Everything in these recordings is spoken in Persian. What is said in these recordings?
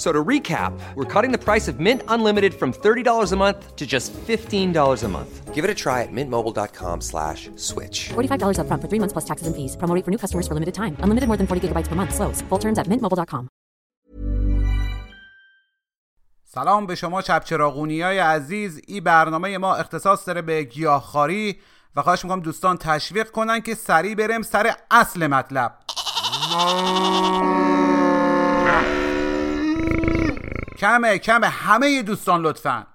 So to recap, we're cutting the price of Mint Unlimited from $30 a month to just $15 a month. Give it a try at mintmobile.com slash switch. $45 up front for three months plus taxes and fees. Promo rate for new customers for limited time. Unlimited more than 40 gigabytes per month. Slows. Full terms at mintmobile.com. سلام به شما چپچراغونی های عزیز این برنامه ما اختصاص داره به گیاهخواری و خواهش می‌کنم دوستان تشویق کنن که سریع بریم سر اصل مطلب کمه کمه. همه دوستان لطفا.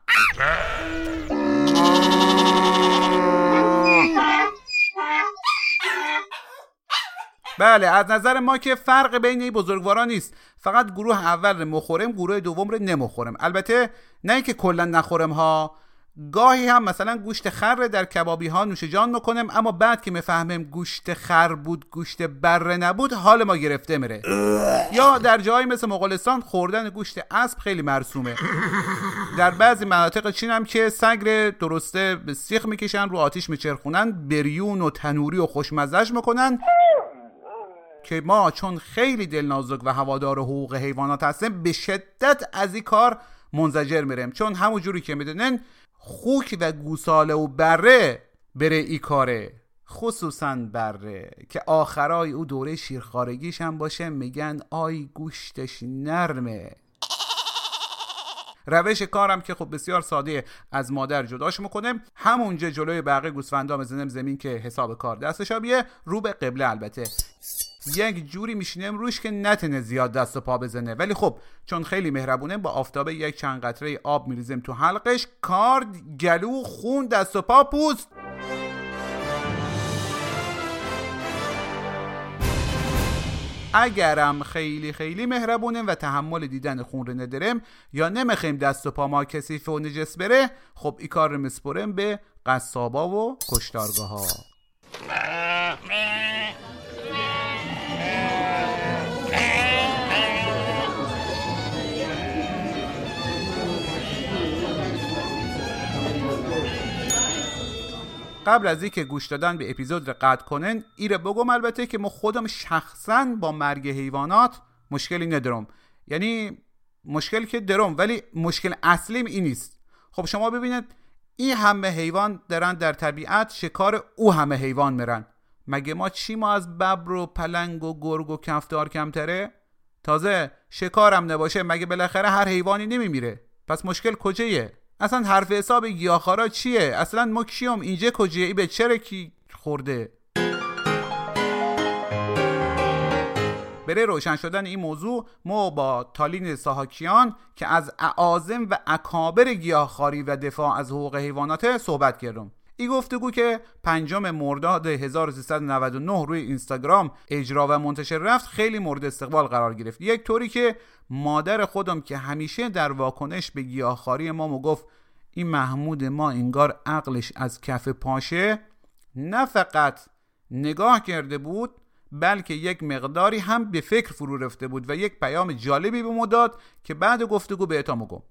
بله از نظر ما که فرق بین این بزرگوارا نیست. فقط گروه اول مخورم گروه دوم رو نمخورم. البته نه اینکه کلا نخورم ها. گاهی هم مثلا گوشت خر در کبابی ها نوش جان می‌کنم اما بعد که می‌فهمم گوشت خر بود گوشت بره نبود حال ما گرفته میره. یا در جایی مثل مغولستان خوردن گوشت اسب خیلی مرسومه. در بعضی مناطق چین هم که سگر درسته سیخ می‌کشن رو آتیش میچرخونن بریون و تنوری و خوشمزش می‌کنن. که ما چون خیلی دلنازک و هوادار حقوق حیوانات هستیم به شدت از این کار منزجر میریم. چون همون جوری که می‌دونن خوک و گوساله و بره بره ای کاره. خصوصا بره که آخرای او دوره شیرخارگیش هم باشه. میگن آی گوشتش نرمه. روش کارم که خب بسیار ساده از مادر جداش می‌کنه همونجا جلوی بقیه گوسفندا بزنم زمین که حساب کار دستش بیه رو به قبله البته. یک جوری میشینم روش که نتنه زیاد دست و پا بزنه. ولی خب چون خیلی مهربونه با آفتابه یک چند قطره آب میریزم تو حلقش. کار گلو خون دست و پا پوست. اگرم خیلی خیلی مهربونه و تحمل دیدن خون رو ندارم یا نمی‌خوایم دست و پا ما کثیف و نجس بره خب ای کار رو مسپرم به قصابا و کشتارگاه ها قبل از اینکه گوش دادن به اپیزود رو قطع کنن ایره بگم البته که ما خودم شخصا با مرگ حیوانات مشکلی ندارم. یعنی مشکل که دارم ولی مشکل اصلیم این نیست. خب شما ببینید این همه حیوان دارن در طبیعت شکار او همه حیوان میرن. مگه ما چی ما از ببر و پلنگ و گرگ و کفتار کمتره؟ تازه شکارم نباشه مگه بالاخره هر حیوانی نمیمیره؟ پس مشکل کجایه؟ اصلا حرف حساب گیاهخوارا چیه؟ اصلا ما کیام اینجا کجایه ای به چرا کی خورده؟ بره روشن شدن این موضوع ما با تالین ساهاکیان که از اعازم و اکابر گیاهخواری و دفاع از حقوق حیوانات صحبت کردم. این گفتگو که پنجم مرداد 1399 روی اینستاگرام اجرا و منتشر رفت خیلی مورد استقبال قرار گرفت. یک طوری که مادر خودم که همیشه در واکنش به گیاهخواری ما گفت این محمود ما انگار عقلش از کف پاشه نه فقط نگاه کرده بود بلکه یک مقداری هم به فکر فرو رفته بود و یک پیام جالبی به ما داد که بعد گفتگو به گم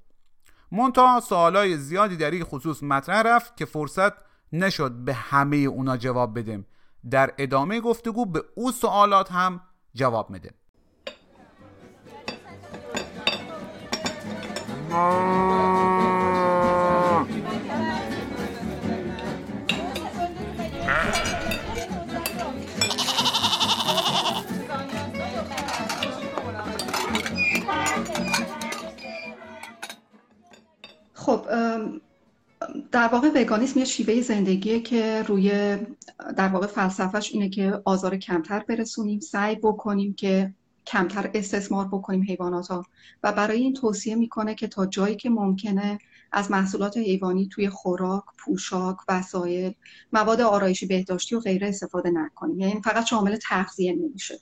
منتها سوالای زیادی در این خصوص مطرح رفت که فرصت نشد به همه اونا جواب بدیم. در ادامه گفتگو به او سوالات هم جواب میده. خب در واقع وگانیسم یه شیوه زندگیه که روی در واقع فلسفهش اینه که آزار کمتر برسونیم سعی بکنیم که کمتر استثمار بکنیم حیوانات ها و برای این توصیه می‌کنه که تا جایی که ممکنه از محصولات حیوانی توی خوراک، پوشاک، وسایل، مواد آرایشی بهداشتی و غیره استفاده نکنیم. یعنی فقط شامل تغذیه نمیشه.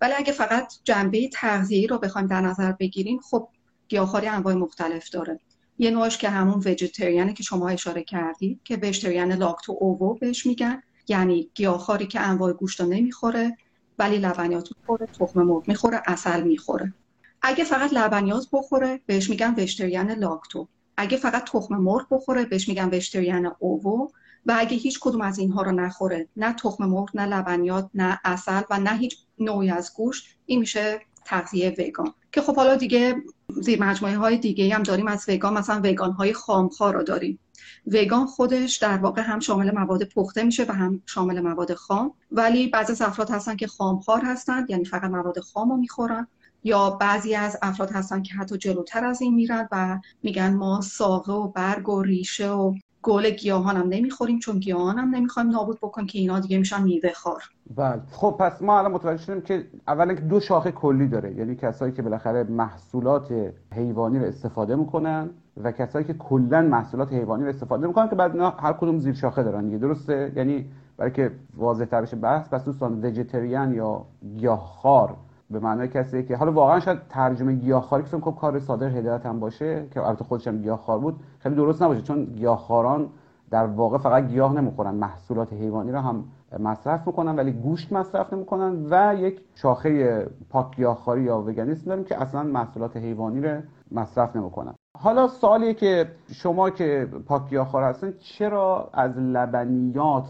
ولی اگه فقط جنبه تغذیه‌ای رو بخوایم در نظر بگیریم خب گیاهخواری انواع مختلف داره. یه نوعش که همون وجتریانه که شما اشاره کردید که وجتریان لاکتو اوو بهش میگن. یعنی گیاهخواری که انواع گوشت نمی‌خوره ولی لبنیات می‌خوره تخم مرغ می‌خوره اصل می‌خوره. اگه فقط لبنیات بخوره بهش میگن وشتریان لاکتو. اگه فقط تخم مرغ بخوره بهش میگن وشتریان اوو و اگه هیچ کدوم از اینها رو نخوره نه تخم مرغ نه لبنیات نه اصل و نه هیچ نوعی از گوشت این میشه تغذیه وگان. که خب حالا دیگه زیر مجموعه های دیگه هم داریم از وگان مثلا وگان های خامخوار رو داریم. وگان خودش در واقع هم شامل مواد پخته میشه و هم شامل مواد خام. ولی بعضی از افراد هستن که خامخوار هستند یعنی فقط مواد خام رو می‌خورن. یا بعضی از افراد هستن که حتی جلوتر از این میرن و میگن ما ساقه و برگ و ریشه و گل گیاهان هم نمی‌خوریم چون گیاهان هم نمی‌خوایم نابود بکنیم که اینا دیگه میشن میوه خار. بله. خب پس ما الان متوجه شدیم که اولا دو شاخه کلی داره. یعنی کسایی که بالاخره محصولات حیوانی رو استفاده می‌کنن و کسایی که کلا محصولات حیوانی رو استفاده می‌کنن که بعد هر کدوم زیر شاخه دارن دیگه. درسته؟ یعنی برای که واضح تر بشه بحث پس دوستان وجیتریان یا گیاهخوار. به معنای کسی که حالا واقعا شاید ترجمه گیاهخواری فکر کار صادر هدایت هم باشه که البته خودش هم گیاهخوار بود خیلی درست نباشه چون گیاهخواران در واقع فقط گیاه نمی‌خورن محصولات حیوانی رو هم مصرف می‌کنن ولی گوشت مصرف نمی‌کنن و یک شاخه پاک گیاهخواری یا وگانیسم داریم که اصلا محصولات حیوانی رو مصرف نمی‌کنن. حالا سوالیه که شما که پاک گیاهخوار هستن چرا از لبنیات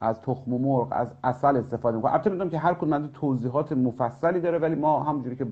از تخم مرغ از اصل استفاده می‌کنه. البته می‌دونم که هر کدوم توضیحات مفصلی داره ولی ما همونجوری که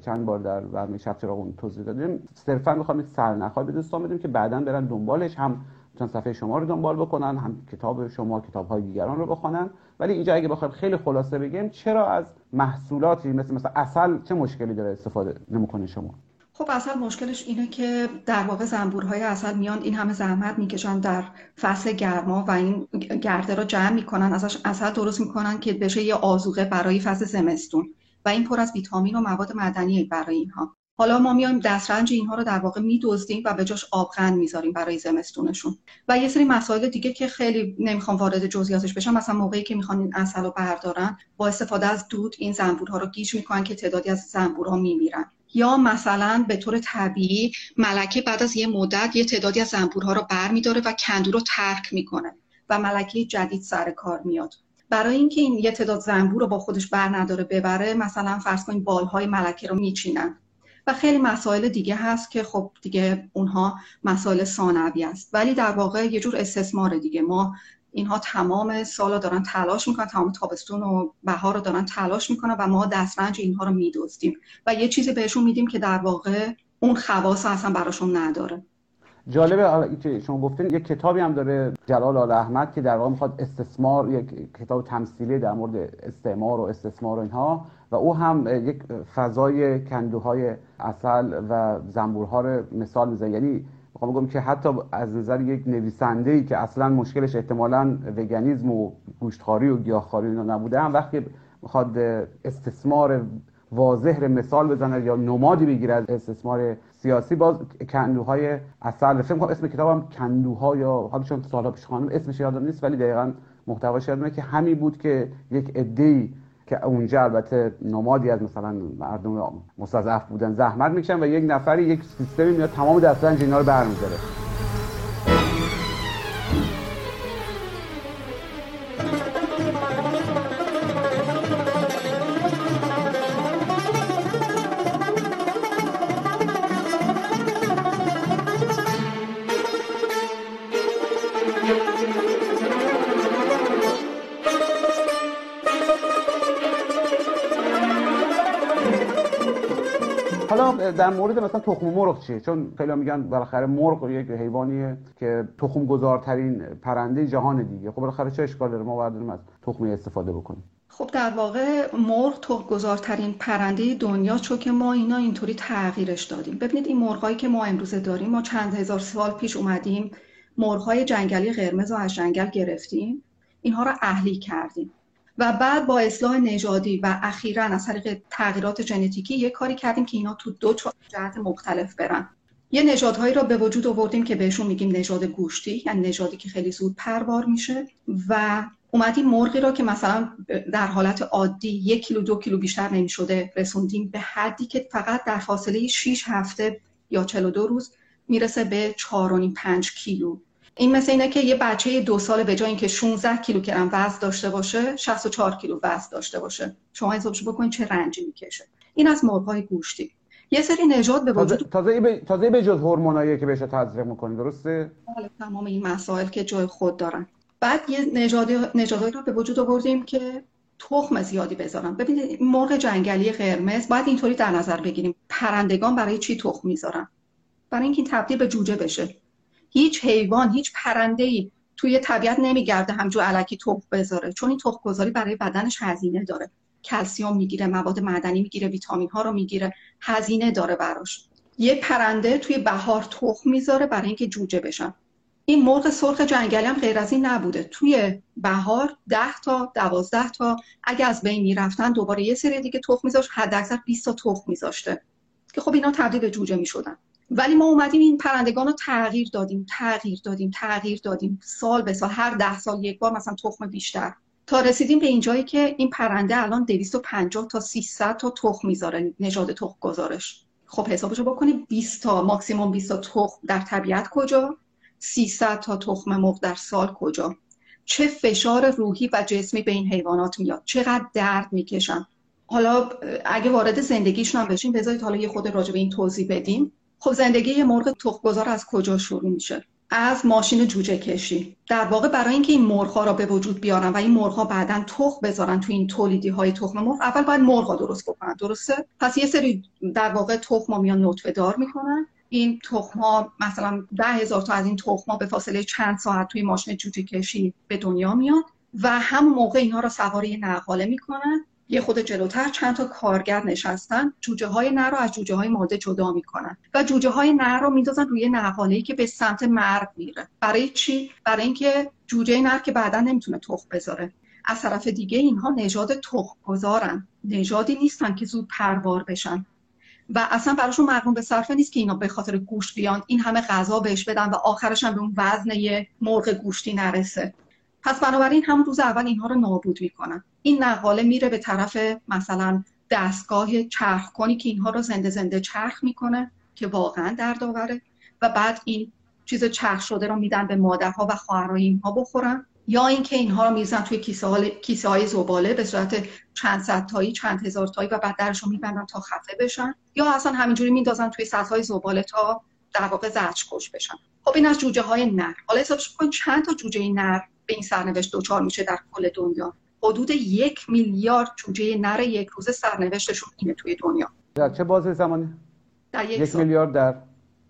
چند بار در برنامه شب چراغ توضیح دادیم صرفا می‌خوام یک سرنخای به دوستان بدیم که بعدا برن دنبالش هم چند صفحه شما رو دنبال بکنن هم کتاب شما کتاب های دیگران رو بخونن. ولی اینجا اگه بخوایم خیلی خلاصه بگیم چرا از محصولاتی مثل مثلا اصل چه مشکلی داره استفاده نمی‌کنه شما؟ خب اصل مشکلش اینه که در واقع زنبورهای اصل میان این همه زحمت می‌کشن در فصل گرما و این گرده رو جمع می‌کنن ازش اصل درست می‌کنن که بشه یه آزوقه برای فصل زمستون و این پر از ویتامین و مواد مدنی برای اینها. حالا ما میایم دسترنج اینها رو در واقع میدزدیم و به جاش آبغن می‌ذاریم برای زمستونشون. و یه سری مسائل دیگه که خیلی نمی‌خوام وارد جزئیاتش بشم مثلا موقعی که می‌خوان این اصل رو بردارن با استفاده از دود این زنبورها رو گیج می‌کنن که تعدادی از زنبورها میمیرن. یا مثلا به طور طبیعی ملکه بعد از یه مدت یه تعدادی از زنبورها رو بر میداره و کندو رو ترک می‌کنه و ملکه جدید سر کار میاد. برای اینکه این یه تعداد زنبور رو با خودش بر نداره ببره مثلا فرض کنید بالهای ملکه رو میچینن. و خیلی مسائل دیگه هست که خب دیگه اونها مسائل ثانوی است. ولی در واقع یه جور استثمار دیگه. ما اینها تمام سال دارن تلاش می‌کنن تمام تابستون و بهار رو دارن تلاش می‌کنن و ما دسترنج اینها رو میدوزدیم و یه چیزی بهشون میدیم که در واقع اون خواص اصلا براشون نداره. جالبه که شما گفتین یک کتابی هم داره جلال آل احمد که در واقع می‌خواد استثمار یک کتاب تمثیلی در مورد استعمار و استثمار و اینها. و او هم یک فضای کندوهای اصل و زنبورها رو مثال می‌زنه. یعنی می‌خوام بگم که حتی از نظر یک نویسنده ای که اصلا مشکلش احتمالا وگانیزم و گوشتخواری و گیاهخواری اینا نبوده هم وقتی می‌خواد استثمار واضح مثال بزنه یا نمادی بگیره از استثمار سیاسی باز کندوهای اصل فکر کنم اسم کتابم کندوها یا حالا چون سالها پیش خانم اسمش یادم نیست ولی دقیقا محتواش یادمه که همین بود که یک عده‌ای که اونجا البته نمادی از مثلا مردم مستضعف بودن زحمت می‌کشن و یک نفری یک سیستمی میاد تمام دسترنج اینا رو برمیداره. در مورد مثلا تخم مرغ چیه چون خیلی میگن بالاخره مرغ یک حیوانیه که تخم گذارترین پرنده جهان دیگه. خب بالاخره چه اشکال داره؟ ما باید از تخمی استفاده بکنیم. خب در واقع مرغ تخم گذارترین پرنده دنیا چون که ما اینا اینطوری تغییرش دادیم. ببینید این مرغایی که ما امروزه داریم ما چند هزار سال پیش اومدیم مرغهای جنگلی قرمز رو از جنگل گرفتیم. اینها رو اهلی کردیم. و بعد با اصلاح نژادی و اخیرا از طریق تغییرات ژنتیکی یه کاری کردیم که اینا تو دو جهت مختلف برن. یه نژادهایی را به وجود آوردیم که بهشون میگیم نژاد گوشتی یعنی نژادی که خیلی زود پروار میشه و اومدیم مرغی را که مثلا در حالت عادی یک کیلو دو کیلو بیشتر نمی‌شده رسوندیم به حدی که فقط در فاصله 6 هفته یا 42 روز می‌رسه به 4.5 5 کیلو. این مثل اینه که یه بچه دو ساله به جای اینکه 16 کیلوگرم وزن داشته باشه 64 کیلو وزن داشته باشه. شما حسابش بکنید چه رنجی می‌کشه. این از مرغ‌های گوشتی. یه سری نژاد به وجود تازه به تازه به جز هورمونایی که بهش تزریق می‌کنی درسته؟ بله تمام این مسائل که جای خود دارن. بعد یه نژاد نژادایی رو به وجود آوردیم که تخم زیادی بذارن. ببینید مرغ جنگلی قرمز باید اینطوری در نظر بگیریم. پرندگان برای چی تخم می‌ذارن؟ برای اینکه این تبدیل به جوجه بشه. هیچ حیوان هیچ پرنده ای توی طبیعت نمیگرده همجور علکی تخم بذاره. چون این تخم گذاری برای بدنش هزینه داره. کلسیوم می‌گیره مواد معدنی می‌گیره ویتامین ها رو می‌گیره. هزینه داره براش. یه پرنده توی بهار تخم می‌ذاره برای اینکه جوجه بشن. این مرغ سرخ جنگلی هم غیر از این نبوده. توی بهار 10 تا 12 تا اگه از بین می‌رفتن دوباره یه سری دیگه تخم میذاشت. حداکثر 20 تا تخم میذاشته. که خب اینا تبدیل به جوجه می‌شدن. ولی ما اومدیم این پرندگان رو تغییر دادیم تغییر دادیم تغییر دادیم. سال به سال هر ده سال یک بار مثلا تخم بیشتر. تا رسیدیم به اینجایی که این پرنده الان 250 تا 300 تا تخم می‌ذاره نژاد تخم گذارش خب حسابشو بکنید 20 تا ماکسیموم 20 تا تخم در طبیعت کجا؟ 300 تا تخم مرغ در سال کجا؟ چه فشار روحی و جسمی به این حیوانات میاد؟ چقدر درد می‌کشن؟ حالا اگه وارد زندگیشون هم بشیم بذارید حالا یه خود راجع به این توضیح بدیم. خب زندگی یه مرغ تخمگذار از کجا شروع میشه؟ از ماشین جوجه کشی. در واقع برای اینکه این مرغ را به وجود بیارن و این مرغ ها بعدا تخم بذارن تو این تولیدی های تخم مرغ اول باید مرغ درست بکنن درسته؟ پس یه سری در واقع تخم میان نطفه دار می‌کنن. این تخم ها مثلا ده هزار تا از این تخم ها به فاصله چند ساعت توی ماشین جوجه کشی به دنیا میاد و همون موقع اینها را سواری نقاله می‌کنن. یه خود جلوتر چند تا کارگر نشستن. جوجه های نر رو از جوجه های ماده جدا می‌کنن و جوجه های نر رو میندازن روی نقاله که به سمت مرگ میره. برای چی؟ برای اینکه جوجه نر که بعدا نمی‌تونه تخم بذاره. از طرف دیگه اینها نژاد تخم گذارن نژادی نیستن که زود پروار بشن. و اصلا براشون مقرون به صرفه نیست که اینا به خاطر گوشت بیان این همه غذا بهش بدن و آخرش هم به اون وزن یه مرغ گوشتی نرسه. پس بنابراین همون روز اول اینها رو نابود می‌کنن. این نقاله میره به طرف مثلا دستگاه چرخ کنی که اینها رو زنده زنده چرخ می‌کنه که واقعا دردآوره و بعد این چیز چرخ شده رو میدن به مادرها و خواهرای اینها بخورن یا اینکه اینها رو میزن توی کیسه, های, زباله به صورت چند صد تایی چند هزار تایی و بعد درش رو میبندن تا خفه بشن یا اصلا همینجوری میندازن توی سطح های زباله تا در واقع زرچ کش بشن. خب این از جوجه های نر. حالا حسابش کن چند تا جوجه نر به این سرنوشت دوچار میشه در کل دنیا حدود یک میلیارد جوجه نر یک روز سرنوشتشون اینه توی دنیا در چه بازه زمانی؟ در یک, یک میلیارد در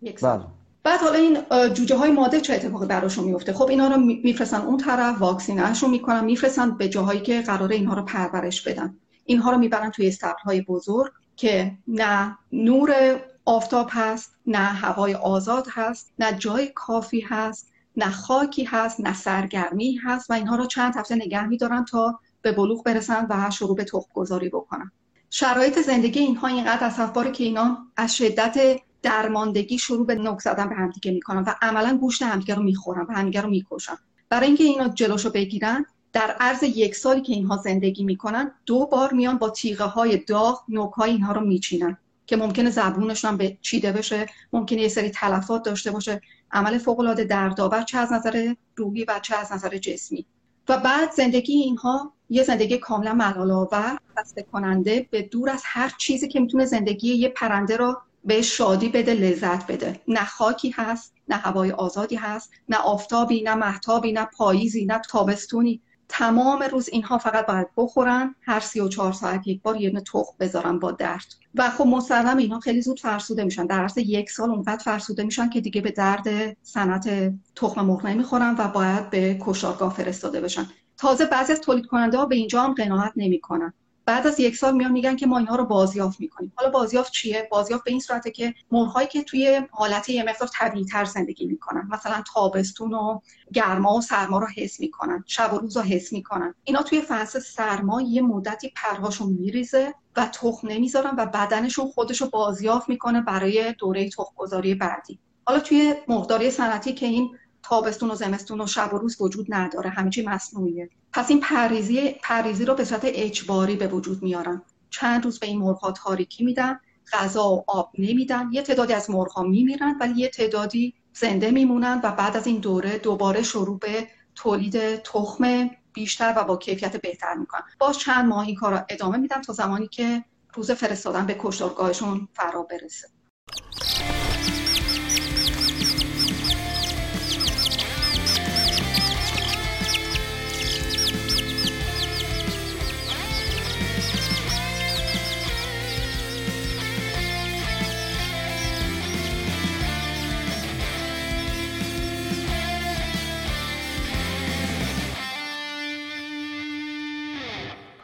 یک سال. بله. بعد حالا این جوجه های ماده چه اتفاقی براشون میفته خب اینا رو میفرستن اون طرف واکسینهشون می‌کنن میفرستن به جاهایی که قراره اینها رو پرورش بدن اینها رو می‌برن توی های بزرگ که نه نور آفتاب هست نه هوای آزاد هست نه جای کافی هست نه خاکی هست نه سرگرمی هست و اینها رو چند هفته نگه میدارن تا به بلوغ برسن و شروع به تخم گذاری بکنن. شرایط زندگی اینها اینقدر اصفباره که اینا از شدت درماندگی شروع به نک زدن به همدیگه می‌کنن و عملا گوشت همدیگه رو می‌خورن و همدیگه رو می‌کشن. برای اینکه اینا جلوشو بگیرن در عرض یک سالی که اینها زندگی می‌کنن دو بار میان با تیغه های داغ نوک های اینها رو میچینن که ممکنه زبونشون هم به چیده بشه ممکنه یه سری تلفات داشته باشه. عمل فوق العاده دردآور چه از نظر روحی و چه از نظر جسمی. و بعد زندگی اینها یه زندگی کاملا ملال آور خسته کننده به دور از هر چیزی که می‌تونه زندگی یه پرنده رو به شادی بده لذت بده. نه خاکی هست نه هوای آزادی هست نه آفتابی نه محتابی نه پاییزی نه تابستونی. تمام روز اینها فقط باید بخورن هر سی و چهار ساعت یک بار یه تخم بذارن با درد. و خب مسلم اینها خیلی زود فرسوده میشن. در عرض یک سال اونقدر فرسوده میشن که دیگه به درد صنعت تخم مرغ نمی‌خورن و باید به کشارگاه فرستاده بشن. تازه بعضی از تولید کننده ها به اینجا هم قناعت نمی‌کنن. بعد از یک سال میان میگن که ما اینها رو بازیافت می‌کنیم. حالا بازیافت چیه؟ بازیافت به این صورته که مرغهایی که توی حالت یه مقدار طبیعی تر زندگی می‌کنن. مثلا تابستون و گرما و سرما رو حس می‌کنن. شب و روز رو حس می‌کنن. اینا توی فصل سرما یه مدتی پرهاشون میریزه و تخم نمی‌ذارن و بدنشون خودشو بازیافت می‌کنه برای دوره تخم گذاری بعدی. حالا توی مرغداری صنعتی که این تابستون و زمستون و شب و روز وجود نداره. همه چی مصنوعیه. پس این پریزی پریزی رو به صورت اجباری به وجود میارن. چند روز به این مرغ تاریکی میدن غذا و آب نمیدن. یه تعدادی از مرغ میمیرن ولی یه تعدادی زنده میمونن و بعد از این دوره دوباره شروع به تولید تخم بیشتر و با کیفیت بهتر می‌کنن. باز چند ماه این کار ادامه میدن تا زمانی که روز فرستادن به کشتارگاهشون فرا برسه.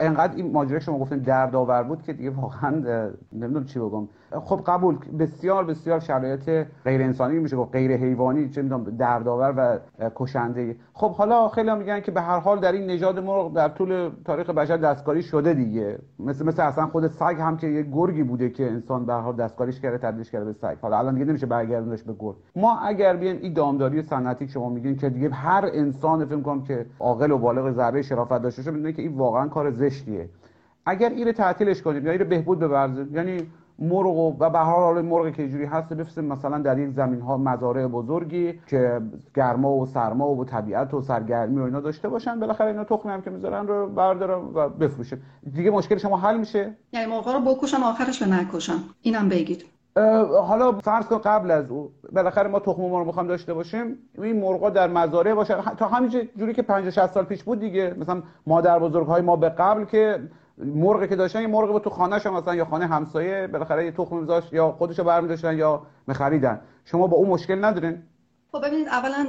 انقدر این ماجرا شما گفتین دردآور بود که دیگه واقعا نمی‌دونم چی بگم. خب قبول بسیار بسیار شرایط غیر انسانی میشه گفت غیر حیوانی چه می‌دونم دردآور و کشنده. خب حالا خیلی میگن که به هر حال در این نژاد مرغ در طول تاریخ بشر دستکاری شده دیگه. مثل مثل اصلا خود سگ هم که یه گرگی بوده که انسان به هر حال دستکاریش کرده تبدیلش کرده به سگ. حالا الان دیگه نمیشه برگردونش به گرگ. ما اگر بیایم این دامداری سنتی شما میگین که دیگه هر انسان فکر کنم که عاقل و بالغ ذره شرافت داشته باشه می‌دونه که این واقعا کار زشتیه اگر این تعطیلش کنیم یا این بهبود ببرزیم یعنی مرغ و به هر حال مرغ که جوری هست بفرستیم مثلا در یک زمین ها مزارع بزرگی که گرما و سرما و طبیعت و سرگرمی و اینا داشته باشن بالاخره اینا تخمی هم که می‌ذارن رو بردارن و بفروشن. دیگه مشکل شما حل میشه؟ یعنی مرغ رو بکشن آخرش به نکشن. اینم بگید. حالا فرض کن قبل از او بالاخره ما تخم مرغ می‌خوام داشته باشیم این مرغا در مزارع باشه. تا همین جوری که 50 60 سال پیش بود دیگه. مثلا مادر بزرگ های ما به قبل که مرغی که داشتن یه مرغ تو خانهش مثلا یا خانه همسایه بالاخره یه تخم میذاشت یا خودشو برمی داشتن یا میخریدن. شما با اون مشکل ندارین. خب ببینید اولا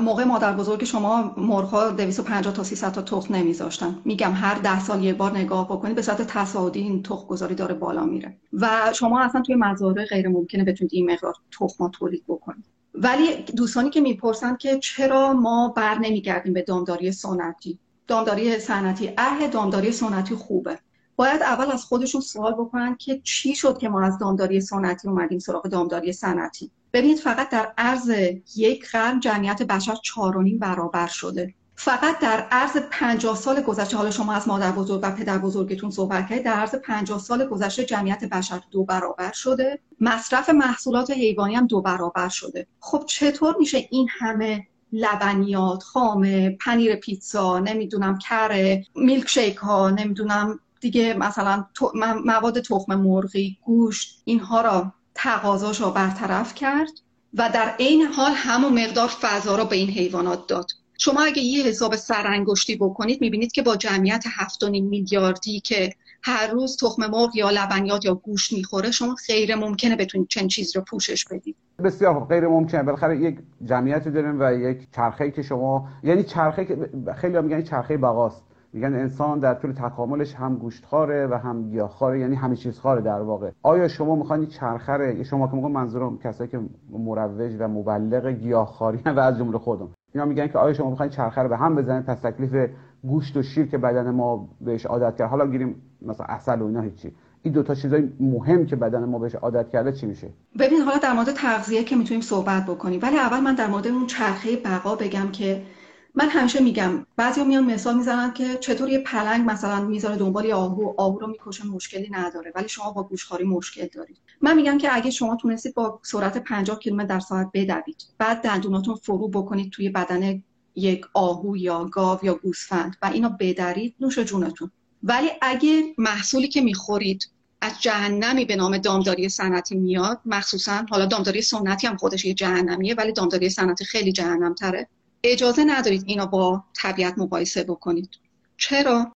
موقع مادر بزرگ شما مرغ‌ها 250 تا 300 تا تخم نمیذاشتن. میگم هر ده سال یه بار نگاه بکنید به صورت تصاعدی این تخم گذاری داره بالا میره. و شما اصلا توی مزارع غیر ممکنه بتونید این مقدار تخم تولید بکنید. ولی دوستانی که می‌پرسن که چرا ما بر نمیگردیم به دامداری سنتی؟ دامداری سنتی اه دامداری سنتی خوبه. باید اول از خودشون سوال بکنن که چی شد که ما از دامداری سنتی اومدیم سراغ دامداری سنتی ببینید فقط در عرض یک قرن جمعیت بشر چهارونیم برابر شده. فقط در عرض 50 سال گذشته حالا شما از مادر بزرگ و پدر بزرگتون صحبت کردید در عرض 50 سال گذشته جمعیت بشر دو برابر شده. مصرف محصولات حیوانی هم دو برابر شده. خب چطور میشه این همه لبنیات خامه پنیر پیتزا نمی‌دونم کره میلک شیک ها نمی‌دونم دیگه مثلا مواد تخم مرغی گوشت اینها را تقاضاش را برطرف کرد و در عین حال همون مقدار فضا را به این حیوانات داد. شما اگه یه حساب سرانگشتی بکنید می‌بینید که با جمعیت 7.5 میلیاردی که هر روز تخم مرغ یا لبنیات یا گوشت می‌خوره شما غیر ممکنه بتونید چند چیز رو پوشش بدید. بسیار خوب غیر ممکنه. بالاخره یک جمعیتی داریم و یک چرخه که شما یعنی چرخه که خیلی میگن چرخه بقاست میگن انسان در طول تکاملش هم گوشتخواره و هم گیاهخواره یعنی همه چیز خاره در واقع. آیا شما می‌خواین چرخه شما که میگم منظورم کسایی که مروج و مبلغ گیاهخواری و از جمله خودم. اینا میگن که آیا شما می‌خواین چرخه رو به هم بزنید پس تکلیف گوشت و شیر که بدن ما بهش عادت کرد. حالا گیریم مثلا اصل و اینا هیچی. این دو تا چیزای مهم که بدن ما بهش عادت کرده چی میشه؟ ببین حالا در مورد تغذیه که می‌تونیم صحبت بکنیم. ولی اول من در مورد اون چرخه بقا بگم که من همیشه میگم بعضیا میان مثال می‌زنن که چطور یه پلنگ مثلا می‌ذاره دنبال آهو آهو رو می‌کشه مشکلی نداره ولی شما با گوشخاری مشکل دارید. من میگم که اگه شما تونستید با سرعت 50 کیلومتر در ساعت بدوید بعد دندوناتون فرو بکنید توی بدن یک آهو یا گاو یا گوسفند و اینو بدرید نوش جونتون. ولی اگه محصولی که می‌خورید از جهنمی به نام دامداری سنتی میاد مخصوصا حالا دامداری سنتی هم خودش یه جهنمیه ولی دامداری سنتی خیلی جهنم تره اجازه ندارید اینا با طبیعت مقایسه بکنید. چرا؟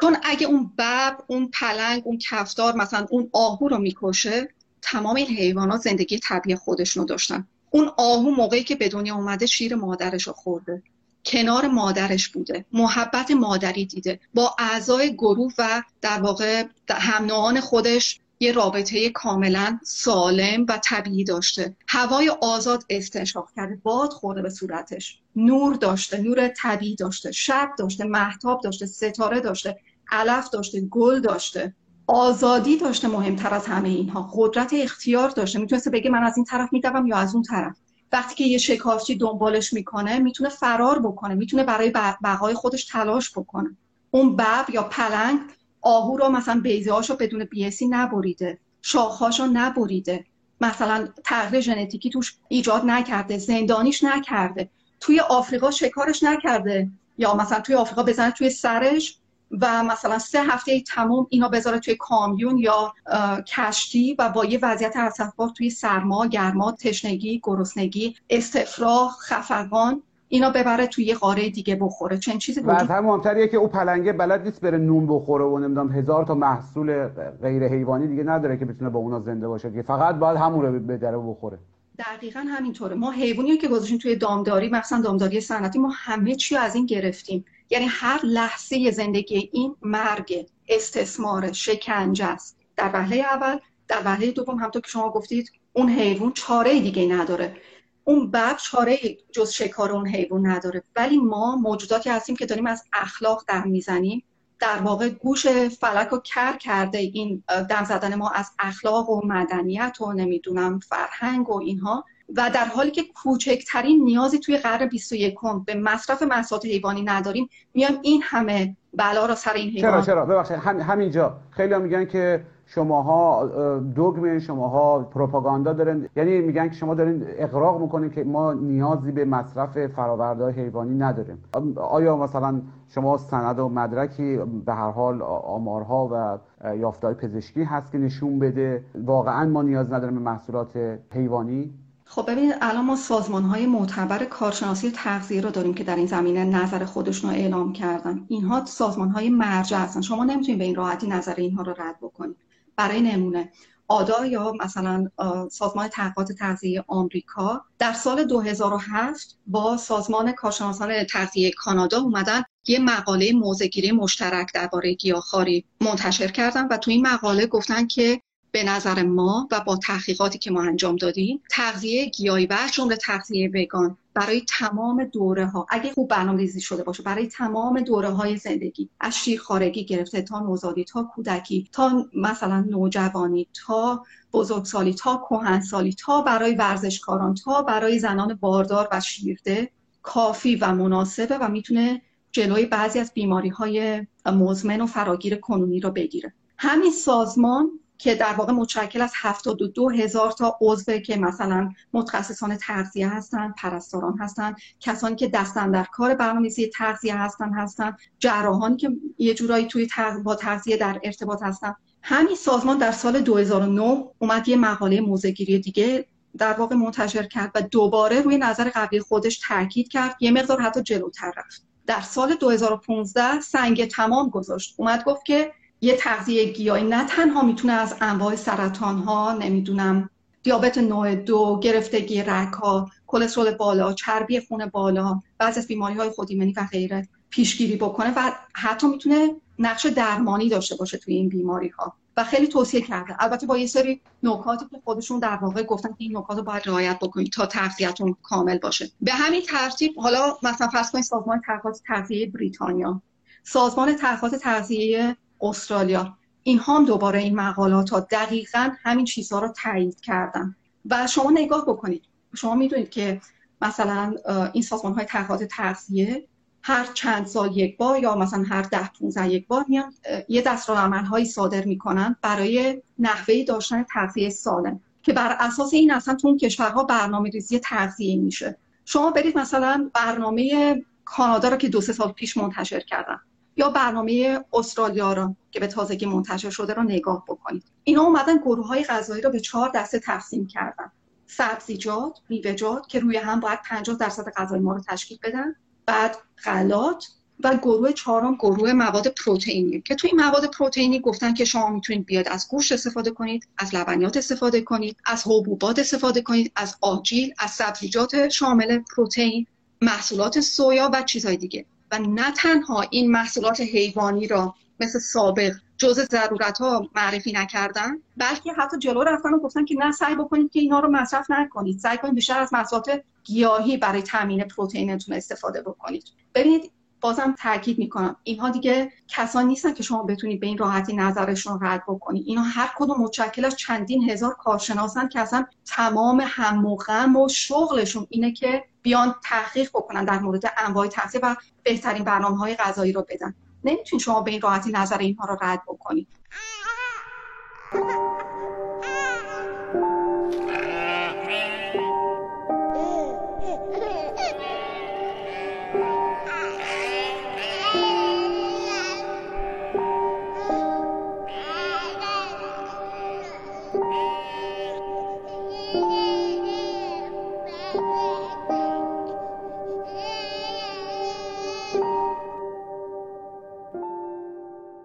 چون اگه اون بب اون پلنگ اون کفتار مثلا اون آهو رو می‌کشه تمام این حیوانات زندگی طبیعی خودشونو داشتن. اون آهو موقعی که به دنیا اومده شیر مادرش رو خورده. کنار مادرش بوده. محبت مادری دیده. با اعضای گروه و در واقع هم خودش یه رابطه کاملا سالم و طبیعی داشته. هوای آزاد استنشاق کرده. باد خورده به صورتش. نور داشته نور طبیعی داشته شب داشته محتاب داشته ستاره داشته علف داشته گل داشته آزادی داشته مهمتر از همه اینها قدرت اختیار داشته می‌تونسته بگه من از این طرف میدوم یا از اون طرف. وقتی که یه شکارچی دنبالش می‌کنه می‌تونه فرار بکنه می‌تونه برای بقای خودش تلاش بکنه. اون بب یا پلنگ آهو رو مثلا بیزه بدون بیسی نبریده شاخهاش رو نبریده. مثلا تغییر ژنتیکی توش ایجاد نکرده زندانیش نکرده. توی آفریقا شکارش نکرده. یا مثلا توی آفریقا بزنه توی سرش و مثلا سه هفته تموم اینا بذاره توی کامیون یا کشتی و با یه وضعیت اسفبار توی سرما گرما تشنگی گرسنگی استفراغ خفقان اینا ببره توی یه قاره دیگه بخوره. چنین چیزی و از هم مهمتریه که او پلنگه بلد نیست بره نون بخوره و نمی‌دونم هزار تا محصول غیر حیوانی دیگه نداره که بتونه با اونا زنده باشه. که فقط باید همون رو به بخوره. دقیقا همینطوره. ما حیوانی که گذاشتیم توی دامداری مثلا دامداری صنعتی ما همه چی از این گرفتیم. یعنی هر لحظه زندگی این مرگ استثمار شکنجه است. در وهله اول در وهله دوم همطور که شما گفتید اون حیوان چاره دیگه نداره. اون بب چاره جز شکار اون حیوان نداره. ولی ما موجوداتی هستیم که داریم از اخلاق در می‌زنیم. در واقع گوش فلک رو کر کرده این دم زدن ما از اخلاق و مدنیت و نمی‌دونم فرهنگ و اینها. و در حالی که کوچکترین نیازی توی قرن 21 به مصرف محصولات حیوانی نداریم میایم این همه بلا رو سر این حیوان چرا؟ چرا ببخشید هم، همینجا. خیلی هم میگن که شماها دوگم شماها پروپاگاندا دارن. یعنی میگن که شما دارین اقراق می‌کنین که ما نیازی به مصرف فراورده حیوانی نداریم. آیا مثلا شما سند و مدرکی به هر حال آمارها و یافتهای پزشکی هست که نشون بده واقعا ما نیاز نداریم به محصولات حیوانی؟ خب ببینید الان ما سازمان های معتبر کارشناسی تغذیه رو داریم که در این زمینه نظر خودشون رو اعلام کردن. اینها سازمان های مرجع هستن. شما نمی‌تونید به این راحتی نظر اینها رو رد بکنید برای نمونه. آدا یا مثلا سازمان تحقیقات تغذیه آمریکا در سال 2007 با سازمان کارشناسان تغذیه کانادا اومدن یه مقاله موزگیری مشترک درباره گیاهخواری منتشر کردن و تو این مقاله گفتن که به نظر ما و با تحقیقاتی که ما انجام دادیم تغذیه گیاهی و جمله تغذیه وگان برای تمام دوره ها اگه خوب برنامه ریزی شده باشه برای تمام دوره های زندگی. از شیرخوارگی گرفته تا نوزادی تا کودکی تا مثلا نوجوانی تا بزرگسالی تا کهنسالی تا برای ورزشکاران تا برای زنان باردار و شیرده کافی و مناسبه و می‌تونه جلوی بعضی از بیماری های مزمن و فراگیر کنونی رو بگیره. همین سازمان که در واقع متشکل از 72 هزار تا عضو که مثلا متخصصان تغذیه هستن پرستاران هستن کسانی که دستن در کار برنامه‌ریزی تغذیه هستن هستن جراحانی که یه جورایی توی با تغذیه در ارتباط هستن. همین سازمان در سال 2009 اومد یه مقاله موزگیری دیگه در واقع منتشر کرد و دوباره روی نظر قبلی خودش تاکید کرد یه مقدار حتی جلوتر رفت. در سال 2015 سنگ تمام گذاشت. اومد گفت که یه تغذیه گیاهی نه تنها می‌تونه از انواع سرطان ها نمی‌دونم دیابت نوع دو گرفتگی رگ ها کلسترول بالا چربی خون بالا بعضی از بیماری های خودایمنی و غیره پیشگیری بکنه و حتی می‌تونه نقش درمانی داشته باشه توی این بیماری ها و خیلی توصیه کرده. البته با یه سری نکاتی که خودشون در واقع گفتن که این نکات رو باید رعایت بکنید تا تغذیه‌تون کامل باشه. به همین ترتیب حالا مثلا فرض کنید سازمان تغذیه بریتانیا. سازمان تحقیقات تغذیه استرالیا. اینها هم دوباره این مقالات ها دقیقا همین چیزها رو تایید کردن. و شما نگاه بکنید. شما می‌دونید که مثلا این سازمان های تحقیقات تغذیه هر چند سال یک بار یا مثلا هر ده 15 یک بار میان یه دستورالعمل هایی صادر می‌کنن برای نحوه داشتن تغذیه سالم که بر اساس این اصلا تو اون کشورها برنامه ریزی تغذیه میشه. شما برید مثلا برنامه کانادا رو که دو سه سال پیش منتشر کردن. یا برنامه استرالیا رو که به تازگی منتشر شده رو نگاه بکنید. اینا اومدن گروه های غذایی رو به چهار دسته تقسیم کردن. سبزیجات میوه‌جات که روی هم باید 50 درصد غذای ما رو تشکیل بدن. بعد غلات و گروه چهارم گروه مواد پروتئینی که توی این مواد پروتئینی گفتن که شما می‌تونید بیاد از گوشت استفاده کنید از لبنیات استفاده کنید از حبوبات استفاده کنید از آجیل از سبزیجات شامل پروتئین محصولات سویا و چیزهای دیگه. و نه تنها این محصولات حیوانی را مثل سابق جز ضرورت ها معرفی نکردن بلکه حتی جلو رفتن و گفتن که نه سعی بکنید که اینا رو مصرف نکنید. سعی کنید بیشتر از محصولات گیاهی برای تامین پروتئینتون استفاده بکنید. ببینید بازم تاکید می‌کنم. اینها دیگه کسانی نیستن که شما بتونید به این راحتی نظرشون رد بکنید اینا هر کدوم متشکل از چندین هزار کارشناسن که اصلا تمام هم و غم و شغلشون اینه که بیان تحقیق بکنن در مورد انواع تغذیه و بهترین برنامه های غذایی رو بدن. نمی‌تونید شما به این راحتی نظر اینها رو رد بکنید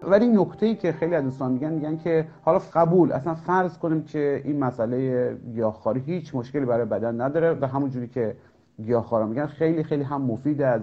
ولی نکته ای که خیلی از دوستان میگن میگن که حالا قبول اصلا فرض کنیم که این مسئله گیاهخواری هیچ مشکلی برای بدن نداره و همون جوری که گیاهخوارا میگن خیلی خیلی هم مفید از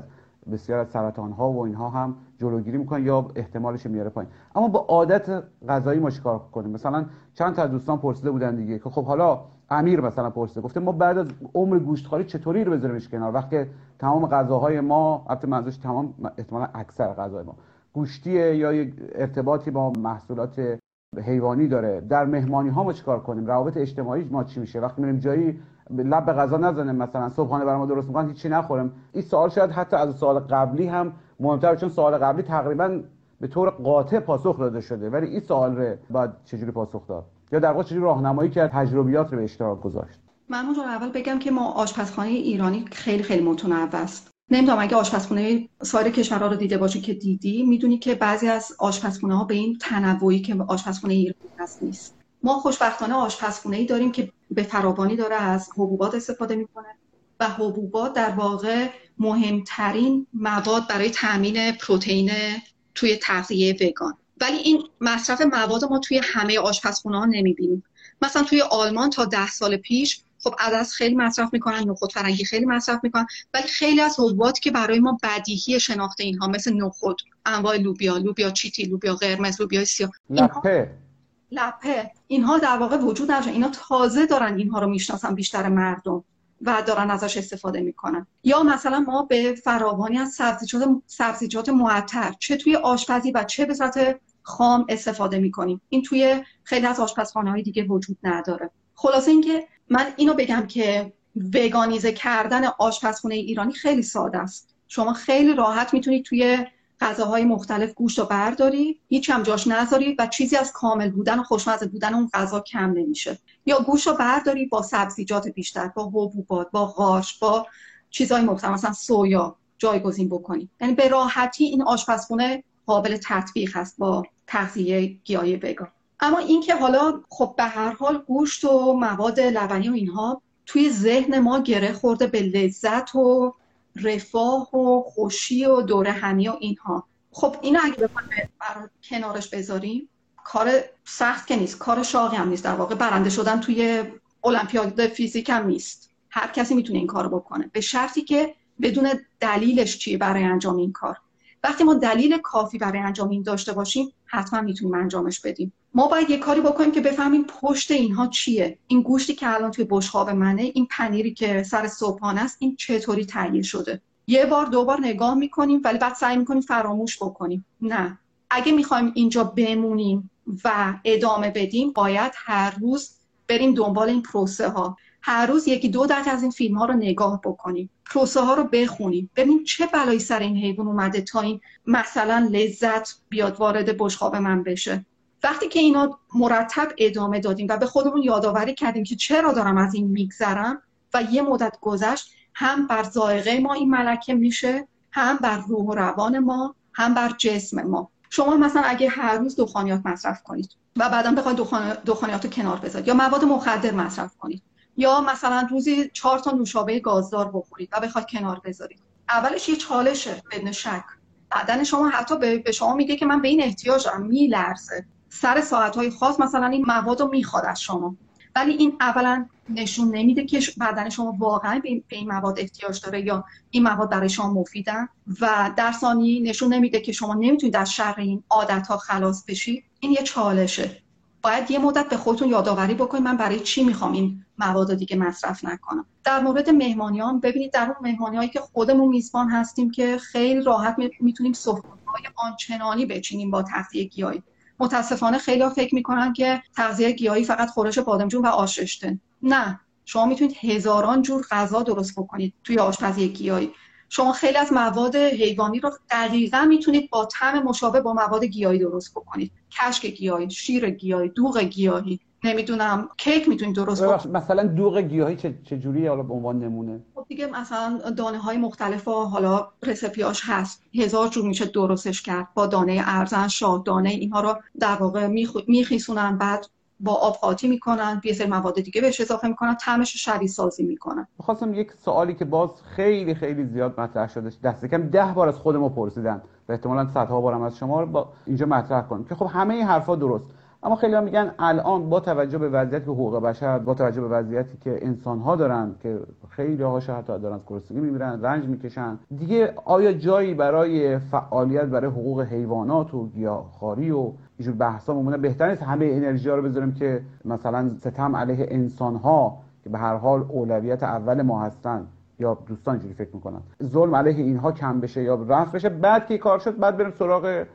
بسیار از سرطان ها و اینها هم جلوگیری می‌کنه یا احتمالش میاره پایین. اما با عادت غذایی ما چیکار کنیم؟ مثلا چند تا دوستان پرسیده بودن دیگه که خب حالا امیر مثلا پرسیده گفته ما بعد از عمر گوشتخواری چطوری رو بذاریمش کنار؟ وقتی تمام غذاهای ما البته منظورش تمام احتمالا اکثر غذاهای ما. گوشتیه یا یک ارتباطی با محصولات حیوانی داره. در مهمانی ها ما چیکار کنیم؟ روابط اجتماعی ما چی میشه؟ وقتی میریم جایی لب به غذا نزنیم مثلا صبحانه برای ما درست می‌کنن هیچی نخوریم. این سوال شاید حتی از سوال قبلی هم مهمتر چون سوال قبلی تقریبا به طور قاطع پاسخ داده شده. ولی این سوال رو باید چجوری پاسخ داد؟ یا در واقع چجوری راهنمایی کرد تجربیات رو به اشتراک گذاشت؟ من اول. بگم که ما آشپزخانه ایرانی خیلی خیلی متنوع است. نمی‌دونم اگه آشپزخونه سایر کشورها رو دیده باشی که دیدی می‌دونی که بعضی از آشپزخونه ها به این تنوعی که آشپزخونه ایرانی هست نیست. ما خوشبختانه آشپزخونه ای داریم که به فراوانی داره از حبوبات استفاده می‌کنه و حبوبات در واقع مهمترین مواد برای تامین پروتئین توی تغذیه وگان. ولی این مصرف مواد ما توی همه آشپزخونه ها نمی‌بینیم. مثلا توی آلمان تا ده سال پیش خب عدس خیلی مصرف می‌کنن نخود فرنگی خیلی مصرف می‌کنن. ولی خیلی از حبوبات که برای ما بدیهی شناخت اینها مثل نخود انواع لوبیا لوبیا چیتی لوبیا قرمز لوبیا سیاه لپه. لپه. اینها در واقع وجود نداره. اینا تازه دارن اینها رو می‌شناسن بیشتر مردم و دارن ازش استفاده می‌کنن. یا مثلا ما به فراوانی از سبزیجات سبزیجات معطر چه توی آشپزی و چه به صورت خام استفاده می‌کنیم. این توی خیلی از آشپزخانه های دیگه وجود نداره. خلاصه اینکه من اینو بگم که وگانیزه کردن آشپزخونه ایرانی خیلی ساده است. شما خیلی راحت می‌تونید توی غذاهای مختلف گوشت رو برداری هیچ هم جاش نذاری و چیزی از کامل بودن و خوشمزه بودن اون غذا کم نمیشه. یا گوشت رو برداری با سبزیجات بیشتر با حبوبات با قارچ با چیزهای مختلف مثلا سویا جایگزین بکنی. یعنی به راحتی این آشپزخونه قابل تطبیق هست با تغذیه گیاهی وگان. اما اینکه حالا خب به هر حال گوشت و مواد لبنی و اینها توی ذهن ما گره خورده به لذت و رفاه و خوشی و دوره همی و اینها. خب اینو اگه بخوایم کنارش بذاریم کار سخت که نیست کار شاقی هم نیست. در واقع برنده شدن توی المپیاد فیزیک هم نیست. هر کسی می‌تونه این کار بکنه. به شرطی که بدون دلیلش چیه برای انجام این کار. وقتی ما دلیل کافی برای انجام این داشته باشیم حتما می‌تونیم انجامش بدیم. ما باید یه کاری بکنیم که بفهمیم پشت اینها چیه. این گوشتی که الان توی بشقاب منه این پنیری که سر صبحانه است این چطوری تهیه شده؟ یه بار دو بار نگاه می‌کنیم ولی بعد سعی می‌کنیم فراموش بکنیم. نه. اگه می‌خوایم اینجا بمونیم و ادامه بدیم باید هر روز بریم دنبال این پروسه ها هر روز یکی دو دقیقه از این فیلم ها رو نگاه بکنیم. پروسه ها رو بخونیم. ببینیم چه بلایی سر این حیوان اومده تا این مثلا لذت بیاد وارد بشقاب من بشه. وقتی که اینا مرتب ادامه دادیم و به خودمون یادآوری کردیم که چرا دارم از این میگذرم و یه مدت گذشت هم بر ذائقه ما این ملکه میشه هم بر روح و روان ما هم بر جسم ما. شما مثلا اگه هر روز دخانیات مصرف کنید و بعدا بخواید دخانیات رو کنار بذارید یا مواد مخدر مصرف کنید یا مثلا روزی چهار تا نوشابه گازدار بخورید و بخواید کنار بذارید. اولش یه چالشه بدون شک. بدن شما حتی به شما میگه که من به این احتیاج دارم میلرزه. سر ساعتهای خاص مثلا این مواد رو می‌خواد از شما. ولی این اولا نشون نمیده که بدن شما واقعا به این مواد احتیاج داره یا این مواد برای شما مفیدن. و در ثانی نشون نمیده که شما نمی‌تونید از شر این عادت ها خلاص بشید این یه چالشه. باید یه مدت به خودتون یادآوری بکنید من برای چی می‌خوام این مواد دیگه مصرف نکنم. در مورد مهمانیان ببینید در اون مهمانی هایی که خودمون میزبان هستیم که خیلی راحت می‌تونیم های آنچنانی بچینیم با تغذیه گیاهی. متاسفانه خیلی فکر می‌کنن که تغذیه گیاهی فقط خورش بادمجون و آش نه. شما می‌تونید هزاران جور غذا درست بکنید توی آشپزی گیاهی. شما خیلی از مواد حیوانی رو دقیقا می‌تونید با طعم مشابه با مواد گیاهی درست بکنید. کشک گیاهی شیر گیاهی دوغ گیاهی. نمی‌دونم. کیک می‌تونید درست بکنید مثلا دوغ گیاهی چه, چه جوری حالا به عنوان نمونه. خب دیگه مثلا دانه های مختلف و حالا رسپیاش هست. هزار جور میشه درستش کرد. با دانه ارزن شاه دانه اینها رو در واقع میخیسونن بعد با آب قاطی می‌کنن یه سری مواد دیگه بهش اضافه می‌کنن طعمش شبیه سازی می‌کنن. خواستم یک سوالی که باز خیلی خیلی زیاد مطرح شده دست کم ده بار از خود ما پرسیدن. و احتمالا صدها بارم از شما رو با اینجا مطرح کنیم. که خب همه این حرفا درست. اما خیلی میگن الان با توجه به وضعیتی که حقوق بشر با توجه به وضعیتی که انسان ها دارن که خیلی ها حتی دارن گرسنگی میمیرن رنج می‌کشن. دیگه آیا جایی برای فعالیت برای حقوق حیوانات و گیاهخواری و اینجور بحثا ممکنه؟ بهتر نیست همه انرژی ها رو بذاریم که مثلا ستم علیه انسان ها که به هر حال اولویت اول ما هستن یا دوستان اینجوری فکر می‌کنن. ظلم علیه اینها کم بشه یا رفع بشه بعد که کار شد بعد بریم سراغ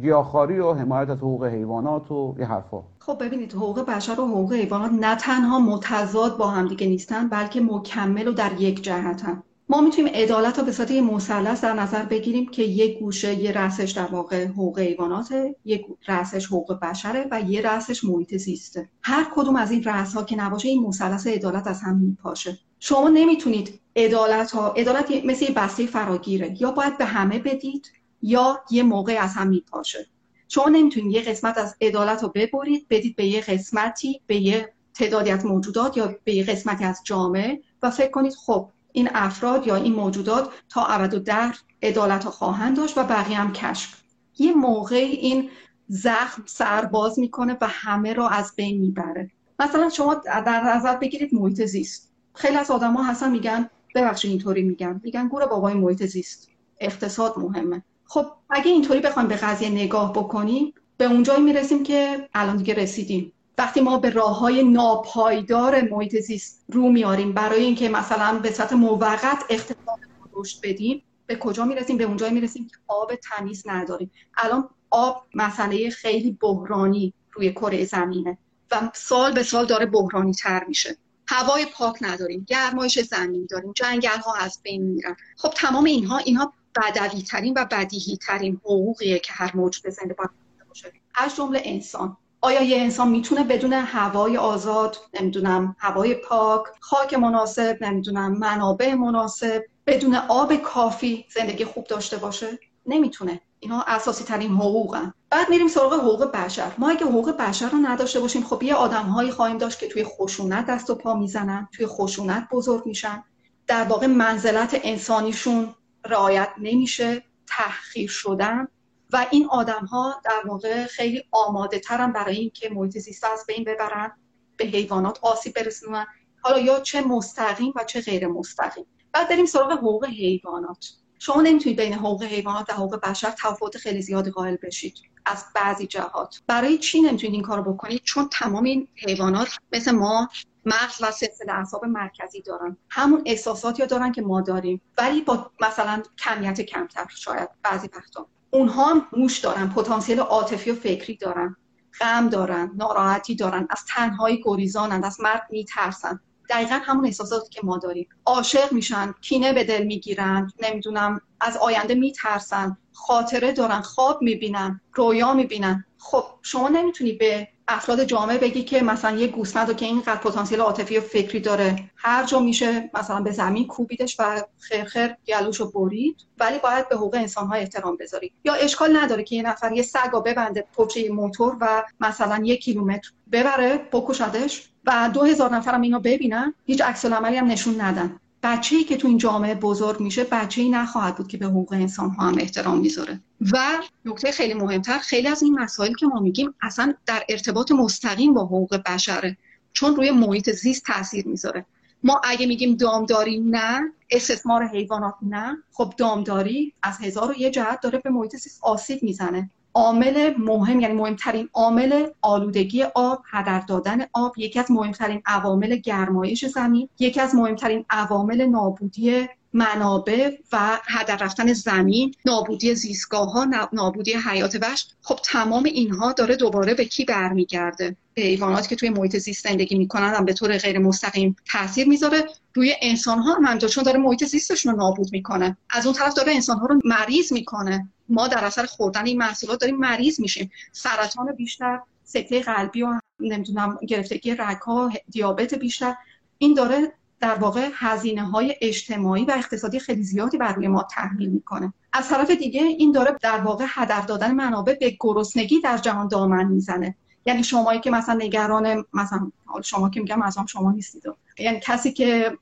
گیاهخواری و حمایت از حقوق حیوانات و یه حرفا. خب ببینید حقوق بشر و حقوق حیوانات نه تنها متضاد با هم دیگه نیستن بلکه مکمل و در یک جهتن. ما می‌تونیم عدالت رو به صورت مثلث در نظر بگیریم که یک گوشه یه رأسش در واقع حقوق حیواناته یک رأسش حقوق بشره و یه رأسش محیط زیسته. هر کدوم از این رأس ها که نباشه این مثلث عدالت از هم میپاشه. شما نمی‌تونید عدالت ها عدالت مثل یه بسته فراگیره. یا باید به همه بدید یا یه موقع از هم میپاشه شما نمی‌تونید یه قسمت از عدالت رو ببرید بدید به یه قسمتی به یه تعدادی از موجودات یا به یه قسمتی از جامعه و فکر کنید خب این افراد یا این موجودات تا ابد و در عدالت رو خواهند داشت و بقیه هم کشف. یه موقع این زخم سرباز می‌کنه و همه رو از بین می‌بره. مثلا شما در نظر بگیرید محیط زیست. خیلی از آدما هستن میگن ببخشید اینطوری میگن میگن گور بابای محیط زیست. اقتصاد مهمه. خب اگه اینطوری بخوایم به قضیه نگاه بکنیم به اونجایی می‌رسیم که الان دیگه رسیدیم. وقتی ما به راه های ناپایدار محیط زیست رو میاریم برای اینکه مثلا به صورت موقت اقتصاد رشد بدیم به کجا می‌رسیم؟ به اونجایی می‌رسیم که آب تمیز نداریم. الان آب مسئله خیلی بحرانی روی کره زمینه و سال به سال داره بحرانی تر میشه. هوای پاک نداریم گرمایش زمین داریم جنگل ها از بین میرن. خب تمام اینها اینها بدوی ترین و بدیهی ترین حقوقیه که هر موجود زنده باید باشه از جمله انسان. آیا یه انسان می‌تونه بدون هوای آزاد نمی‌دونم هوای پاک خاک مناسب نمی‌دونم منابع مناسب بدون آب کافی زندگی خوب داشته باشه؟ نمی‌تونه. اینا اساسی ترین حقوقن. بعد میریم سراغ حقوق بشر. ما اگه حقوق بشر رو نداشته باشیم خب یه آدم هایی خواهیم داشت که توی خشونت دست و پا می‌زنن توی خشونت بزرگ میشن. در واقع منزلت انسانیشون رعایت نمیشه تحقیر شدن و این آدم ها در واقع خیلی آماده ترن برای اینکه محیط زیست از بین ببرن به حیوانات آسیب برسونن. حالا یا چه مستقیم و چه غیر مستقیم. بعد بریم سراغ حقوق حیوانات. شما نمی‌تونید بین حقوق حیوانات و حقوق بشر تفاوت خیلی زیادی قائل بشید از بعضی جهات. برای چی نمی‌تونید این کارو بکنید؟ چون تمام این حیوانات مثل ما مغز و سلسله اعصاب مرکزی دارن. همون احساساتی دارن که ما داریم. ولی با مثلا کمیت کمتر شاید بعضی وقتا. اونها هم موش دارن پتانسیل عاطفی و فکری دارن. غم دارن ناراحتی دارن از تنهایی گریزانن از مرد میترسن. دقیقا همون احساساتی که ما داریم. عاشق میشن کینه به دل می‌گیرن نمی‌دونم از آینده میترسن خاطره دارن خواب می‌بینن رویا می‌بینن. خب شما نمی‌تونی به افراد جامعه بگی که مثلا یه گوسفند رو که اینقدر پتانسیل عاطفی و فکری داره. هر جا میشه مثلا به زمین کوبیدش و خیر گلوشو برید ولی باید به حقوق انسان ها احترام بذاری. یا اشکال نداره که یه نفر یه سگ ببنده پوچه موتور و مثلا یک کیلومتر ببره بکشدش و دو هزار نفر هم اینو ببینن هیچ عکس عملی هم نشون ندن. بچه ای که تو این جامعه بزرگ میشه بچه ای نخواهد بود که به حقوق انسان ها هم احترام می‌ذاره. و نکته خیلی مهمتر خیلی از این مسائل که ما میگیم اصلا در ارتباط مستقیم با حقوق بشره چون روی محیط زیست تاثیر می‌ذاره. ما اگه میگیم دامداری نه استثمار حیوانات نه خب دامداری از هزار و یه جهت داره به محیط زیست آسیب می‌زنه. عامل مهم یعنی مهمترین عامل آلودگی آب هدر دادن آب یکی از مهمترین عوامل گرمایش زمین یکی از مهمترین عوامل نابودی منابع و هدر رفتن زمین نابودی زیستگاه ها نابودی حیات وحش خب تمام اینها داره دوباره به کی برمیگرده؟ به که توی محیط زیست زندگی می‌کنن هم به طور غیر مستقیم تاثیر می‌ذاره روی انسان ها هم چون داره محیط زیستشون رو نابود می‌کنه. از اون طرف داره انسان ها رو مریض می‌کنه. ما در اثر خوردن این محصولات داریم مریض میشیم. سرطان بیشتر سکته قلبی و نمی‌دونم گرفتگی رگها دیابت بیشتر این داره در واقع هزینه های اجتماعی و اقتصادی خیلی زیادی بر روی ما تحمیل می‌کنه. از طرف دیگه این داره در واقع هدر دادن منابع به گرسنگی در جهان دامن می‌زنه. یعنی شمایی که مثلا نگران مثلا شما که میگم مثلا شما نیستید. یعنی کسی که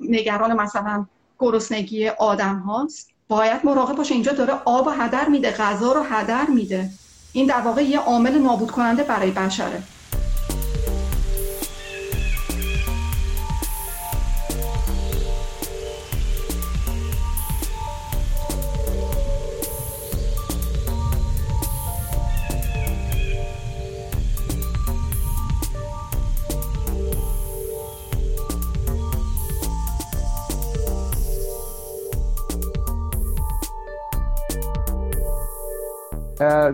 نگران مثلا گرسنگی آدم هاست باید مراقب باشه. اینجا داره آب و هدر میده غذا رو هدر میده. این در واقع یه عامل نابود کننده برای بشره.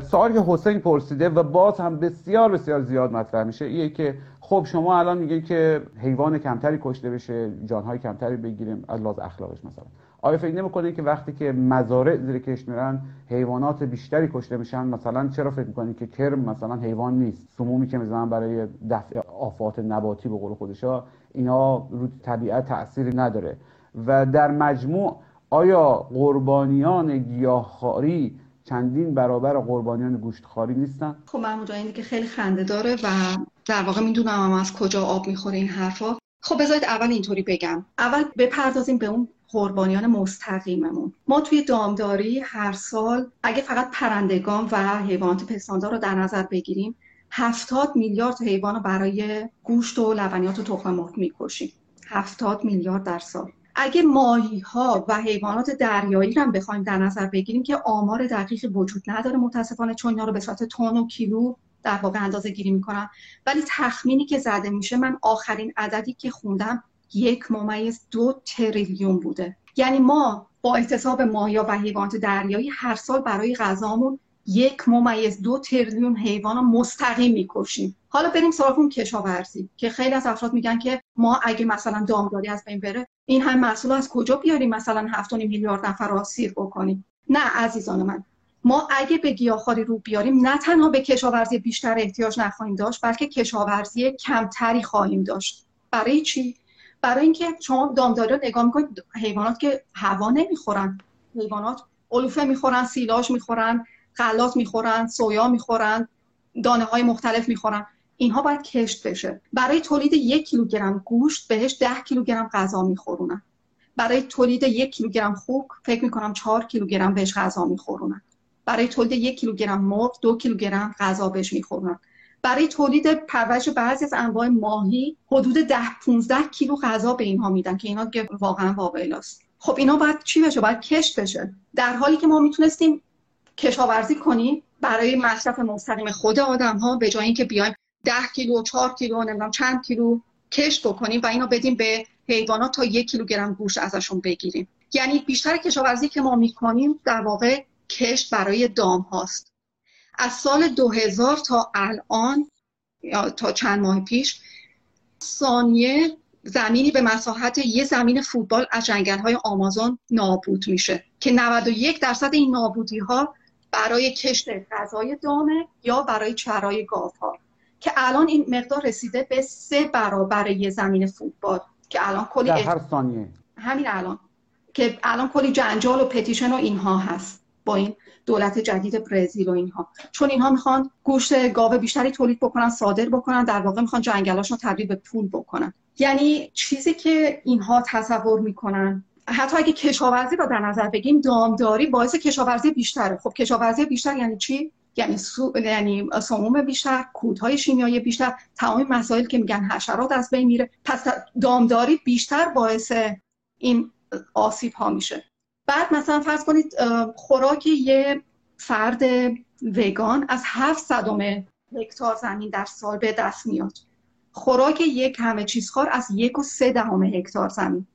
سوالی که حسین پرسیده و باز هم بسیار بسیار زیاد مطرح میشه اینه که خب شما الان میگه که حیوان کمتری کشته بشه جانهای کمتری بگیریم از لحاظ اخلاقش مثلا. آیا فکر نمی‌کنید که وقتی که مزارع زیر کش میرن حیوانات بیشتری کشته میشن؟ مثلا چرا فکر می‌کنید که کرم مثلا حیوان نیست؟ سمومی که می‌زنن برای دفع آفات نباتی به قول خودشا اینا رو طبیعت تأثیری نداره. و در مجموع آیا قربانیان گیاهخواری چندین برابر قربانیان گوشتخواری نیستن. خب من اینه که خیلی خنده داره و در واقع می‌دونم هم از کجا آب می‌خوره این حرفا. خب بذارید اول اینطوری بگم. اول بپردازیم به اون قربانیان مستقیممون. ما توی دامداری هر سال اگه فقط پرندگان و حیوانات پستاندار رو در نظر بگیریم هفتاد میلیارد حیوان رو برای گوشت و لبنیات و تخم مرغ می‌کشیم. هفتاد میلیارد در سال. اگه ماهی ها و حیوانات دریایی هم بخوایم در نظر بگیریم که آمار دقیقی وجود نداره متاسفانه چون اینا رو به صورت تن و کیلو در واقع اندازه گیری می‌کنم ولی تخمینی که زده میشه من آخرین عددی که خوندم یک ممیز دو تریلیون بوده. یعنی ما با احتساب ماهیا و حیوانات دریایی هر سال برای غذامون یک ممیز دو تریلیون حیوان رو مستقیم می‌کشیم. حالا بریم سراغ اون کشاورزی که خیلی از افراد میگن که ما اگه مثلا دامداری از بین بره این هم محصول از کجا بیاریم؟ مثلا 7 میلیارد نفر رو سیر بکنیم. نه عزیزان من ما اگه به گیاهخواری رو بیاریم نه تنها به کشاورزی بیشتر احتیاج نخواهیم داشت بلکه کشاورزی کمتری خواهیم داشت. برای چی؟ برای اینکه شما دامداری رو نگاه می‌کنید حیوانات که هوا نمی‌خورن حیوانات علوفه می‌خورن سیلاش می‌خورن. غلات می‌خورن سویا می‌خورن دانه های مختلف می‌خورن اینها باید کشت بشه. برای تولید یک کیلوگرم گوشت بهش ده کیلوگرم غذا میخورونن. برای تولید یک کیلوگرم خوک فکر می‌کنم چهار کیلوگرم بهش غذا میخورونن. برای تولید یک کیلوگرم مرغ دو کیلوگرم غذا بهش میخورونن. برای تولید پرورش بعضی از انواع ماهی حدود ده 15 کیلو غذا به اینها میدن که اینا واقعا واقعی است خب اینا باید چی بشه؟ باید کشت بشه. در حالی که ما می‌تونستیم کشاورزی کنیم برای مصرف مستقیم خود آدم ها به جای اینکه بیایم ده کیلو چهار کیلو نمی‌دونم چند کیلو کشت بکنیم و اینو بدیم به حیوانات تا یک کیلوگرم گوشت ازشون بگیریم. یعنی بیشتر کشاورزی که ما می‌کنیم در واقع کشت برای دام هاست. از سال 2000 تا الان یا تا چند ماه پیش ثانیه زمینی به مساحت یه زمین فوتبال از جنگل های آمازون نابود میشه که 91 درصد این نابودی ها برای کشت غذای دامه یا برای چرای گاف ها که الان این مقدار رسیده به سه برابر یه زمین فوتبال که الان کلی در هر ثانیه. همین الان. که الان کلی جنجال و پتیشن و اینها هست با این دولت جدید برزیل و اینها. چون اینها می‌خوان گوشت گاوه بیشتری تولید بکنن صادر بکنن در واقع می‌خوان جنگلاشون تبدیل به پول بکنن. یعنی چیزی که اینها تصور می‌کنن حتی اگه کشاورزی رو در نظر بگیم دامداری باعث کشاورزی بیشتره. خب کشاورزی بیشتر یعنی چی؟ یعنی سو... یعنی سموم بیشتر کودهای شیمیایی بیشتر تمام مسائل که میگن حشرات از بین میره. پس دامداری بیشتر باعث این آسیب ها میشه. بعد مثلا فرض کنید خوراک یه فرد وگان از هفت صدم هکتار زمین در سال به دست میاد. خوراک یک همه چیزخوار از یک و سه دهم هکتار زمین.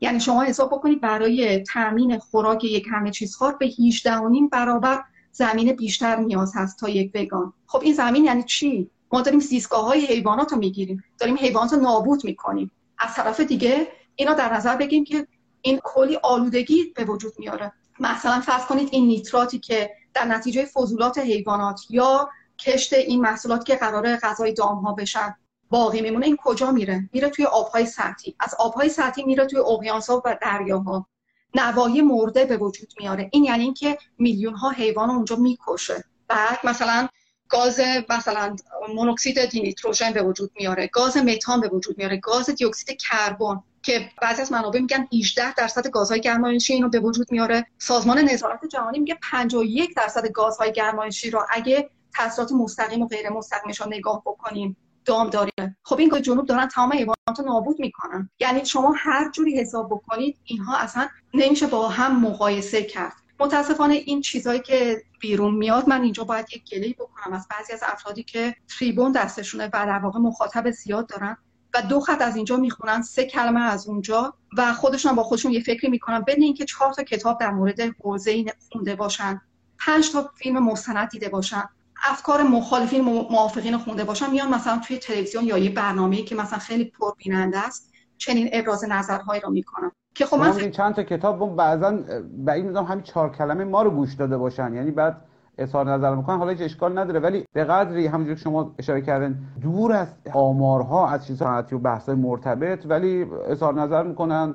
یعنی شما حساب بکنید برای تامین خوراک یک همه چیزخوار به 18 برابر زمین بیشتر نیاز هست تا یک وگان. خب این زمین یعنی چی؟ ما داریم زیستگاه های حیوانات رو می‌گیریم. داریم حیوانات رو نابود می‌کنیم. از طرف دیگه اینا در نظر بگیم که این کلی آلودگی به وجود میاره. مثلا فرض کنید این نیتراتی که در نتیجه فضولات حیوانات یا کشت این محصولات که قراره غذای دام ها بشن باقی میمونه این کجا میره؟ میره توی آبهای سطحی. از آبهای سطحی میره توی اقیانوس‌ها و دریاها. نواحی مرده به وجود میاره. این یعنی اینکه میلیون ها حیوان اونجا می‌کشه. بعد مثلا گاز مثلا مونوکسید دینیتروژن به وجود میاره. گاز متان به وجود میاره. گاز دی اکسید کربن که بعضی از منابع میگن 18 درصد گازهای گرمایشی اینو به وجود میاره. سازمان نظارت جهانی میگه 51 درصد گازهای گرمایشی رو اگه تاثیرات مستقیم و غیر مستقیمش رو نگاه بکنیم دام داره. خب این جنوب دارن تمام حیوانات نابود می‌کنن. یعنی شما هر جوری حساب بکنید اینها اصلا نمیشه با هم مقایسه کرد. متاسفانه این چیزهایی که بیرون میاد من اینجا باید یک گلهی بکنم از بعضی از افرادی که تریبون دستشونه و در واقع مخاطب زیاد دارن و دو خط از اینجا می‌خونن سه کلمه از اونجا و خودشون با خودشون یه فکری می‌کنن بدون اینکه چهار تا کتاب در مورد حوزه خونده باشن پنج تا فیلم مستند دیده باشن. افکار مخالفین موافقین خونده باشن میان مثلا توی تلویزیون یا یه برنامه‌ای که مثلا خیلی پربیننده است چنین ابراز نظرهایی رو می‌کنم. که خب من چند تا کتاب بعضا این نظام همین چهار کلمه ما رو گوش داده باشن. یعنی بعد اظهار نظر می‌کنن حالا هیچ اشکال نداره. ولی به قدری همونجور که شما اشاره کردن دور از آمارها از چیزها و بحث مرتبط ولی اظهار نظر می‌کنن.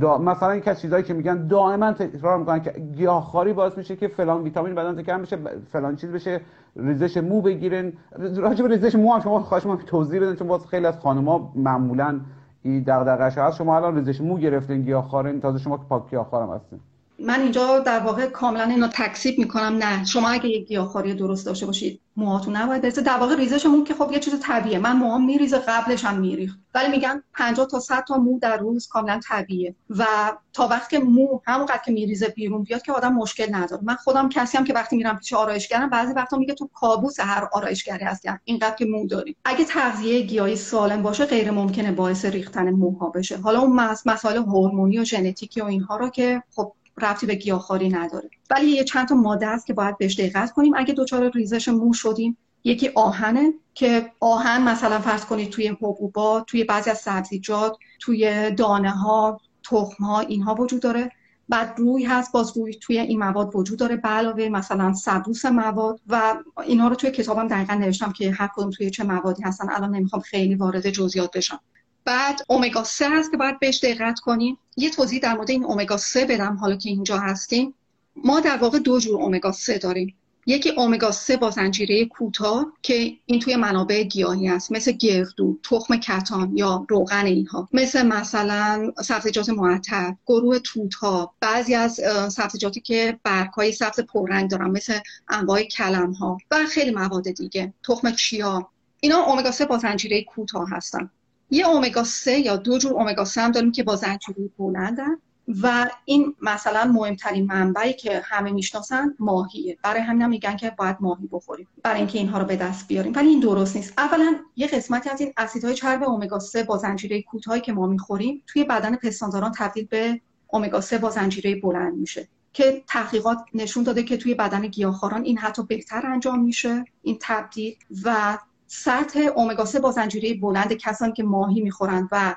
دا مثلا این از چیزایی که میگن دائما تکرار می‌کنن که گیاهخواری باعث میشه که فلان ویتامین بدن کم بشه فلان چیز بشه ریزش مو بگیرن. راجع به ریزش مو هم شما خواهش من توضیح بدن چون باز خیلی از خانم‌ها معمولا این دغدغه‌اش هست. شما الان ریزش مو گرفتین گیاهخوارین تازه شما که پاک گیاهخوارم هستین. من اینجا در واقع کاملا اینو تکسیب می‌کنم. نه شما اگه یک گیاهخواری درست داشته باشید موهاتون نباید بریزه در واقع ریزش مو که خب یه چیز طبیعیه. من موهام میریزه قبلش هم میریخت. ولی میگن 50 تا 100 تا مو در روز کاملا طبیعیه. و تا وقتی که مو همونقدر که میریزه بیرون بیاد که آدم مشکل نداره. من خودم کسی هم که وقتی میرم پیش آرایشگرم بعضی وقتا میگه تو کابوس هر آرایشگری هستی. اینقدر که مو داری. اگه تغذیه گیاهی سالم باشه غیر ممکنه باعث ریختن موها بشه. حالا اون مسائل هورمونی و ژنتیکی و اینها رو که خب رفتی به گیاهخواری نداره. ولی یه چند تا ماده است که باید بهش دقت کنیم. اگه دچار ریزش مو شدیم یکی آهنه که آهن مثلا فرض کنید توی حبوبات توی بعضی از سبزیجات توی دانه ها تخم ها اینها وجود داره. بعد روی هست باز روی توی این مواد وجود داره. به علاوه مثلا سبوس مواد و اینها رو توی کتابم دقیقا نوشتم که هر کدوم توی چه موادی هستن. الان نمی‌خوام خیلی وارد جزئیات بشم. بعد امگا 3 هست که باید بهش دقت کنیم. یه توضیح در مورد این امگا 3 بدم حالا که اینجا هستیم. ما در واقع دو جور امگا 3 داریم. یکی امگا 3 با زنجیره کوتاه که این توی منابع گیاهی است مثل گردو، تخم کتان یا روغن اینها. مثل مثلا سبزیجات معطر، گروه توت ها، بعضی از سبزیجاتی که برگ‌های سبز پررنگ دارن مثل انواع کلم ها و خیلی مواد دیگه، تخم چیا. اینا امگا 3 با زنجیره کوتاه هستن. یه امگا 3 یا دو جور امگا 3 هم داریم که با زنجیره بلندن و این مثلا مهمترین منبعی که همه می‌شناسن ماهیه. برای همین هم میگن که باید ماهی بخوریم برای اینکه اینها رو به دست بیاریم. ولی این درست نیست. اولا یه قسمتی از این اسیدهای چرب امگا 3 با زنجیره کوتاهی که ما می‌خوریم توی بدن پستانداران تبدیل به امگا 3 با زنجیره بلند میشه که تحقیقات نشون داده که توی بدن گیاهخواران این حتی بهتر انجام میشه این تبدیل و سطح امگا 3 با زنجیره بلند کسانی که ماهی می‌خورند و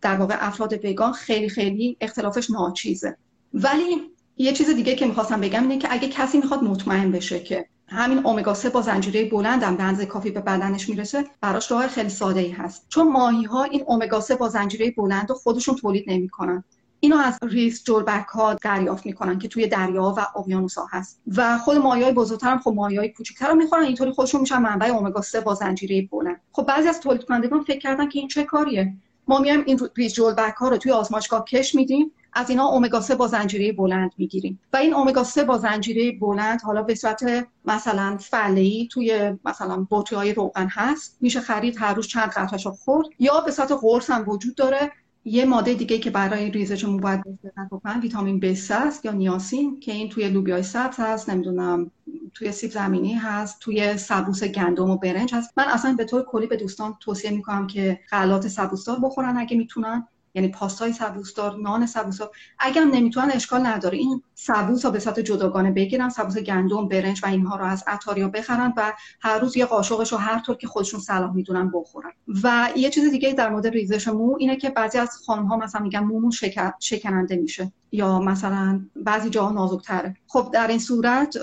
در واقع افراد وگان خیلی خیلی اختلافش ناچیزه. ولی یه چیز دیگه که می‌خواستم بگم اینه که اگه کسی می‌خواد مطمئن بشه که همین امگا 3 با زنجیره بلند هم به کافی به بدنش می‌رسه براش راه خیلی ساده ای هست. چون ماهی ها این امگا 3 با زنجیره بلند رو خودشون تولید نمی‌کنن. اینو از ریس جربک ها دریافت می‌کنن که توی دریا و اقیانوس ها هست. و خود های بزرگتر هم خب های کوچیک‌تر رو می‌خورن اینطوری خودشون میشن منبع امگا 3 با زنجیره بلند. خب بعضی از تولید کنندگان فکر کردن که این چه کاریه؟ ما میایم این ریز جلبک ها رو توی آزمایشگاه کش میدیم از اینا امگا 3 با زنجیره بلند می‌گیریم. و این امگا 3 با زنجیره بلند حالا به صورت مثلا فله توی مثلا بطری های روغن هست. میشه خرید هر روز چند قطعه‌شو خورد. یا به صورت قرص هم وجود داره. یه ماده دیگه که برای ریزش مو باید بکنن ویتامین B3 است یا نیاسین که این توی لوبیای سبز هست نمی‌دونم توی سیب زمینی هست توی سبوس گندم و برنج هست. من اصلا به طور کلی به دوستان توصیه می‌کنم که غلات سبوسدار بخورن اگه می‌تونن. یعنی پاستای سبوسدار نان سبوسدار. اگر نمی‌تونن اشکال نداره. این سبوس به صورت جداگانه بگیرن سبوس گندم برنج و اینها رو از عطاریا بخرن و هر روز یه قاشقش رو هر طور که خودشون صلاح می‌دونن بخورن. و یه چیز دیگه در مورد ریزش مو اینه که بعضی از خانم ها مثلا میگن مومون شکننده میشه یا مثلا بعضی جاها نازکتره. خب در این صورت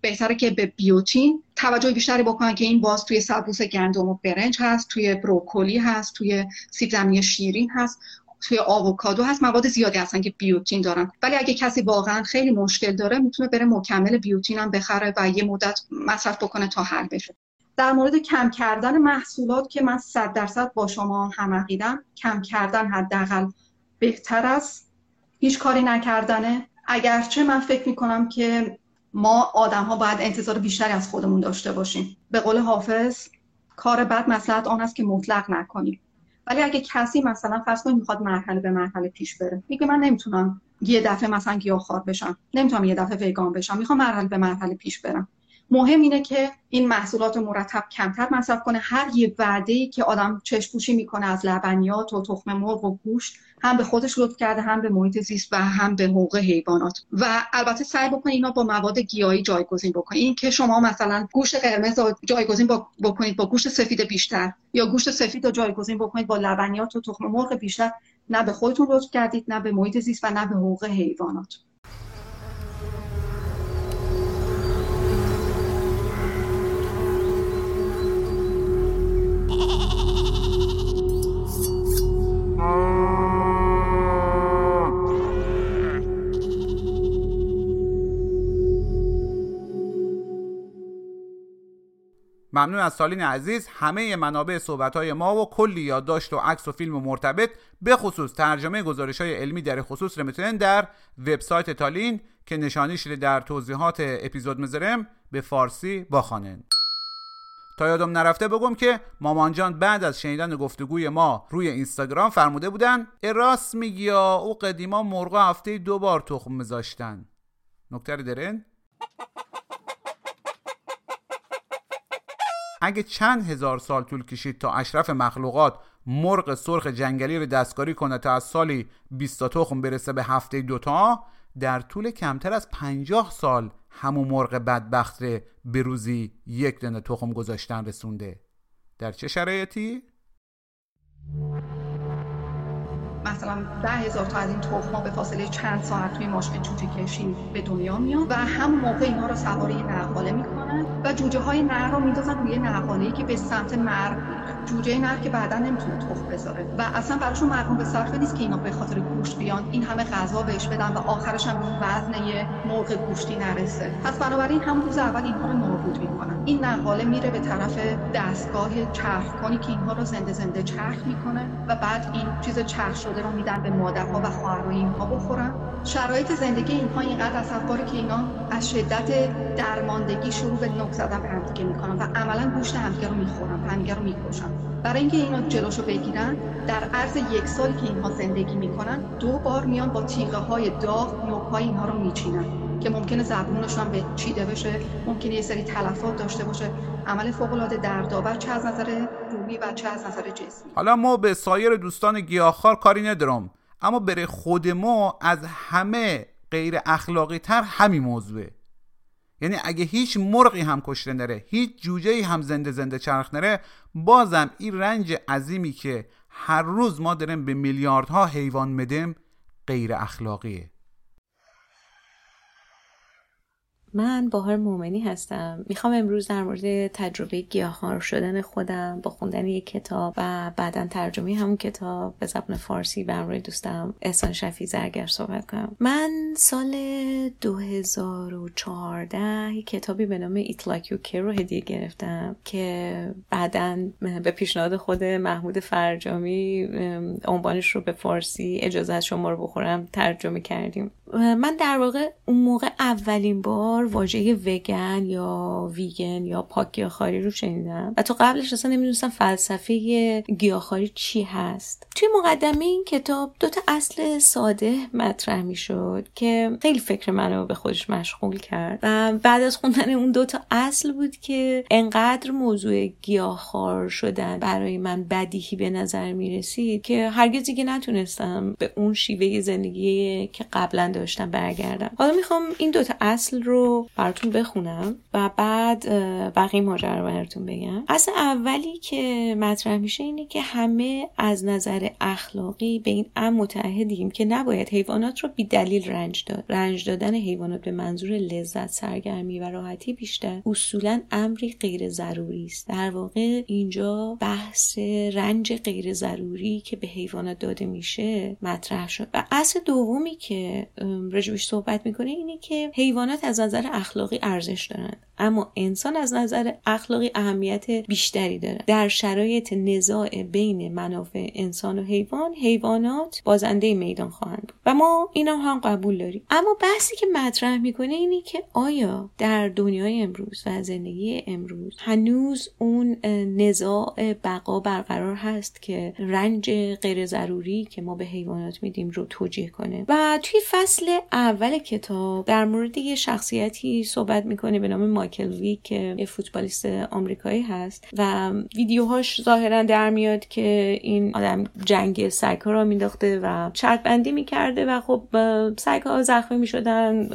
بهتره که به بیوتین توجه بیشتری بکنن که این باز توی سبوس گندم و برنج هست توی بروکلی هست توی سیب زمینی شیرین هست. توی آووکادو هست مواد زیادی هستن که بیوتین دارن. ولی اگه کسی واقعا خیلی مشکل داره می‌تونه بره مکمل بیوتین هم بخره و یه مدت مصرف بکنه تا حل بشه. در مورد کم کردن محصولات که من صد درصد با شما هم عقیدم کم کردن حداقل بهتر است. هیچ کاری نکردنه. اگرچه من فکر می‌کنم که ما آدم ها باید انتظار بیشتری از خودمون داشته باشیم. به قول حافظ کار بد مسلحت آن است که مطلق نکنیم. ولی اگه کسی مثلا فرض کنید می‌خواد مرحله به مرحله پیش بره میگه من نمی‌تونم یه دفعه مثلا گیاهخوار بشم نمی‌تونم یه دفعه ویگان بشم می‌خوام مرحله به مرحله پیش برم. مهم اینه که این محصولات مرتب کمتر مصرف کنه. هر یه وعده که آدم چشپوشی می‌کنه از لبنیات و تخم مرغ و گوشت هم به خودش لطف کرده هم به محیط زیست و هم به حقوق حیوانات. و البته سعی بکنید اینا با مواد گیاهی جایگزین بکنید این که شما مثلا گوشت قرمز رو جایگزین بکنید با گوشت سفید بیشتر یا گوشت سفید رو جایگزین بکنید با لبنیات و تخم مرغ بیشتر نه به خودتون لطف کردید نه به محیط زیست و نه به حقوق حیوانات. ممنون از سالین عزیز. همه منابع صحبت های ما و کلی یادداشت و عکس و فیلم و مرتبط به خصوص ترجمه گزارش های علمی در خصوص رو می‌تونن در وبسایت تالین که نشانیش در توضیحات اپیزود مزرم به فارسی باخانن تا یادم نرفته بگم که مامانجان بعد از شنیدن گفتگوی ما روی اینستاگرام فرموده بودن راست میگی او قدیما مرغا هفته دو بار تخم میذاشتن. نکته درن. اگه چند هزار سال طول کشید تا اشرف مخلوقات مرغ سرخ جنگلی رو دستکاری کنه تا از سالی 20 تا تخم برسه به هفته دوتا در طول کمتر از 50 سال همون مرغ بدبخت به روزی یک دونه تخم گذاشتن رسونده در چه شرایطی؟ مثلا ده هزار تا از این تخم به فاصله چند ساعت توی ماشین جوجه کشی به دنیا میان و همون موقع اینها رو سواری نقاله می‌کنن و جوجه های نر رو میندازن روی نقاله که به سمت مرگ جوجه نر که بعدا نمی‌تونه تخم بذاره و اصلا براشون مرگون به صرفه نیست که اینا به خاطر گوشت بیان این همه غذا بهش بدن و آخرش هم اون وزن یه مرغ گوشتی نرسه. پس بنابراین همون روز اول اینها رو نابود می‌کنن. این نقاله میره به طرف دستگاه چرخ که اینها رو زنده زنده چرخ می‌کنه و بعد این چیز چرخ شده رو میدن به مادرها و خواهرای اینها بخورن. شرایط زندگی اینها اینقدر اصفباره که اینا از شدت درماندگی شروع به نک زدن به همدیگه می‌کنن و عملا گوشت همدیگه رو می‌خورن همدیگه رو می‌کشن. برای اینکه اینا جلوشو بگیرن در عرض یک سالی که اینها زندگی می‌کنن دو بار میان با تیغه های داغ نوکهای اینها رو میچینن که ممکنه زبونشون به چیده بشه ممکنه یه سری تلفات داشته باشه. عمل فوق العاده دردآور چه از نظر روحی و چه از نظر جسمی. حالا ما به سایر دوستان گیاهخوار کاری ندارم اما بره خود ما از همه غیر اخلاقی تر همین موضوعه. یعنی اگه هیچ مرغی هم کشته نره هیچ جوجه هم زنده زنده چرخ نره بازم این رنج عظیمی که هر روز ما داریم به میلیاردها حیوان مدیم غیر اخلاقیه. من باهر مومنی هستم. می‌خوام امروز در مورد تجربه گیاهخوار شدن خودم با خوندن یک کتاب و بعدا ترجمه همون کتاب به زبان فارسی به همراه دوستم احسان شفی زرگر صحبت کنم. من سال 2014 یک کتابی به نام ایت لاک رو هدیه گرفتم که بعدا به پیشنهاد خود محمود فرجامی عنوانش رو به فارسی اجازه شما رو بخورم ترجمه کردیم. من در واقع اون موقع اولین بار واژه وگن یا ویگن یا پاک گیاهخواری رو شنیدم. و تو قبلش اصلا نمی‌دونستم فلسفه گیاهخواری چی هست. توی مقدمه این کتاب دو تا اصل ساده مطرح می‌شد که خیلی فکر منو به خودش مشغول کرد. و بعد از خوندن اون دو تا اصل بود که انقدر موضوع گیاهخوار شدن برای من بدیهی به نظر می‌رسید که هرگز دیگه نتونستم به اون شیوه زندگی که قبلا داشتم برگردم. حالا می‌خوام این دوتا اصل رو براتون بخونم و بعد بقیه ماجرا رو براتون بگم. اصل اولی که مطرح میشه اینه که همه از نظر اخلاقی به این ام متحدیم که نباید حیوانات رو بی دلیل رنج داد رنج دادن حیوانات به منظور لذت سرگرمی و راحتی بیشتر اصولا امری غیر ضروری است. در واقع اینجا بحث رنج غیر ضروری که به حیوانات داده میشه مطرح شد. و اصل دومی که رجوش صحبت می‌کنه اینه که حیوانات از نظر اخلاقی ارزش دارند اما انسان از نظر اخلاقی اهمیت بیشتری داره. در شرایط نزاع بین منافع انسان و حیوان حیوانات بازنده میدان خواهند و ما اینا هم قبول داریم. اما بحثی که مطرح می‌کنه اینه که آیا در دنیای امروز و زندگی امروز هنوز اون نزاع بقا برقرار هست که رنج غیر ضروری که ما به حیوانات میدیم رو توجیه کنه؟ و توی فصل اول کتاب در مورد یه شخصیتی صحبت می‌کنه به نام مایکل وی که یه فوتبالیست آمریکایی هست. و ویدیوهاش ظاهرا در میاد که این آدم جنگ سگ را مینداخته و چرت بندی می‌کرده و خب سگ ها زخمی می‌شدن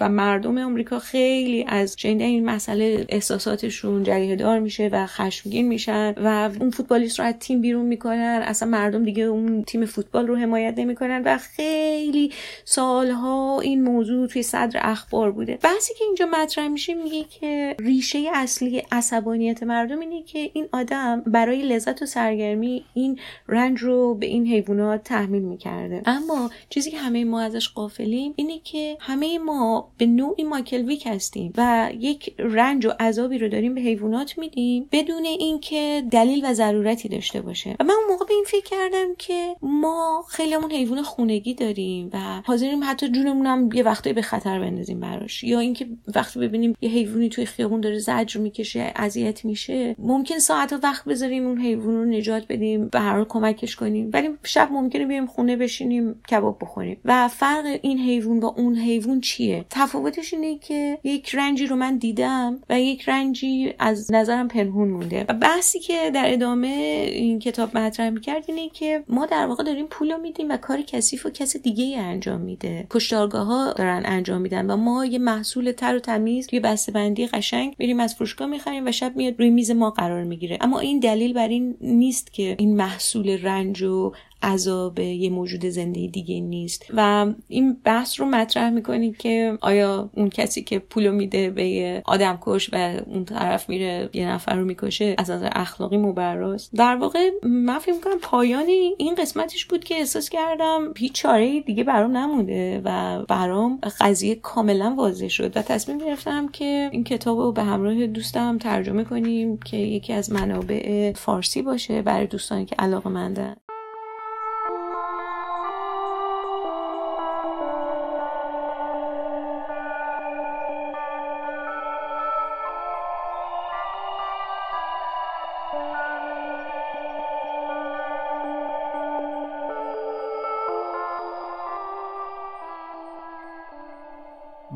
و مردم آمریکا خیلی از شنیدن این مسئله احساساتشون جریه دار میشه و خشمگین میشن و اون فوتبالیست رو از تیم بیرون می‌کنن. اصلا مردم دیگه اون تیم فوتبال رو حمایت نمی‌کنن و خیلی سالها این موضوع توی صدر اخبار بوده. بحثی که اینجا مطرح میشه میگه که ریشه اصلی عصبانیت مردم اینه که این آدم برای لذت و سرگرمی این رنج رو به این حیوانات تحمیل می‌کرده. اما چیزی که همه ما ازش قافلیم اینه که همه ما به نوعی مایکل ویک هستیم و یک رنج و عذابی رو داریم به حیوانات میدیم بدون اینکه دلیل و ضرورتی داشته باشه. و من اون موقع به این فکر کردم که ما خیلیمون حیوان خونگی داریم و حاضریم حتی جونمون هم یه وقتی به خطر بندازیم براش. یا اینکه وقتی ببینیم یه حیوانی توی خیابون داره زجر می‌کشه اذیت میشه ممکن ساعت وقت بذاریم اون حیوان رو نجات بدیم و هر کمکش کنیم. ولی شب ممکنه بیایم خونه بشینیم کباب بخوریم. و فرق این حیوان با اون حیوان چیه؟ تفاوتش اینه که یک رنجی رو من دیدم و یک رنجی از نظرم پنهون مونده. و بحثی که در ادامه این کتاب مطرح می‌کرد اینه که ما در واقع داریم پول میدیم و کار کثیف و کس دیگه انجام میده. کشتارگاه ها دارن انجام میدن و ما یه محصول تر و تمیز توی بندی قشنگ میریم از فروشگاه می‌خریم و شب میاد روی میز ما قرار می‌گیره. اما این دلیل بر این نیست که این محصول رنج و عذاب یه موجود زنده دیگه نیست. و این بحث رو مطرح می‌کنید که آیا اون کسی که پولو میده به یه آدم کش و اون طرف میره یه نفر رو می‌کشه از نظر اخلاقی مبراست. در واقع من فکر می‌کنم پایان این قسمتش بود که احساس کردم هیچ چاره دیگه برام نمونده و برام قضیه کاملا واضح شد و تصمیم گرفتم که این کتاب رو به همراه دوستم ترجمه کنیم که یکی از منابع فارسی باشه برای دوستانی که علاقه مندن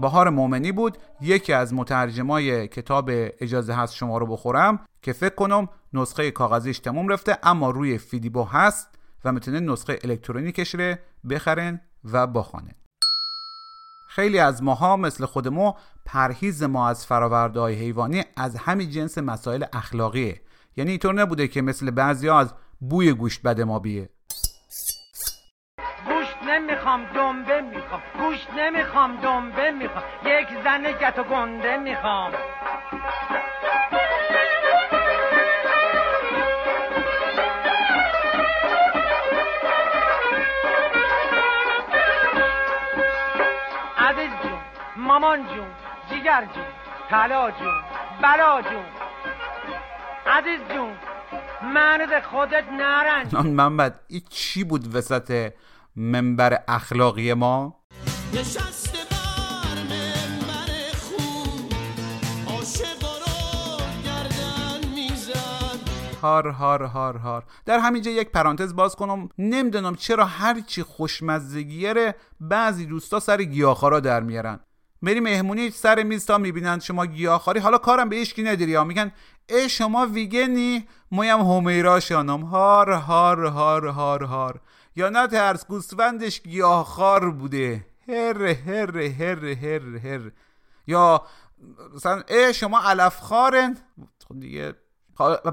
بهار مومنی بود. یکی از مترجمای کتاب اجازه هست شما رو بخورم که فکر کنم نسخه کاغذیش تموم رفته اما روی فیدیبو هست و می‌تونین نسخه الکترونیکش رو بخرن و بخوانن خیلی از ماها مثل خود ما پرهیز ما از فراورده های حیوانی از همین جنس مسائل اخلاقیه. یعنی اینطور نبوده که مثل بعضی از بوی گوشت بد ما بیه. نمی‌خوام دنبه می‌خوام. گوشت نمی‌خوام دنبه می‌خوام. یک زن گت و گنده می‌خوام. عزیز جون مامان جون جیگر جون طلا جون بلا جون. عزیز جون مرد خودت نرنج محمد این چی بود وسط منبر اخلاقی ما. هار هار هار هار. در همینجا یک پرانتز باز کنم. نمی‌دونم چرا هرچی خوشمزگیه بعضی دوستا سر گیاهخوارا در میارن. میری مهمونی سر میز تا می‌بینن شما گیاهخواری حالا کارم به ایشکی نداری میگن ای شما ویگنی مویم همیرا شانم هار هار هار هار هار. یا نه ترس گوسفندش گیاهخوار بوده. هر هر هر هر هر. یا مثلا اه شما علف خارن خب دیگه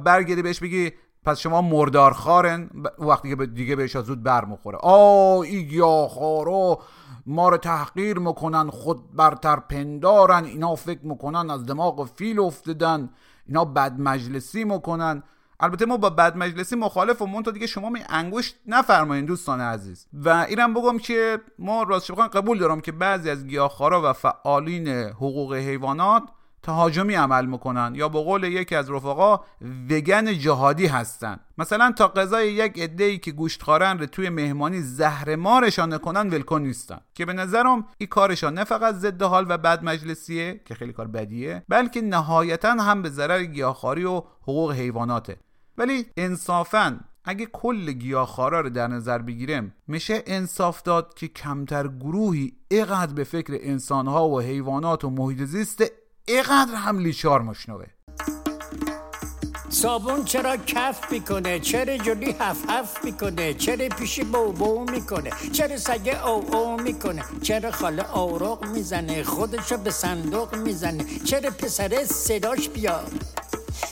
برگردی بهش بگی پس شما مردار خارن وقتی که دیگه بهش زود برمخوره آه ای گیاهخوارا ما رو تحقیر می‌کنن خود برتر پندارن اینا فکر می‌کنن از دماغ فیل افتادن اینا بد مجلسی می‌کنن. البته ما با بد مجلسی مخالف و تا دیگه شما می انگشت نفرمایین دوستان عزیز. و اینم بگم که ما راست قبول دارم که بعضی از گیاهخوارا و فعالین حقوق حیوانات تهاجمی عمل می‌کنن یا به قول یکی از رفقا وگن جهادی هستن. مثلا تا غذای یک ای که گوشت خارن رو توی مهمانی زهر مارشان نکنن ولکن نیستن. که به نظرم این کارشان نه فقط ضد حال و بد مجلسیه که خیلی کار بدیه بلکه نهایتا هم به ضرر گیاهخواری و حقوق حیواناته. ولی انصافا اگه کل گیاهخوارا رو در نظر بگیریم میشه انصاف داد که کمتر گروهی اقدر به فکر انسانها و حیوانات و محیط زیست اینقدر هم لیچار مشنوه. صابون چرا کف می‌کنه؟ چرا جلوی هف هف می‌کنه؟ چرا پیشی بو بو می‌کنه؟ چرا سگه او او می‌کنه؟ چرا خاله آروغ می‌زنه؟ خودشو به صندوق می‌زنه؟ چرا پسره صداش بیاد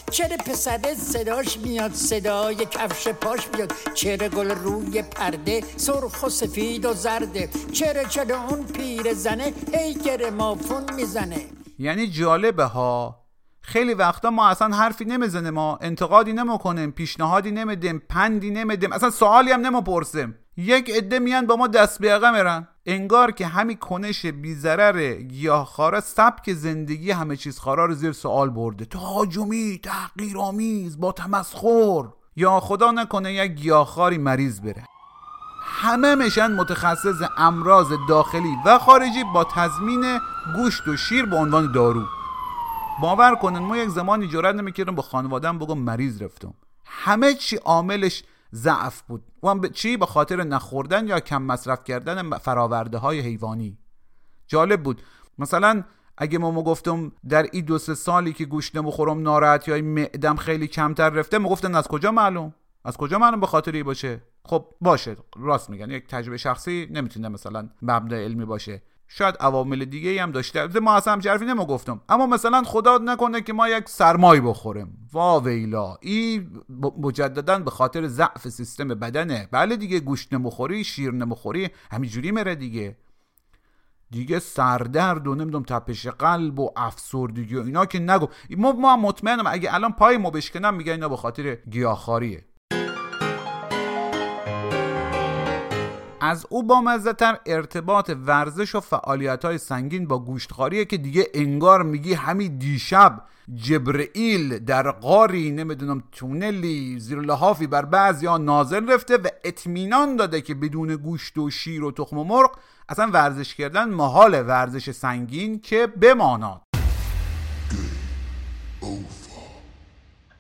چرا پسره صداش میاد صدای کفش پاش بیاد چرا گل روی پرده سرخ و سفید و زرده؟ چرا چرا اون پیر زنه هی گره مافون می‌زنه؟ یعنی جالبه ها. خیلی وقتا ما اصلا حرفی نمی‌زنه ما انتقادی نمی‌کنیم پیشنهادی نمیدیم پندی نمیدیم اصلا سوالی هم نمی‌پرسیم. یک عده میان با ما دست بیاقه میرن. انگار که همین کنش بیزرر گیاهخواره سبک زندگی همه چیز خارا رو زیر سوال برده. تهاجمی تحقیرآمیز با تمسخر. یا خدا نکنه یک گیاهخواری مریض بره. همه میشن متخصص امراض داخلی و خارجی با تضمین گوشت و شیر به عنوان دارو. باور کنن ما یک زمانی جرات نمی‌کردم با خانوادم بگم مریض رفتم. همه چی عاملش ضعف بود. و چی؟ به خاطر نخوردن یا کم مصرف کردن فراورده های حیوانی. جالب بود. مثلا اگه ما گفتم در این دو سه سالی که گوشت نمی‌خورم ناراحت یا معدم خیلی کمتر رفته گفتن از کجا معلوم؟ از کجا معلوم به خاطر ای باشه؟ خب باشه راست میگن. یک تجربه شخصی نمی‌تونه مثلا مبدا علمی باشه. شاید عوامل دیگه هم داشته. ما اصلا هم نمو گفتم اما مثلا خدا نکنه که ما یک سرمای بخوریم. وا ویلا. ای مجددا به خاطر ضعف سیستم بدنه. بله دیگه گوشت نمخوری شیر نمخوری همینجوری میره دیگه. دیگه سردرد و نمی‌دونم تپش قلب و افسردگی و اینا که نگو. ما ما مطمئنم اگه الان پای ما بشکنم میگن اینا به خاطر گیاهخواریه از او با مزهتر ارتباط ورزش و فعالیت های سنگین با گوشتخاریه که دیگه انگار میگی همین دیشب جبرئیل در قاری نمی‌دونم تونلی زیر لحافی بر بعضی ها نازل رفته و اطمینان داده که بدون گوشت و شیر و تخم و مرغ اصلا ورزش کردن محال ورزش سنگین که بماناد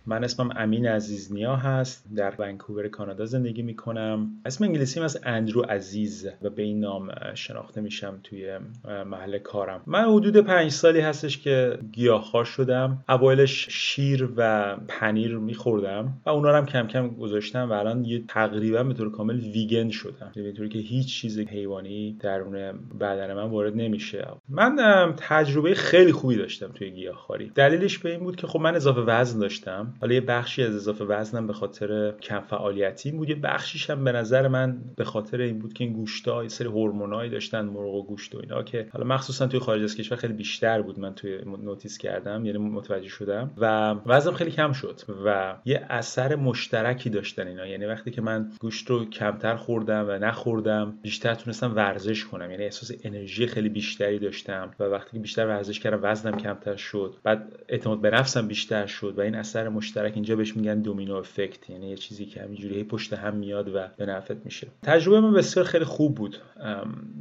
من اسمم امین عزیزنیا هست. در ونکوور کانادا زندگی می‌کنم. اسم انگلیسیم از اندرو عزیز و به این نام شناخته میشم توی محل کارم. من حدود پنج سالی هستش که گیاهخوار شدم. اوایلش شیر و پنیر میخوردم و اونا رو هم کم کم گذاشتم و الان یه تقریبا به طور کامل ویگن شدم. به طوری که هیچ چیز حیوانی درون بدن من وارد نمیشه. من تجربه خیلی خوبی داشتم توی گیاهخواری. دلیلش به این بود که خب من اضافه وزن داشتم. حالا یه بخشی از اضافه وزنم به خاطر کم فعالیتی بود. یه بخشیش هم به نظر من به خاطر این بود که این گوشتا یه سری هورمونایی داشتن مرغ و گوشت و اینا که حالا مخصوصا توی خارج از کشور خیلی بیشتر بود من توی نوتیس کردم یعنی متوجه شدم. و وزنم خیلی کم شد و یه اثر مشترکی داشتن اینا. یعنی وقتی که من گوشت رو کمتر خوردم و نخوردم بیشتر تونستم ورزش کنم. یعنی احساس انرژی خیلی بیشتری داشتم و وقتی که بیشتر ورزش کردم وزنم کمتر شد. بعد اعتماد به نفسم بیشتر شد و این اثر اینجا بهش میگن دومینو افکت. یعنی یه چیزی که همینجوری پشت هم میاد و به نفعت میشه. تجربه من بسیار خیلی خوب بود.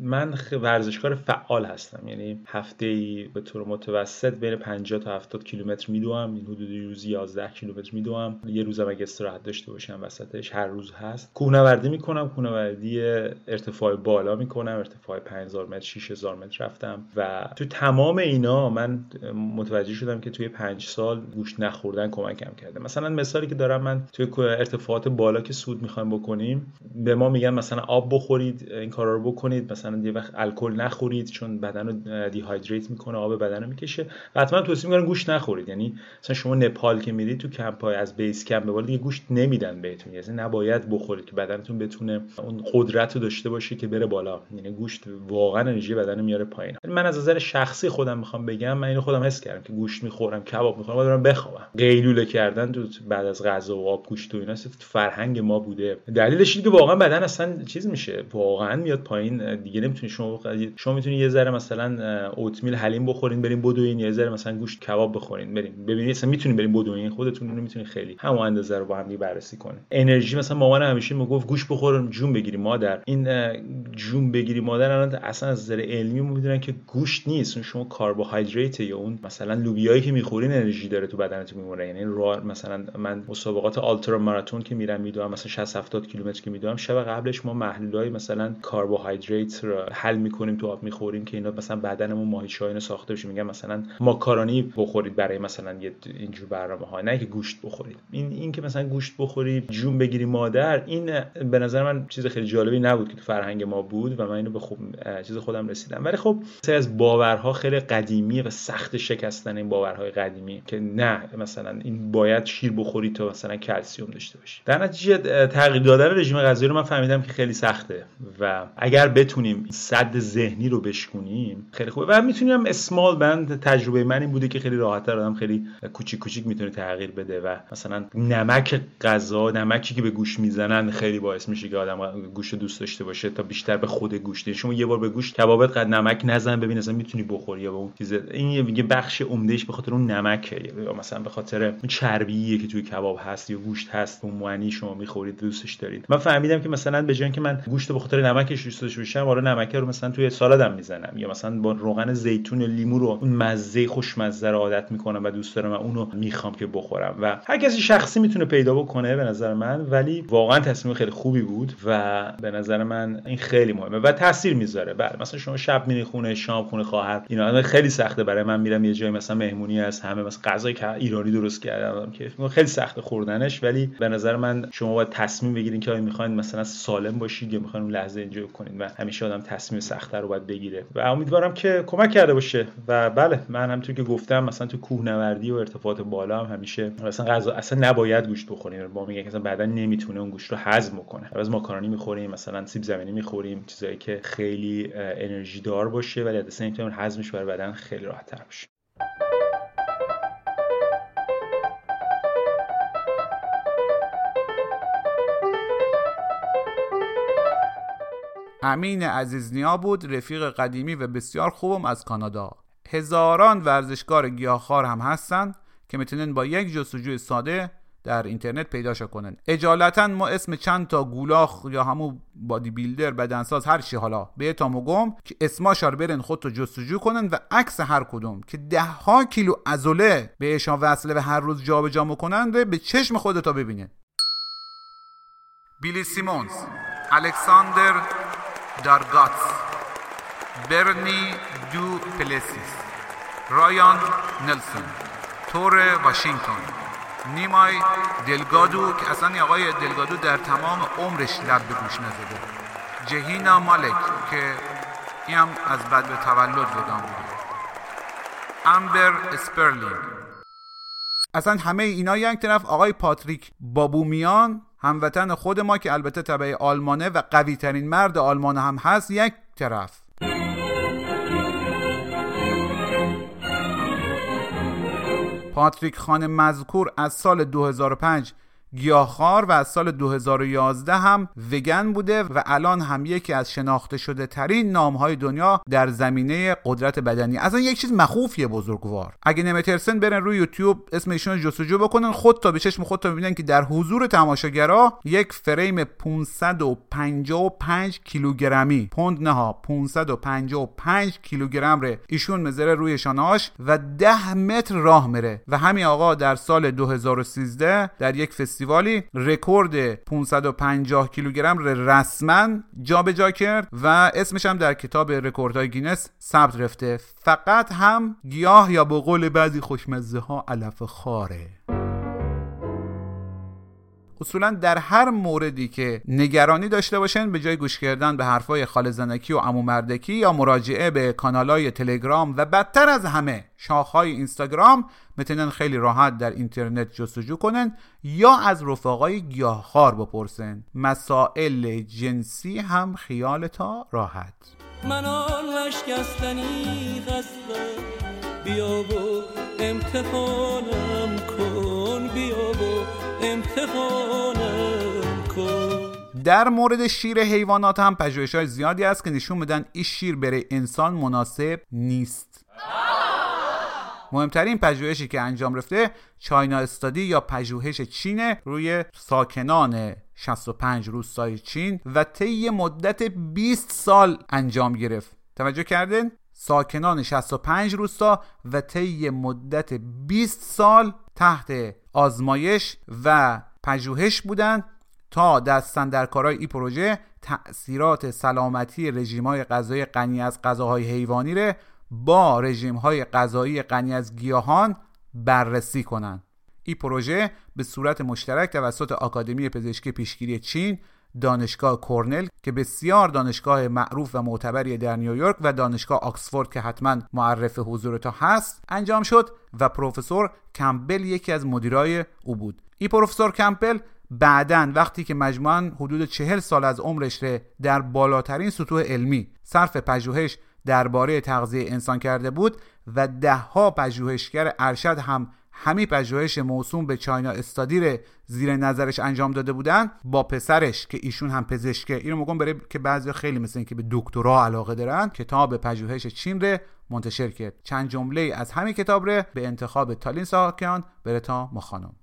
من ورزشکار فعال هستم. یعنی هفته ای به طور متوسط بین 50 تا 70 کیلومتر میدوام این حدود روزی 11 کیلومتر میدوام یه روزم اگه استراحت داشته باشم وسطش هر روز هست. کوهنوردی می‌کنم. کوهنوردی ارتفاع بالا می‌کنم. ارتفاع 5000 متر 6000 متر رفتم. و تو تمام اینا من متوجه شدم که توی 5 سال گوشت نخوردن کمک کم کرده مثلا مثالی که دارم من توی ارتفاعات بالا که سود می‌خوایم بکنیم به ما میگن مثلا آب بخورید این کارا رو بکنید مثلا یه وقت الکل نخورید چون بدن رو دیهایدریت می‌کنه آب بدن رو می‌کشه. و حتما توصیه می‌کنن گوشت نخورید. یعنی مثلا شما نپال که میرید تو کمپ های از بیس کمپ به بالا دیگه گوشت نمیدن بهتون. یعنی نباید بخورید که بدنتون بتونه اون قدرت رو داشته باشه که بره بالا. یعنی گوشت واقعا انرژی بدن میاره پایین. من از نظر شخصی خودم می‌خوام بگم من اینو خودم حس کردم که گوشت می‌خورم کباب می‌خورم دارم بخوابم. قیلوله کردن تو بعد از غذا و آب گوشت و اینا فرهنگ ما بوده. دلیلش اینه که واقعا بدن اصلا چیز میشه. واقعا میاد پایین دیگه نمی‌تونی شما شما می‌تونی یه ذره مثلا اوتمیل حلیم بخورین بریم بدوین یه ذره مثلا گوشت کباب بخورین بریم ببینید مثلا می‌تونین بریم بدوین خودتون رو می‌تونین خیلی همون اندازه رو با هم بررسی کنین. انرژی مثلا مامان همیشه می‌گفت گوش بخورم جون بگیری مادر. این جون بگیری مادر الان اصلا از نظر علمی می‌دونن که گوشت نیست. اون شما کربوهیدرات یا اون مثلا لوبیایی که می‌خورین انرژی داره تو بدنتون میمونه. یعنی راه مثلا من مسابقات آلترا ماراتون که میرم میدوام مثلا 60 70 کیلومتر که میدوام شب قبلش ما محلولای مثلا کربوهیدرات رو حل می‌کنیم تو آب می‌خوریم که اینا مثلا بدنمون ماهیچه اینو ساخته بشه. میگن مثلا ماکارونی بخورید برای مثلا یه اینجور برنامه ها نه که گوشت بخورید. این این که مثلا گوشت بخوری جون بگیری مادر این به نظر من چیز خیلی جالبی نبود که تو فرهنگ ما بود و من اینو به خوب چیز خودم رسیدم. ولی خب سری از باورها خیلی قدیمی و سخت شکستن این باورهای قدیمی که نه مثلا این باید شیر بخوری تا مثلا کلسیوم داشته باشی. در نتیجه تغییر دادن رژیم غذایی رو من فهمیدم که خیلی سخته و اگر بتونیم صد ذهنی رو بشکنیم خیلی خوبه. و می‌تونیم اسمال بند تجربه من این بوده که خیلی راحت آدم خیلی کوچیک کوچیک می‌تونه تغییر بده و مثلا نمک غذا نمکی که به گوش می‌زنن خیلی باعث میشه که آدم گوشت دوست داشته باشه تا بیشتر به خود گوشت شما یه بار به گوشت کبابت قد نمک نزن ببین اصلا می‌تونی بخوری یا به اون چیز. این یه بخش عمدهش به خاطر اون نمکه. یا مثلا به خاطر چربیه که توی کباب هست یا گوشت هست اون معنی شما می‌خورید دوستش دارید. من فهمیدم که مثلا به جای که من گوشت به خاطر نمکش دوست داشته باشم حالا نمک رو مثلا توی سالادم می‌زنم. یا مثلا با روغن زیتون یا لیمو رو اون مزه خوشمزه رو عادت می‌کنم و دوست دارم و اونو می‌خوام که بخورم. و هر کسی شخصی می‌تونه پیدا بکنه به نظر من ولی واقعا تصمیم خیلی خوبی بود و به نظر من این خیلی مهمه و تاثیر می‌ذاره. بله مثلا شما شب میری خونه شام خونه خواهر اینا خیلی سخته. برای من میرم یه جای مثلا مهمونی هست همه مثلا غذای ایرانی درست کردم که خیلی سخت خوردنش ولی به نظر من شما باید تصمیم بگیرین که آیا می‌خواین مثلا سالم باشید یا می‌خواین اون لحظه انجوی کنید و همیشه آدم تصمیم سختتر رو باید بگیره. و امیدوارم که کمک کرده باشه. و بله من همونطور که گفتم مثلا تو کوهنوردی و ارتفاعات بالا هم همیشه مثلا غذا اصلا نباید گوشت بخوریم. با میگن که بدن نمی‌تونه اون گوشت رو هضم کنه از ماکارونی می‌خوریم مثلا سیب زمینی می‌خوریم چیزایی که خیلی انرژی دار باشه ولی سیم تایم هضمش برای بدن خیلی راحت تر باشه. امین عزیزنیا بود رفیق قدیمی و بسیار خوبم از کانادا. هزاران ورزشکار گیاهخوار هم هستن که می‌تونن با یک جستجوی ساده در اینترنت پیداشو کنن. اجالتا ما اسم چند تا گولاخ یا همون بادی بیلدر بدنساز هر چی حالا بهتام و گم که اسماشار برن خودتو جستجو کنن و عکس هر کدوم که ده ها کیلو ازوله بهشان وصله و هر روز جابجا جا می‌کنن رو به چشم خودتا ببینه بیلی سیمونز الکساندر دارگاتس برنی دو پلسیس رایان نلسون تور واشنگتن نیمای دلگادو که اصلا آقای دلگادو در تمام عمرش لب به گوش نزده. جهینا مالک که این هم از بد به تولد بدان بود. امبر اسپرلینگ. اصلا همه اینا یک طرف آقای پاتریک بابومیان هموطن خود ما که البته طبعه آلمانه و قوی ترین مرد آلمان هم هست یک طرف. پاتریک خان مذکور از سال 2005 گیاهخوار و از سال 2011 هم وگن بوده و الان هم یکی از شناخته شده ترین نام های دنیا در زمینه قدرت بدنی. اصلا یک چیز مخوفیه بزرگوار. اگه نمیترسن برن روی یوتیوب اسم ایشون جستجو بکنن خود تا به چشم خود تا ببینن که در حضور تماشاگرا یک فریم 555 کیلوگرمی پوند نه ها 555 کیلوگرم رو ایشون میذاره روی شانهاش و 10 متر راه میره. و همین آقا در سال 2013 در یک فستیوالی رکورد 550 کیلوگرم رسما جابجا کرد و اسمش هم در کتاب رکوردهای گینس ثبت رفته. فقط هم گیاه یا به قول بعضی خوشمزه ها علف خواره. اصولا در هر موردی که نگرانی داشته باشن به جای گوش کردن به حرفای خاله زنکی و عمو مردکی یا مراجعه به کانالای تلگرام و بدتر از همه شاخهای اینستاگرام می‌تونن خیلی راحت در اینترنت جستجو کنن یا از رفقای گیاهخوار بپرسن. مسائل جنسی هم خیالتا راحت. من قصدم بیا و امتحانم کن بیا و امتحانم کن در مورد شیر حیوانات هم پژوهش های زیادی است که نشون میدن این شیر برای انسان مناسب نیست. مهمترین پژوهشی که انجام رفته چاینا استادی یا پژوهش چین روی ساکنان 65 روستای چین و طی مدت 20 سال انجام گرفت. توجه کردین؟ ساکنان 65 روستا و طی مدت 20 سال تحت آزمایش و پژوهش بودند تا دستن در کارهای این پروژه تأثیرات سلامتی رژیم های غذایی غنی از غذاهای حیوانی ره با رژیم های غذایی غنی از گیاهان بررسی کنند. این پروژه به صورت مشترک توسط آکادمی پزشکی پیشگیری چین دانشگاه کورنل که بسیار دانشگاه معروف و معتبری در نیویورک و دانشگاه آکسفورد که حتما معرف حضورتا هست انجام شد و پروفسور کمپل یکی از مدیرای او بود. این پروفسور کمپل بعدا وقتی که مجموعا حدود چهل سال از عمرش در بالاترین سطوح علمی صرف پژوهش درباره تغذیه انسان کرده بود و دهها پژوهشگر ارشد هم همین پژوهش موسوم به چاینا استادی زیر نظرش انجام داده بودن با پسرش که ایشون هم پزشکه. اینو میگم برای که بعضی خیلی مثل که به دکترا علاقه دارن. کتاب پژوهش چین ره منتشر کرد. چند جمله از همین کتاب ره به انتخاب تالین ساکیان بره تا مخانم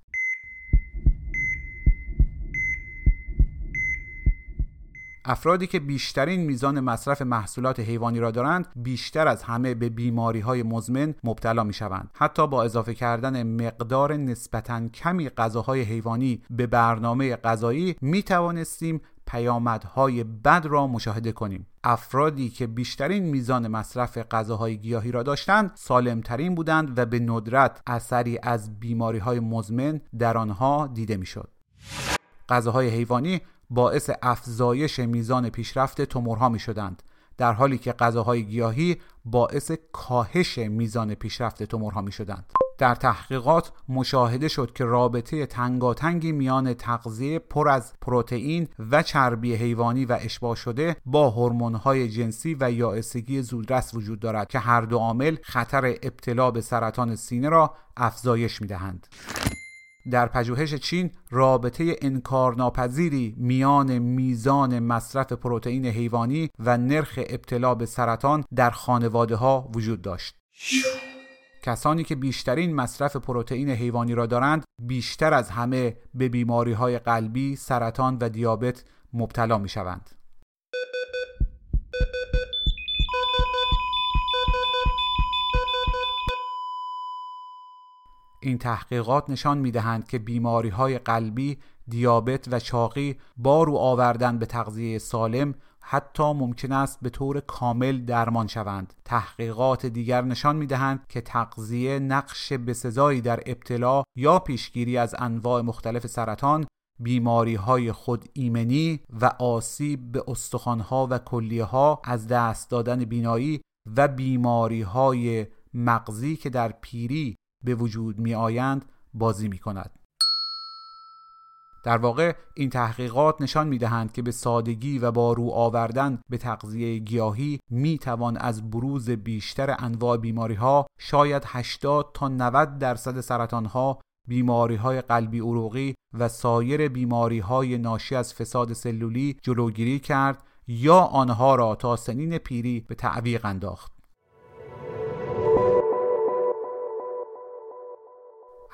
افرادی که بیشترین میزان مصرف محصولات حیوانی را دارند بیشتر از همه به بیماری های مزمن مبتلا می شوند حتی با اضافه کردن مقدار نسبتا کمی غذاهای حیوانی به برنامه غذایی می توانستیم پیامدهای بد را مشاهده کنیم افرادی که بیشترین میزان مصرف غذاهای گیاهی را داشتند سالمترین بودند و به ندرت اثری از بیماری های مزمن در آنها دیده می‌شد. غذاهای حیوانی باعث افزایش میزان پیشرفت تومورها می شدند در حالی که غذاهای گیاهی باعث کاهش میزان پیشرفت تومورها می شدند در تحقیقات مشاهده شد که رابطه تنگاتنگی میان تغذیه پر از پروتئین و چربی حیوانی و اشباع شده با هورمون‌های جنسی و یائسگی زودرس وجود دارد که هر دو عامل خطر ابتلا به سرطان سینه را افزایش می‌دهند. در پژوهش چین رابطه انکارناپذیری میان میزان مصرف پروتئین حیوانی و نرخ ابتلا به سرطان در خانواده ها وجود داشت. کسانی که بیشترین مصرف پروتئین حیوانی را دارند بیشتر از همه به بیماری های قلبی، سرطان و دیابت مبتلا می شوند. این تحقیقات نشان می دهند که بیماری های قلبی، دیابت و چاقی با رو آوردن به تغذیه سالم حتی ممکن است به طور کامل درمان شوند. تحقیقات دیگر نشان می دهند که تغذیه نقش بسزایی در ابتلا یا پیشگیری از انواع مختلف سرطان، بیماری های خود ایمنی و آسیب به استخوانها و کلیه ها از دست دادن بینایی و بیماری های مغزی که در پیری به وجود می آیند بازی می کند. در واقع این تحقیقات نشان می دهند که به سادگی و با رو آوردن به تغذیه گیاهی می توان از بروز بیشتر انواع بیماری ها شاید 80 تا 90 درصد سرطان ها بیماری های قلبی عروقی و سایر بیماری های ناشی از فساد سلولی جلوگیری کرد یا آنها را تا سنین پیری به تعویق انداخت.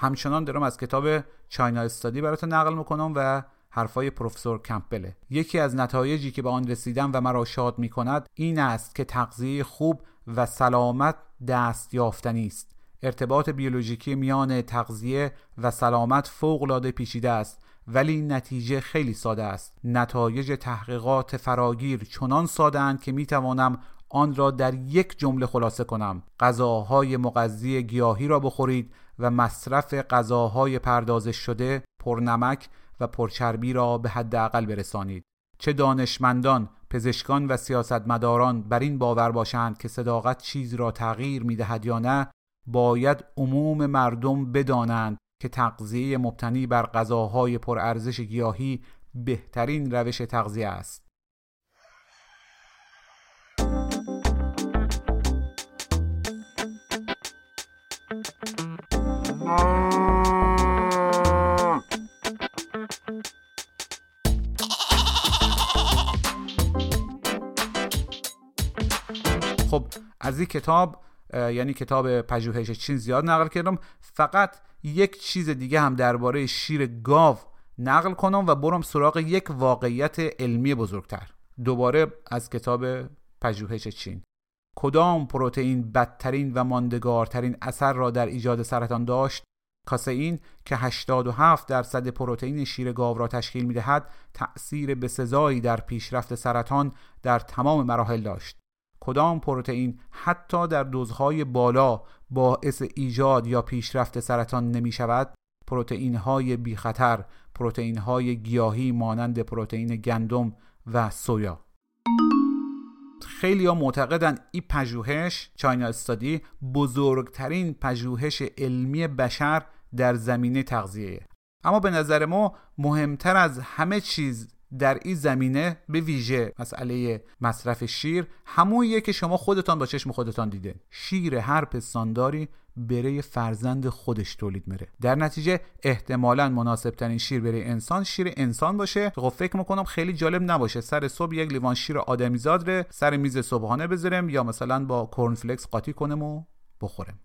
همچنان دارم از کتاب چاینا استادی براتون نقل می‌کنم و حرفای پروفسور کمپله یکی از نتایجی که به آن رسیدم و مرا شاد می کند این است که تغذیه خوب و سلامت دست یافتنی است. ارتباط بیولوژیکی میان تغذیه و سلامت فوق العاده پیچیده است ولی نتیجه خیلی ساده است. نتایج تحقیقات فراگیر چنان ساده اند که می توانم آن را در یک جمله خلاصه کنم. غذاهای مغذی گیاهی را بخورید و مصرف غذاهای پردازش شده پرنمک و پرچربی را به حداقل برسانید. چه دانشمندان پزشکان و سیاستمداران بر این باور باشند که صداقت چیز را تغییر می‌دهد یا نه باید عموم مردم بدانند که تغذیه مبتنی بر غذاهای پرارزش گیاهی بهترین روش تغذیه است. خب از این کتاب یعنی کتاب پژوهش چین زیاد نقل کردم. فقط یک چیز دیگه هم درباره شیر گاو نقل کنم و برم سراغ یک واقعیت علمی بزرگتر. دوباره از کتاب پژوهش چین. کدام پروتئین بدترین و ماندگارترین اثر را در ایجاد سرطان داشت؟ کاسئین که 87 درصد پروتئین شیر گاو را تشکیل می‌دهد تأثیر بسزایی در پیشرفت سرطان در تمام مراحل داشت. کدام پروتئین حتی در دوزهای بالا باعث ایجاد یا پیشرفت سرطان نمی شود پروتئین های بی خطر پروتئین های گیاهی مانند پروتئین گندم و سویا. خیلی ها معتقدن این پژوهش چاینا استادی بزرگترین پژوهش علمی بشر در زمینه تغذیه اما به نظر ما مهمتر از همه چیز در این زمینه به ویژه مسئله مصرف شیر همونیه که شما خودتان با چشم خودتان دیده. شیر هر پستانداری برای فرزند خودش تولید میره. در نتیجه احتمالا مناسب ترین شیر برای انسان شیر انسان باشه. خب فکر می‌کنم خیلی جالب نباشه. سر صبح یک لیوان شیر آدمیزاد ره سر میز صبحانه بذارم یا مثلا با کورنفلکس قاطی کنم و بخورم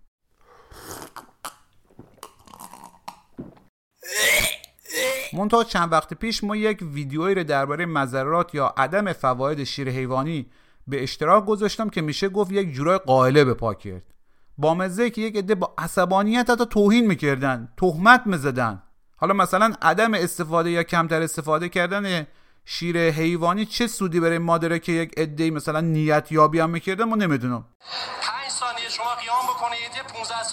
منتها چند وقت پیش ما یک ویدیویی رو درباره مذرات یا عدم فواید شیر حیوانی به اشتراک گذاشتم که میشه گفت یک جورای قائله به پا با مزه که یک عده با عصبانیت حتی توهین می‌کردن تهمت می‌زدن. حالا مثلا عدم استفاده یا کمتر استفاده کردن شیر حیوانی چه سودی برای مادره که یک عده مثلا نیت یابی هم می‌کردن ما نمی‌دونم.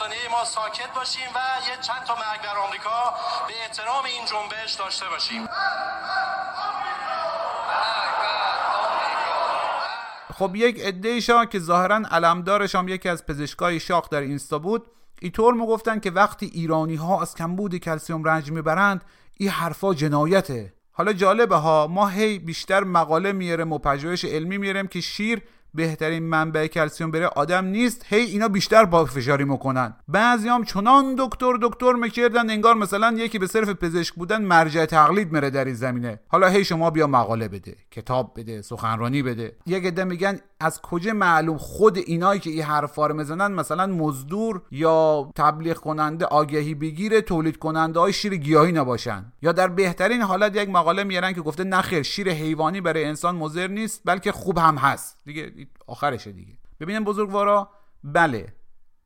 15 ثانیه ما ساکت باشیم و یه چند تا مرگ در آمریکا به احترام این جنبش داشته باشیم. خب یک عده که ظاهرا علمدارش هم یکی از پزشکای شاخ در اینستا بود اینطور می‌گفتن که وقتی ایرانی ها از کمبود کلسیوم رنج می‌برند این حرفا جنایته. حالا جالبه ها ما هی بیشتر مقاله میارم و پژوهش علمی میارم که شیر بهترین منبع کلسیوم بره آدم نیست. هی اینا بیشتر با فشاری می‌کنن بعضیام چنان دکتر دکتر می‌کردن انگار مثلا یکی به صرف پزشک بودن مرجع تقلید میره در این زمینه. حالا هی شما بیا مقاله بده کتاب بده سخنرانی بده. یک عده میگن از کجا معلوم خود اینایی که این حرفا رو می‌زنن؟ مثلا مزدور یا تبلیغ کننده آگهی بگیره تولید کننده های شیر گیاهی نباشن. یا در بهترین حالت یک مقاله میارن که گفته نخیر شیر حیوانی برای انسان مضر نیست بلکه خوب هم هست. دیگه آخرشه دیگه. ببینیم بزرگوارا. بله.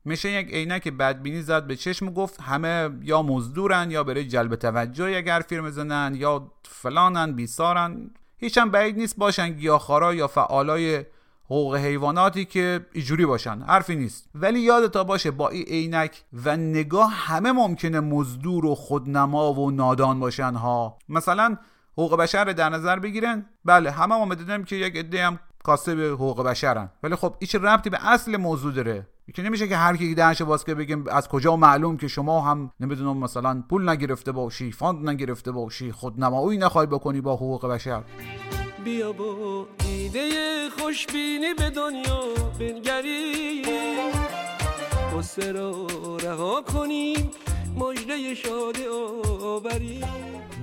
میشه یک عینک بدبینی زد به چشم و گفت همه یا مزدورن یا برای جلب توجه یک حرفی می‌زنن یا فلانن بیسارن. هیچم بعید نیست باشن گیاهخوارا یا فعالای حقوق حیواناتی که ایجوری باشن. حرفی نیست. ولی یادتا باشه با این عینک و نگاه همه ممکنه مزدور و خودنما و نادان باشن ها. مثلا حقوق بشر در نظر بگیرن. بله همه ما می‌دونیم که یک عده هم کاسه به حقوق بشرن. ولی خب هیچ ربطی به اصل موضوع داره؟ که نمیشه که هر کی دهنش باز که بگیم از کجا معلوم که شما هم نمی‌دونم مثلا پول نگرفته باشی فاند نگرفته باشی خودنمایی نخوای بکنی با حقوق بشر. بیا با ایده خوشبینی به دنیا بنگری. قصه را رها کنیم مجده شاد آوری.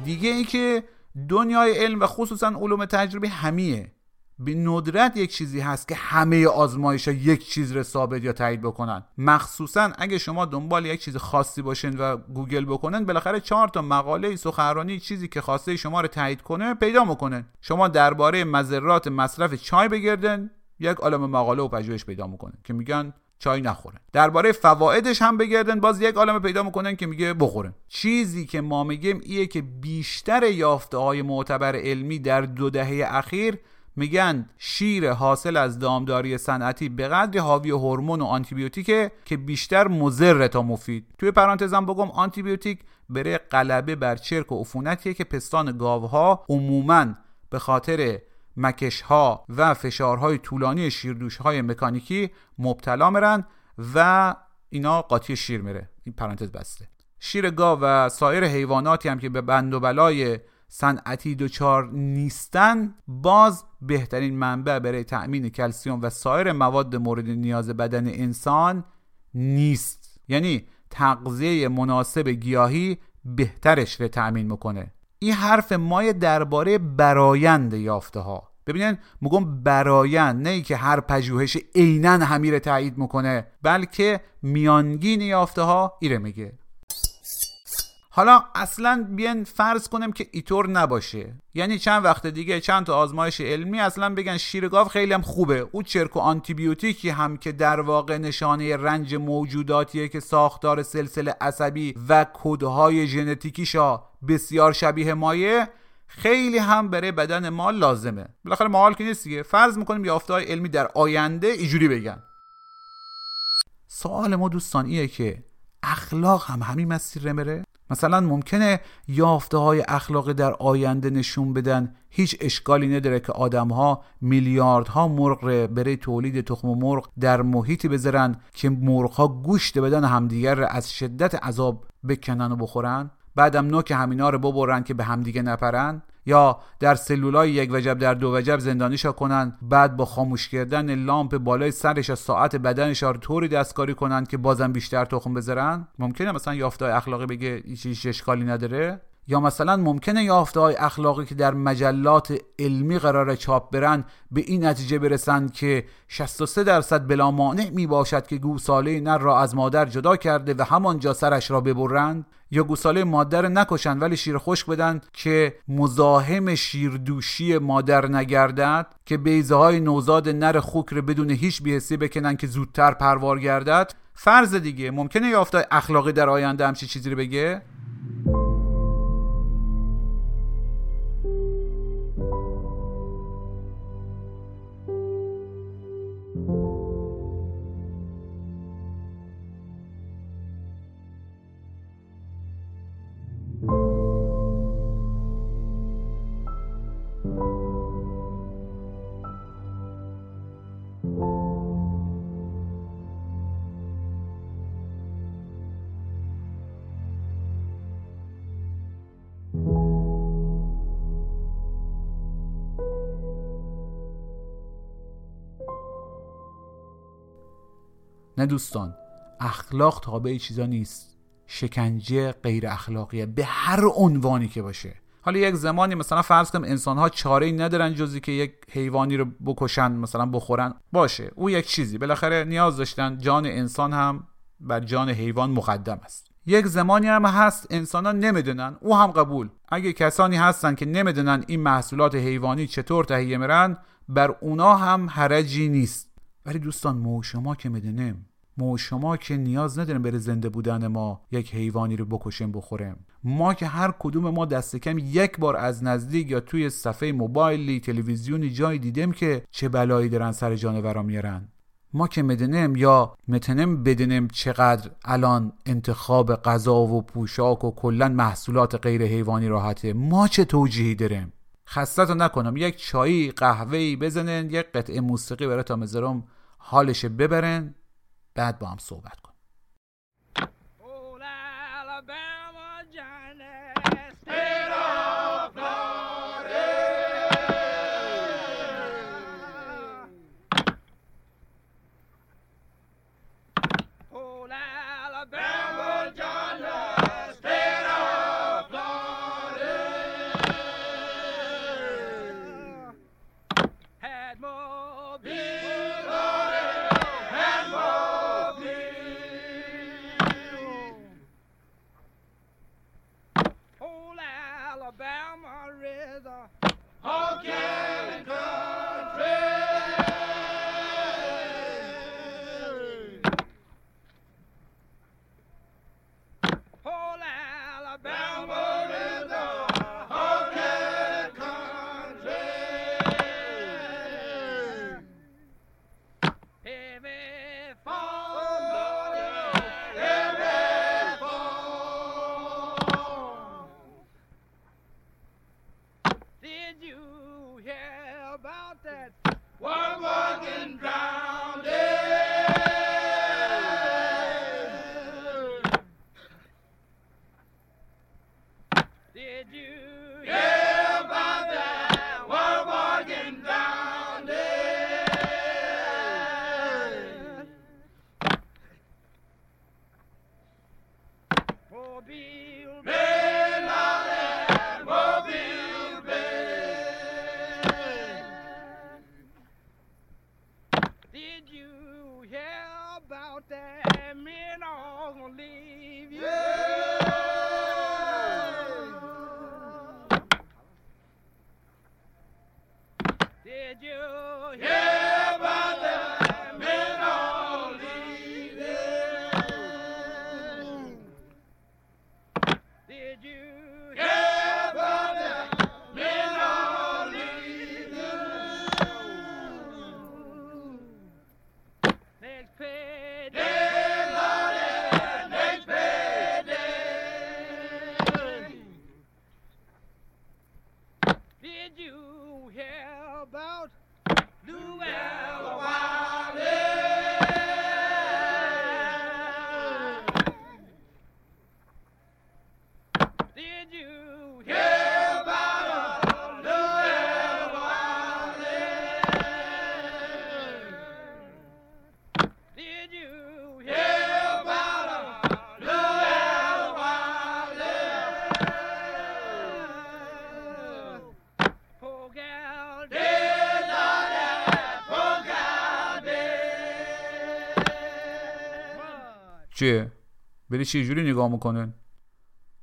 دیگه ای که دنیای علم و خصوصا علوم تجربی همیه. به ندرت یک چیزی هست که همه آزمایش ها یک چیز رو ثابت یا تایید بکنن. مخصوصا اگه شما دنبال یک چیز خاصی باشین و گوگل بکنن بالاخره چهار تا مقاله سخنرانی چیزی که خواسته شما رو تایید کنه پیدا می‌کنن شما درباره مذرات مصرف چای بگردن یک عالم مقاله و پژوهش پیدا می‌کنن که میگن چای نخورن درباره فوایدش هم بگردن باز یک عالم پیدا می‌کنن که میگه بخورن چیزی که ما میگیم ایه که بیشتر یافته های معتبر علمی در دو دهه اخیر میگن شیر حاصل از دامداری صنعتی به قدری حاوی هورمون و آنتیبیوتیکه که بیشتر مضر تا مفید. توی پرانتزم بگم آنتیبیوتیک برای غلبه بر چرک و عفونتیه که پستان گاوها عموما به خاطر مکش ها و فشارهای طولانی شیردوش های مکانیکی مبتلا میرن و اینا قاطی شیر میره. این پرانتز بسته. شیر گاو و سایر حیواناتی هم که به بند و بلای صنعتی دچار نیستن باز بهترین منبع برای تأمین کلسیوم و سایر مواد مورد نیاز بدن انسان نیست. یعنی تغذیه مناسب گیاهی بهترش رو تأمین می‌کنه. این حرف مای درباره برایند یافته ها ببینین میگم برایند نه ای که هر پژوهش عینا همیر تایید می‌کنه بلکه میانگین یافته ها ایره میگه. حالا اصلا بیان فرض کنیم که ایطور نباشه. یعنی چند وقت دیگه چند تا آزمایش علمی اصلا بگن شیر گاو خیلی هم خوبه. او چرک و آنتیبیوتیکی هم که در واقع نشانه رنج موجوداتیه که ساختار سلسله عصبی و کدهای ژنتیکیشا بسیار شبیه مایه خیلی هم برای بدن ما لازمه. بالاخره محال که نیست دیگه. فرض می‌کنیم یافته های علمی در آینده اینجوری بگن. سوال ما دوستان ایه که اخلاق هم همین مسیر بره مثلا ممکنه یافته های اخلاقی در آینده نشون بدن. هیچ اشکالی نداره که آدم ها میلیاردها مرغ برای تولید تخم مرغ در محیطی بذارن که مرغ ها گوشت بدن همدیگر از شدت عذاب بکنن و بخورن. بعدم نوک همینا رو ببرن که به همدیگه نپرن. یا در سلولای یک وجب در دو وجب زندانیشا کنن بعد با خاموش کردن لامپ بالای سرش از ساعت بدنش رو طوری دستکاری کنن که بازم بیشتر تخم بذارن. ممکنه مثلا یافته اخلاقی بگه هیچ اشکالی نداره. یا مثلا ممکنه یافته های اخلاقی که در مجلات علمی قرار چاپ برن به این نتیجه برسند که 63 درصد بلا مانع می باشد که گوساله نر را از مادر جدا کرده و همانجا سرش را ببرند. یا گوساله مادر نکشند ولی شیر خشک بدن که مزاحم شیردوشی مادر نگردد که بیزه های نوزاد نر خوک رو بدون هیچ بیهسی بکنن که زودتر پروار گردد. فرض دیگه ممکنه یافته اخلاقی در آینده همچی چیزی رو بگه؟ نه دوستان اخلاق تابع چیزا نیست. شکنجه غیر اخلاقیه به هر عنوانی که باشه. حالا یک زمانی مثلا فرض کنیم انسان ها چاره ای ندارن جزی که یک حیوانی رو بکشن مثلا بخورن. باشه او یک چیزی. بالاخره نیاز داشتن جان انسان هم بر جان حیوان مقدم است. یک زمانی هم هست انسان ها نمی‌دونن او هم قبول. اگه کسانی هستن که نمی‌دونن این محصولات حیوانی چطور تهیه میرن بر اونا هم حرجی نیست. ولی دوستان ما شما که می‌دونیم ما شما که نیاز نداریم بره زنده بودن ما یک حیوانی رو بکشیم بخوریم. ما که هر کدوم ما دست کم یک بار از نزدیک یا توی صفحه موبایلی تلویزیونی جایی دیدیم که چه بلایی دارن سر جانورا میارن. ما که می‌دونیم یا می‌تونیم بدونیم چقدر الان انتخاب غذا و پوشاک و کلا محصولات غیر حیوانی راحته ما چه توجیهی داریم؟ خستتو نکنم. یک چایی قهوه‌ای بزنن یک قطعه موسیقی برای تا مزرم حالش ببرن بعد با هم صحبت کن چه جوری نگاه می‌کنن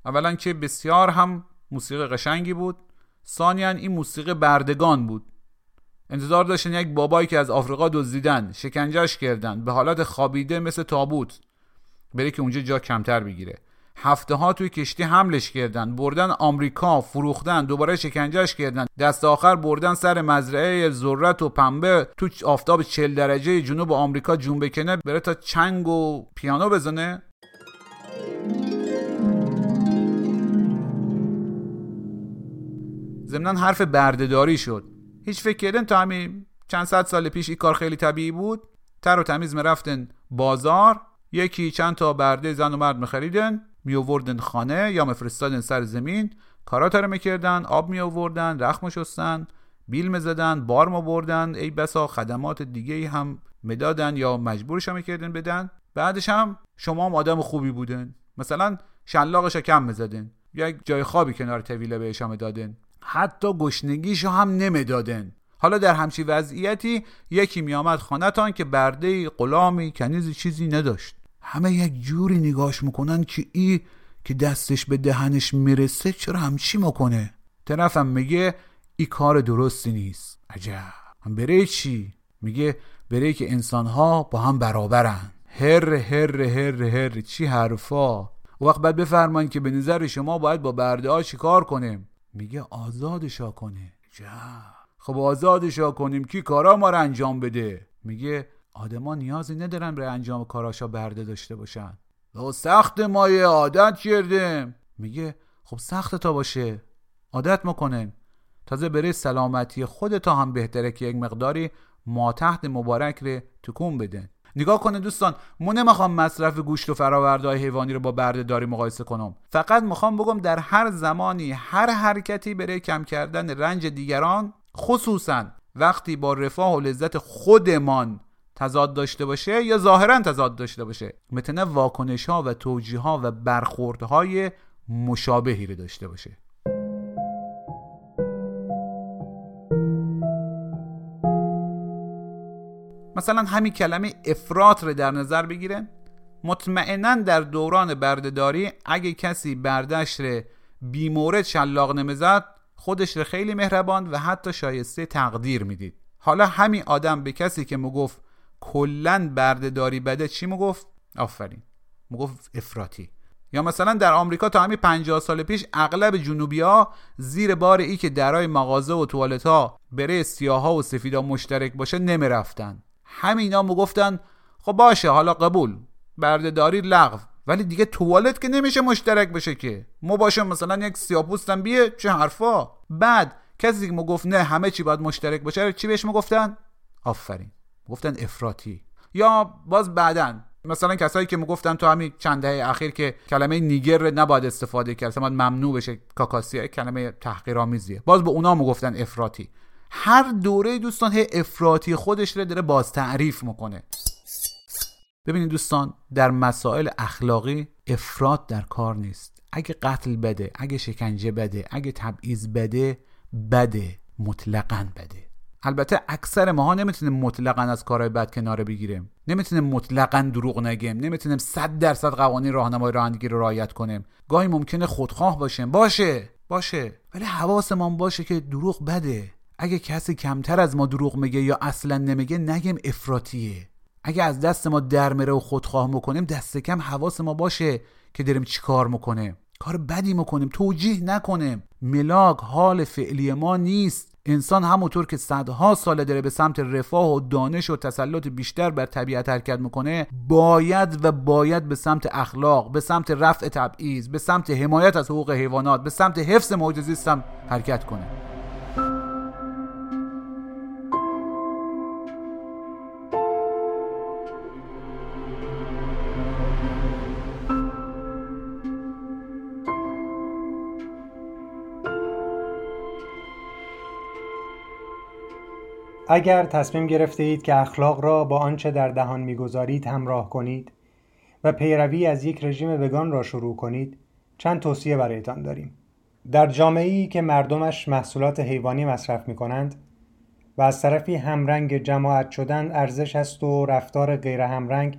اولا که بسیار هم موسیقی قشنگی بود. ثانیا این موسیقی بردگان بود. انتظار داشتن یک بابایی که از آفریقا دزدیدن شکنجهش کردن به حالت خوابیده مثل تابوت بره که اونجا جا کمتر بگیره. هفته ها توی کشتی حملش کردن بردن آمریکا فروختن دوباره شکنجهش کردن. دست آخر بردن سر مزرعه ذرت و پنبه تو آفتاب 40 درجه جنوب آمریکا جون بکنه بره تا چنگ و پیانو بزنه. ضمنا حرف بردهداری شد. هیچ فکر کردن تا همین چند صد سال پیش این کار خیلی طبیعی بود؟ تر و تمیز می‌رفتن بازار یکی چند تا برده زن و مرد میخریدن می آوردن خانه یا مفرستادن سر زمین. کارا رو می‌کردن آب می آوردن رخم شستن بیل می‌زدن بار ما بردن ای بسا خدمات دیگه هم می‌دادن یا مجبورش می‌کردن بدن؟ بعدش هم شما هم آدم خوبی بودن مثلا شلاقش کم می‌زدن یک جای خوابی کنار طویله بهش هم دادن حتی گشنگیشو هم نمی‌دادن حالا در همچی وضعیتی یکی میآمد خانتان که برده غلامی کنیزی چیزی نداشت. همه یک جوری نگاش می‌کنن که ای که دستش به دهنش می‌رسه چرا همچی می‌کنه؟ طرفم میگه ای کار درستی نیست. عجب. هم بره چی؟ میگه بره که انسانها با هم برابرن. هر هر هر هر چی حرفا؟ و وقت بعد بفرمایید که به نظر شما باید با برده ها چی کار کنیم؟ میگه آزادشا کنه جا. خب آزادشا کنیم کی کارا ما رو انجام بده؟ میگه آدما نیازی ندارن برای انجام کاراشا برده داشته باشن. و سخت مایه عادت کردیم. میگه خب سخت تا باشه. عادت می‌کنن تازه برای سلامتی خودتا هم بهتره که یک مقداری ما تحت مبارک رو تکون بدن. نگاه کنه دوستان من نمی‌خوام مصرف گوشت و فراورده حیوانی رو با برده داری مقایسه کنم. فقط می‌خوام بگم در هر زمانی هر حرکتی برای کم کردن رنج دیگران خصوصا وقتی با رفاه و لذت خودمان تضاد داشته باشه یا ظاهرا تضاد داشته باشه متنه واکنش ها و توجیه ها و برخوردهای مشابهی رو داشته باشه. مثلا همین کلمه افراط رو در نظر بگیرن مطمئنا در دوران بردهداری اگه کسی بردش رو بیمورد شلاق نمی‌زد خودش رو خیلی مهربان و حتی شایسته تقدیر می‌دید. حالا همین آدم به کسی که مگفت کلا بردهداری بده چی مگفت آفرین. مگفت افراطی. یا مثلا در آمریکا تا همین 50 سال پیش اغلب جنوبی ها زیر بار ای که درای مغازه و توالت ها بره سیاها و سفیدا مشترک باشه نمی‌رفتن. همینا می‌گفتن خب باشه حالا قبول. بردهداری لغو. ولی دیگه توالت که نمیشه مشترک بشه که. ما باشه مثلا یک سیاپوستم بیه چه حرفا. بعد کسی که گفت نه همه چی باید مشترک باشه چی بهش می‌گفتن آفرین. گفتن افراطی. یا باز بعدن مثلا کسایی که می‌گفتن تو همین چند دهه اخیر که کلمه نیگر نباید استفاده کرد باید ممنوع بشه کاکاسیا کلمه تحقیرآمیزیه. باز به اونا می‌گفتن افراطی. هر دوره دوستان هی افراطی خودش رو داره باز تعریف می‌کنه. ببینید دوستان در مسائل اخلاقی افراد در کار نیست. اگه قتل بده اگه شکنجه بده اگه تبعیض بده بده مطلقا بده. البته اکثر ماها نمی‌تونیم مطلقا از کارهای بد کناره بگیریم. نمی‌تونیم مطلقا دروغ نگیم. نمی‌تونیم صد درصد قوانین راهنمای رانندگی رو رعایت کنیم. گاهی ممکنه خودخواه باشیم. باشه باشه. ولی حواسمان باشه که دروغ بده. اگه کسی کمتر از ما دروغ میگه یا اصلا نمیگه نگیم افراطیه. اگه از دست ما در مره و خودخواه می‌کنیم دست کم حواس ما باشه که داریم چیکار می‌کنه کار بدی می‌کنیم توجیه نکنیم. ملاک حال فعلی ما نیست. انسان همونطور که صدها ساله داره به سمت رفاه و دانش و تسلط بیشتر بر طبیعت حرکت می‌کنه باید و باید به سمت اخلاق به سمت رفع تبعیض به سمت حمایت از حقوق حیوانات به سمت حفظ محیط زیست هم حرکت کنه. اگر تصمیم گرفته اید که اخلاق را با آنچه در دهان می‌گذارید همراه کنید و پیروی از یک رژیم وگان را شروع کنید چند توصیه برایتان داریم در جامعه ای که مردمش محصولات حیوانی مصرف می کنند و از طرفی همرنگ جماعت شدن ارزش است و رفتار غیر همرنگ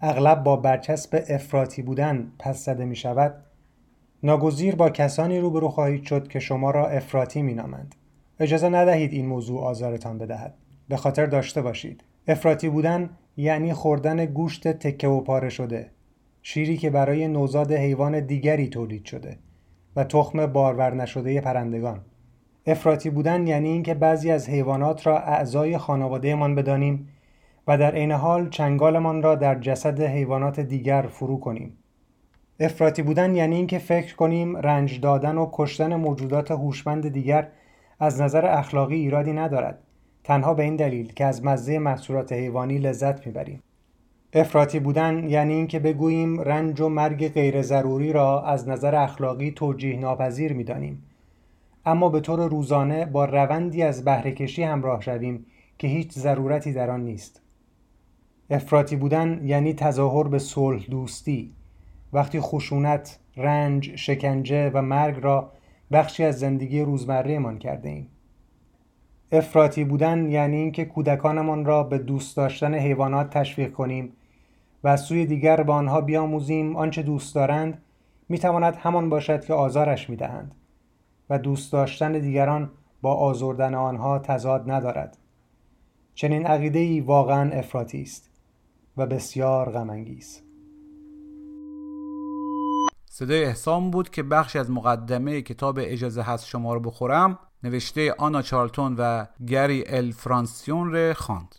اغلب با برچسب افراطی بودن پس زده می شود ناگزیر با کسانی روبرو خواهید شد که شما را افراطی می نامند. اجازه ندهید این موضوع آزارتان بدهد. به خاطر داشته باشید. افراطی بودن یعنی خوردن گوشت تکه و پاره شده. شیری که برای نوزاد حیوان دیگری تولید شده و تخم بارور نشده پرندگان. افراطی بودن یعنی اینکه بعضی از حیوانات را اعضای خانوادهمان بدانیم و در عین حال چنگالمان را در جسد حیوانات دیگر فرو کنیم. افراطی بودن یعنی اینکه فکر کنیم رنج دادن و کشتن موجودات هوشمند دیگر از نظر اخلاقی ایرادی ندارد. تنها به این دلیل که از مزه محصولات حیوانی لذت می‌بریم. افراطی بودن یعنی اینکه بگوییم رنج و مرگ غیر ضروری را از نظر اخلاقی توجیه ناپذیر می‌دانیم. اما به طور روزانه با روندی از بهرهکشی همراه شویم که هیچ ضرورتی در آن نیست. افراطی بودن یعنی تظاهر به صلح دوستی. وقتی خشونت، رنج، شکنجه و مرگ را بخشی از زندگی روزمرهمان کرده ایم. افراطی بودن یعنی اینکه کودکانمان را به دوست داشتن حیوانات تشویق کنیم و از سوی دیگر به آنها بیاموزیم آنچه دوست دارند می‌تواند همان باشد که آزارش می‌دهند و دوست داشتن دیگران با آزردن آنها تضاد ندارد چنین عقیده ای واقعا افراطی است و بسیار غمانگیز صدای احسان بود که بخشی از مقدمه کتاب اجازه هست شما رو بخورم. نوشته آنا چارلتون و گری ال فرانسیون ره خواند.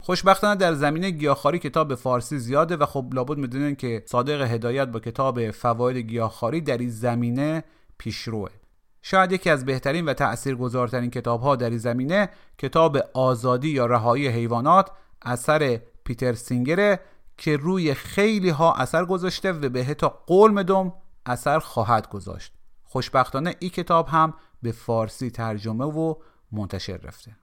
خوشبختانه در زمینه گیاهخواری کتاب فارسی زیاده و خب لابد می‌دونین که صادق هدایت با کتاب فواید گیاهخواری در این زمینه پیشروه. شاید یکی از بهترین و تأثیرگذارترین کتاب ها در این زمینه کتاب آزادی یا رهایی حیوانات اثر پیتر سینگره که روی خیلی ها اثر گذاشته و به تا قول مدم اثر خواهد گذاشت. خوشبختانه این کتاب هم به فارسی ترجمه و منتشر رفته.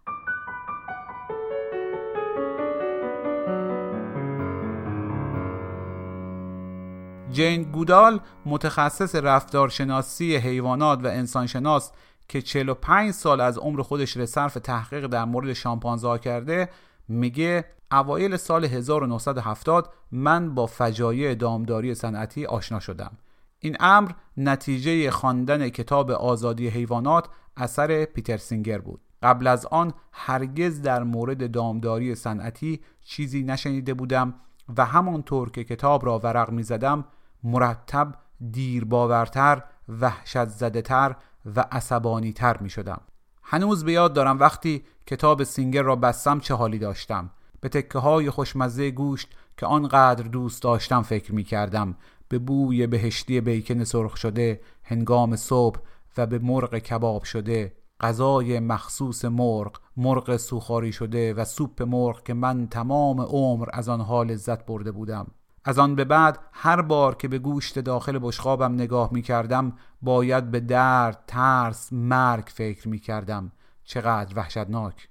جین گودال متخصص رفتارشناسی حیوانات و انسانشناس که 45 سال از عمر خودش رو صرف تحقیق در مورد شامپانزه کرده میگه اوایل سال 1970 من با فجایع دامداری صنعتی آشنا شدم. این امر نتیجه خواندن کتاب آزادی حیوانات اثر پیتر سینگر بود. قبل از آن هرگز در مورد دامداری صنعتی چیزی نشنیده بودم و همانطور که کتاب را ورق می زدم مرتب دیر باورتر وحشت زده تر و عصبانی تر می شدم هنوز به یاد دارم وقتی کتاب سینگر را بستم چه حالی داشتم. به تکه های خوشمزه گوشت که آنقدر دوست داشتم فکر می کردم به بوی بهشتی بیکن سرخ شده هنگام صبح و به مرغ کباب شده غذای مخصوص مرغ مرغ سوخاری شده و سوپ مرغ که من تمام عمر از آنها لذت برده بودم. از آن به بعد هر بار که به گوشت داخل بشقابم نگاه می کردم باید به درد، ترس، مرگ فکر می کردم چقدر وحشتناک!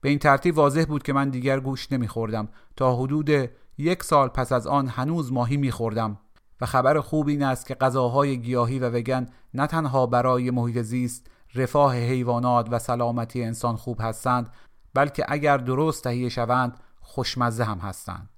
به این ترتیب واضح بود که من دیگر گوشت نمی خوردم تا حدود یک سال پس از آن هنوز ماهی می خوردم و خبر خوب این است که غذاهای گیاهی و وگن نه تنها برای محیط زیست رفاه حیوانات و سلامتی انسان خوب هستند بلکه اگر درست تهیه شوند خوشمزه هم هستند.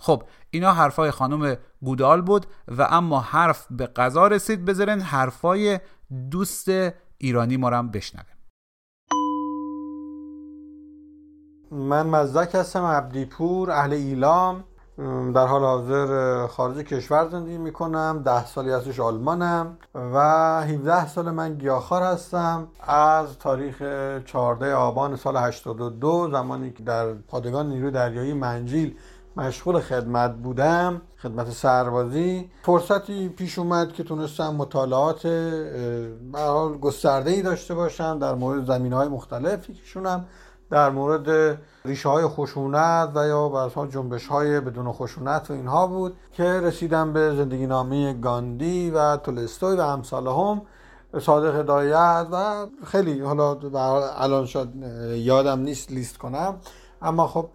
خب اینا حرفای خانم گودال بود و اما حرف به قضا رسید بذارین حرفای دوست ایرانی ما هم بشنویم. من مزدک هستم عبدیپور اهل ایلام. در حال حاضر خارج کشور زندگی می‌کنم ده سالی ازش آلمانم و 17 سال من گیاهخوار هستم. از تاریخ 14 آبان سال 82 زمانی که در پادگان نیروی دریایی منجیل مشغول خدمت بودم خدمت سربازی. فرصتی پیش اومد که تونستم مطالعات حال گسترده ای داشته باشم در مورد زمین های مختلفی کشونم در مورد ریشه های خشونت و یا برسا جنبش های بدون خشونت و اینها بود که رسیدم به زندگی نامه گاندی و تولستوی و امثال هم صادق هدایت و خیلی حالا الان شاید یادم نیست لیست کنم. اما خب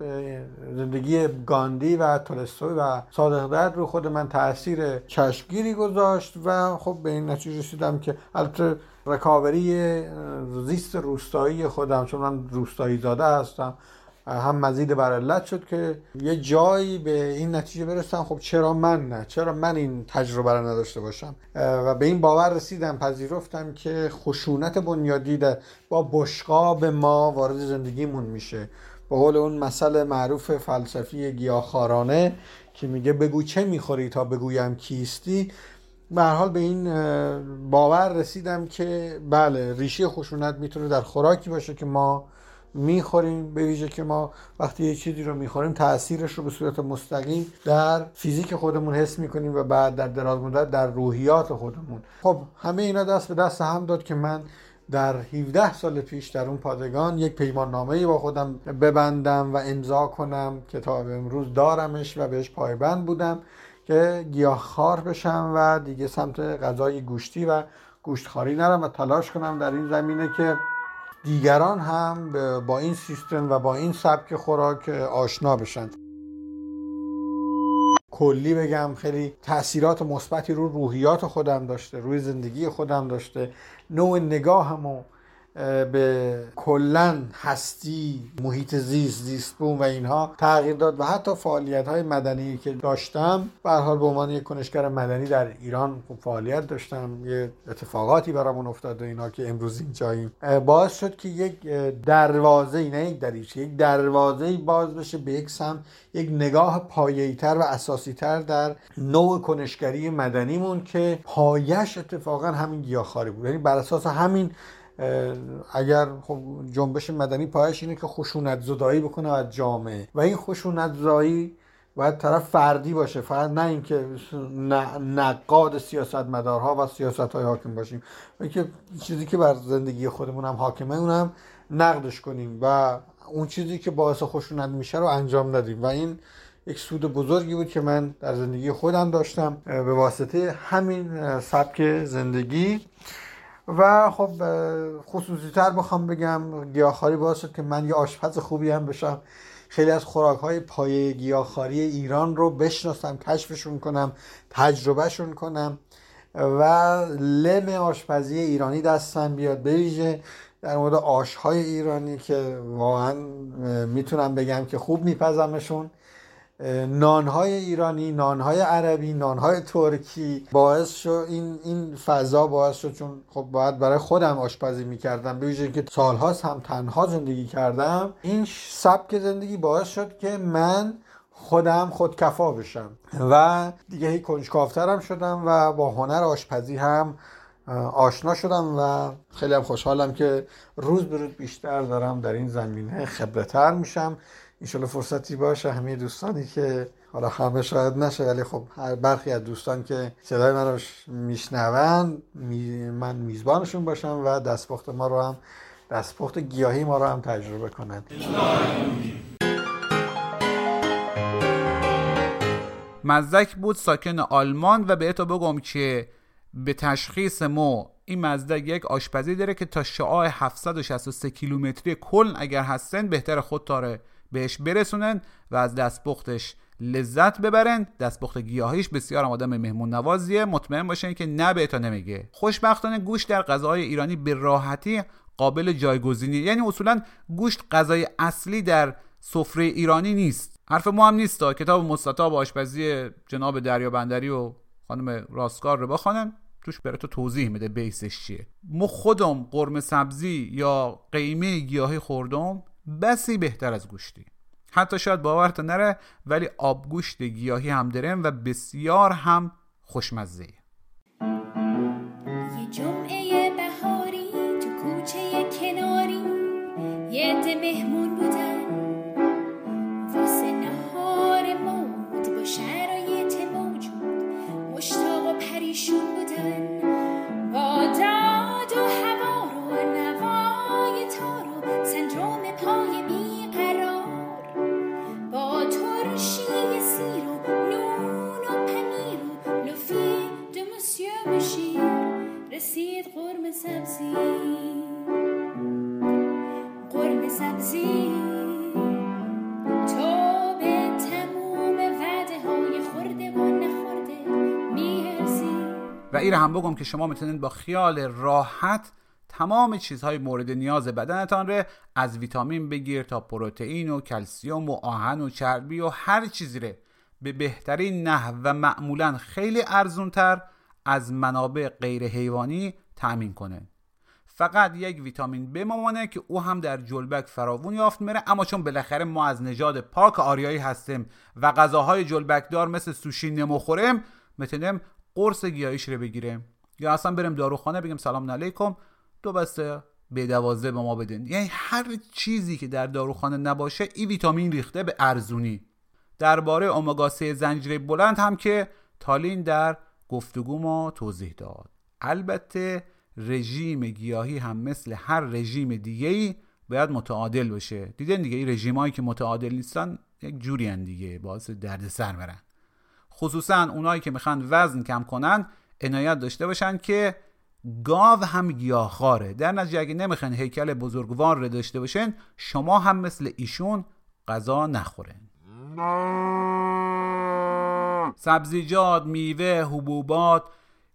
زندگی گاندی و تولستوی و صادق هدایت رو خود من تاثیر چشمگیری گذاشت و خب به این نتیجه رسیدم که البته رکاوری زیست روستایی خودم چون من روستایی زاده هستم هم مزید بر علت شد که یه جایی به این نتیجه برسم. خب چرا من نه؟ چرا من این تجربه رو نداشته باشم؟ و به این باور رسیدم پذیرفتم که خشونت بنیادی با بشقاب ما وارد زندگیمون میشه. به قول اون مسئله معروف فلسفی گیاهخوارانه که میگه بگو چه می‌خوری تا بگویم کیستی به حال به این باور رسیدم که بله ریشه خشونت می‌تونه در خوراکی باشه که ما می‌خوریم به ویژه که ما وقتی یه چیزی رو می‌خوریم تاثیرش رو به صورت مستقیم در فیزیک خودمون حس می‌کنیم و بعد در دراز مدت در روحیات خودمون. خب همه اینا دست به دست هم داد که من در 17 سال پیش در اون پادگان یک پیمان نامه با خودم ببندم و امضا کنم که تا امروز دارمش و بهش پایبند بودم که گیاهخوار بشم و دیگه سمت غذای گوشتی و گوشتخواری نرم و تلاش کنم در این زمینه که دیگران هم با این سیستم و با این سبک خوراک آشنا بشن. کلی بگم خیلی تاثیرات مثبتی رو روحیات خودم داشته روی زندگی خودم داشته نوع نگاهمو به کلا هستی محیط زیست زیستبون و اینها تغییر داد و حتی فعالیت های مدنی که داشتم به حال به عنوان یک کنشگر مدنی در ایران فعالیت داشتم. یه اتفاقاتی برامون افتاد و اینا که امروز اینجاییم باعث شد که یک دروازه نه یک دریچه یک دروازه باز بشه به یک سم یک نگاه پایه‌ای‌تر و اساسی‌تر در نوع کنشگری مدنیمون که پایش اتفاقا همین گیاهخواری بود. یعنی بر اساس همین اگر خب جنبش مدنی پایش اینه که خشونت زدایی بکنه از جامعه. و این خشونت زدایی باید طرف فردی باشه. فقط نه اینکه نقاد سیاست مدارها و سیاست های حاکم باشیم. اینکه چیزی که بر زندگی خودمون هم حاکمه اونم نقدش کنیم. و اون چیزی که باعث خشونت میشه رو انجام ندیم. و این یک سود بزرگی بود که من در زندگی خودم داشتم. به واسطه همین سبک زندگی. و خب خصوصی تر بخوام بگم گیاهخواری باعث شد که من یه آشپز خوبی هم بشم. خیلی از خوراک های پایه گیاهخواری ایران رو بشناسم کشفشون کنم تجربهشون کنم و لم آشپزی ایرانی دستم بیاد. بریژه در مورد آشهای ایرانی که واقعا می‌تونم بگم که خوب میپزمشون. نانهای ایرانی نانهای عربی نانهای ترکی باعث شد این این فضا باعث شد چون خب باید برای خودم آشپزی می‌کردم به که سالهاست هم تنها زندگی کردم این سبک زندگی باعث شد که من خودم خودکفا بشم و دیگه هی کنجکافترم شدم و با هنر آشپزی هم آشنا شدم و خیلی هم خوشحالم که روز به روز بیشتر دارم در این زمینه خبرتر میشم. اینشالله فرصتی باشه همه دوستانی که حالا همه شاید نشه ولی خب هر برخی از دوستان که صدای من رو میشنون می من میزبانشون باشم و دستپخت ما رو هم دستپخت گیاهی ما رو هم تجربه کنند مزدک بود ساکن آلمان و به تو بگم که به تشخیص ما این مزدک یک آشپزی داره که تا شعاع 763 کیلومتری کل اگر هستن بهتر خود تاره بهش برسونن و از دستپختش لذت ببرن. دستپخت گیاهیش بسیار آدم مهمون نوازیه. مطمئن باشین که نه بهتا نمیگه. خوشبختانه گوشت در غذاهای ایرانی به راحتی قابل جایگزینی یعنی اصولا گوشت غذای اصلی در سفره ایرانی نیست. حرف ما هم نیست کتاب مستطاب آشپزی جناب دریا بندری و خانم راستگار رو بخوانن. توش برای تو توضیح میده بیسش چیه. ما خودم قرمه سبزی یا قیمه گیاهی خوردم؟ بسی بهتر از گوشتی. حتی شاید باورت نره ولی آبگوشت گیاهی هم دارم و بسیار هم خوشمزه. یه جمعه بهاری تو کوچه کناری یه ده مهمون بودن. واسه نهار مود با شرایط موجود مشتاق و پریشون بودن سبزی. سبزی. تو به تموم وعده های خورده و نخورده می‌رسی و این هم بگم که شما می‌تونید با خیال راحت تمام چیزهای مورد نیاز بدنتان ره از ویتامین بگیر تا پروتئین و کلسیوم و آهن و چربی و هر چیزی ره به بهترین نحو و معمولا خیلی ارزونتر از منابع غیر حیوانی تأمین کنه. فقط یک ویتامین بمانه که او هم در جلبک فراوون یافت میره اما چون بالاخره ما از نژاد پاک آریایی هستیم و غذاهای جلبک دار مثل سوشی نموخوریم می‌تونیم قرص گیاهیش رو بگیریم. یا اصلا بریم داروخانه بگیم سلام علیکم دو بسته به دوازه به ما بدین. یعنی هر چیزی که در داروخانه نباشه این ویتامین ریخته به ارزونی. درباره اومگا 3 زنجیره بلند هم که تالین در گفتگو ما توضیح داد. البته رژیم گیاهی هم مثل هر رژیم دیگه ای باید متعادل باشه. دیدن دیگه این رژیم هایی که متعادل نیستن یک جوری هن دیگه باعث دردسر برن. خصوصا اونایی که می‌خوان وزن کم کنن عنایت داشته باشن که گاو هم گیاهخواره. در نتیجه اگه نمی‌خوان هیکل بزرگوار رو داشته باشن شما هم مثل ایشون غذا نخورن سبزیجات میوه حبوبات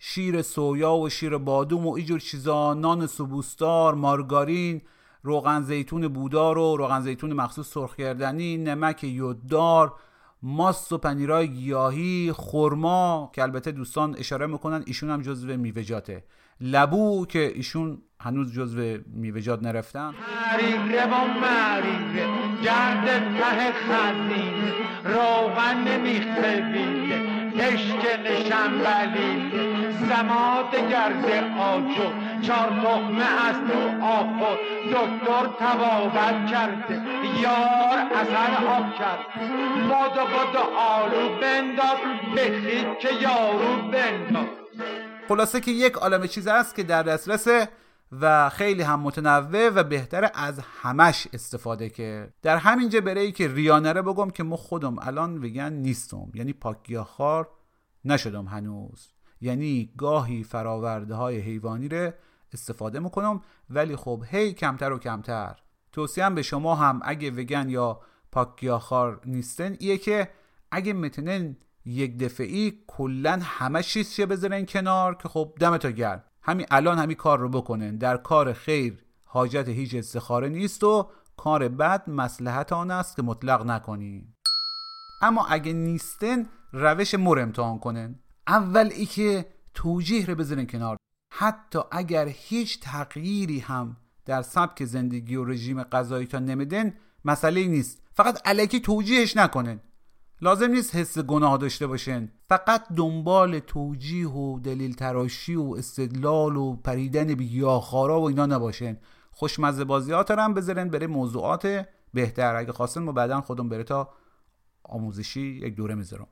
شیر سویا و شیر بادوم و اینجور چیزا نان سبوستار مارگارین روغن زیتون بودار و روغن زیتون مخصوص سرخ کردنی نمک یوددار ماست و پنیرای گیاهی خرما که البته دوستان اشاره می‌کنن ایشون هم جزو میوه‌جاته لبو که ایشون هنوز جزو میوه‌جات نرفتن. روغن کشک نشنبلی سماد گرد آجو چار تخمه از تو آخور دکتر تبابت کرده. یار اثر آب کرد. بادو بادو آلو بنداز بخید که یارو بنداز. خلاصه که یک عالم چیز است که در دسترسه و خیلی هم متنوع و بهتره از همش استفاده که در همینجا برای که ریانره بگم که ما خودم الان وگن نیستم. یعنی پاکگیاهخوار نشدم هنوز. یعنی گاهی فراورده های حیوانی رو استفاده می‌کنم ولی خب هی کمتر و کمتر. توصیم به شما هم اگه وگن یا پاکگیاهخوار نیستن ایه که اگه می‌تونن یک دفعی کلا همه چیز بذارن کنار که خب دمتا گرم. همین الان همین کار رو بکنن در کار خیر حاجت هیچ استخاره نیست و کار بد مسلحت آن است که مطلق نکنیم اما اگه نیستن روش مر امتحان کنن. اول ای که توجیه رو بذارن کنار. حتی اگر هیچ تغییری هم در سبک زندگی و رژیم غذایی تا نمیدن مسئله نیست. فقط علکی توجیهش نکنن. لازم نیست حس گناه داشته باشن. فقط دنبال توجیه و دلیل تراشی و استدلال و پریدن به و اینا نباشن. خوشمزه بازیات هم بذارن بره موضوعات بهتر. اگه خواستن ما بعدا خودم بره تا آموزشی یک دوره می‌ذارم.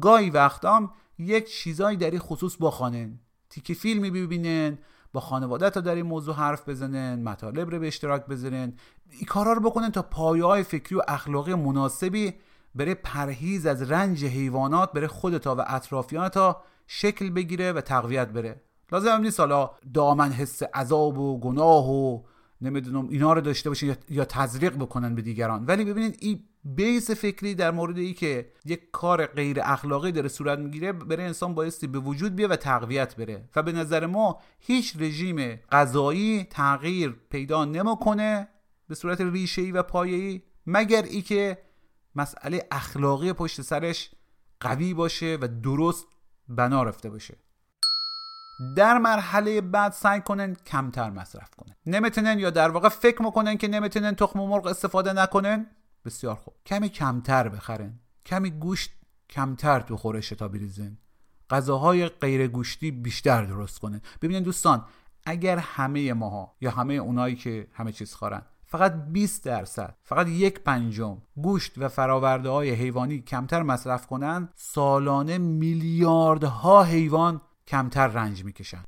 گاهی وقتام یک چیزایی در این خصوص بخوانن تیکه فیلمی ببینن با خانواده تا در این موضوع حرف بزنن مطالب رو به اشتراک بذارن. این کارا رو بکنن تا پایه های فکری و اخلاقی مناسبی برای پرهیز از رنج حیوانات برای خودتا و اطرافیانتا شکل بگیره و تقویت بره. لازم هم نیست حالا دامن حس عذاب و گناه و نمی‌دونم اینا رو داشته باشین یا- یا تزریق بکنن به دیگران. ولی ببینید این بیس فکری در مورد ای که یک کار غیر اخلاقی داره صورت می‌گیره برای انسان بایستی به وجود بیه و تقویت بره. و به نظر ما هیچ رژیم غذایی تغییر پیدا نمی‌کنه به صورت ریشه‌ای و پایه‌ای مگر ای که مسئله اخلاقی پشت سرش قوی باشه و درست بنا رفته باشه. در مرحله بعد سعی کنن کمتر مصرف کنن. نمی‌تونن یا در واقع فکر می‌کنن که نمی‌تونن تخم مرغ استفاده نکنن؟ بسیار خوب. کمی کمتر بخرن. کمی گوشت کمتر تو خورش تا بریزن. غذاهای غیر گوشتی بیشتر درست کنن. ببینید دوستان اگر همه ماها یا همه اونایی که همه چیز خورن فقط 20 درصد فقط یک پنجم گوشت و فراورده های حیوانی کمتر مصرف کنن سالانه میلیاردها حیوان کمتر رنج می‌کشن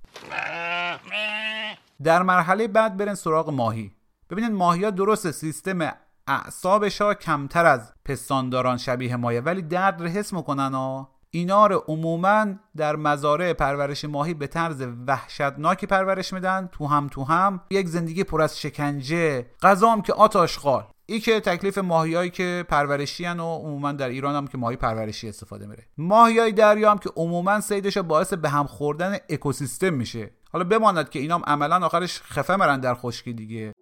در مرحله بعد برن سراغ ماهی. ببینید ماهی ها درست سیستم اعصابش ها کمتر از پستانداران شبیه مایه ولی درد رو حس می‌کنن ها. اینا رو عموما در مزارع پرورش ماهی به طرز وحشتناکی پرورش میدن تو هم تو هم. یک زندگی پر از شکنجه غذام که آتاشخال ای که تکلیف ماهیایی که پرورشی هن و عموما در ایران هم که ماهی پرورشی استفاده میره. ماهیای دریا هم که عموما سیدش باعث به هم خوردن اکوسیستم میشه. حالا بماند که اینا هم عملا آخرش خفه مرن در خشکی دیگه.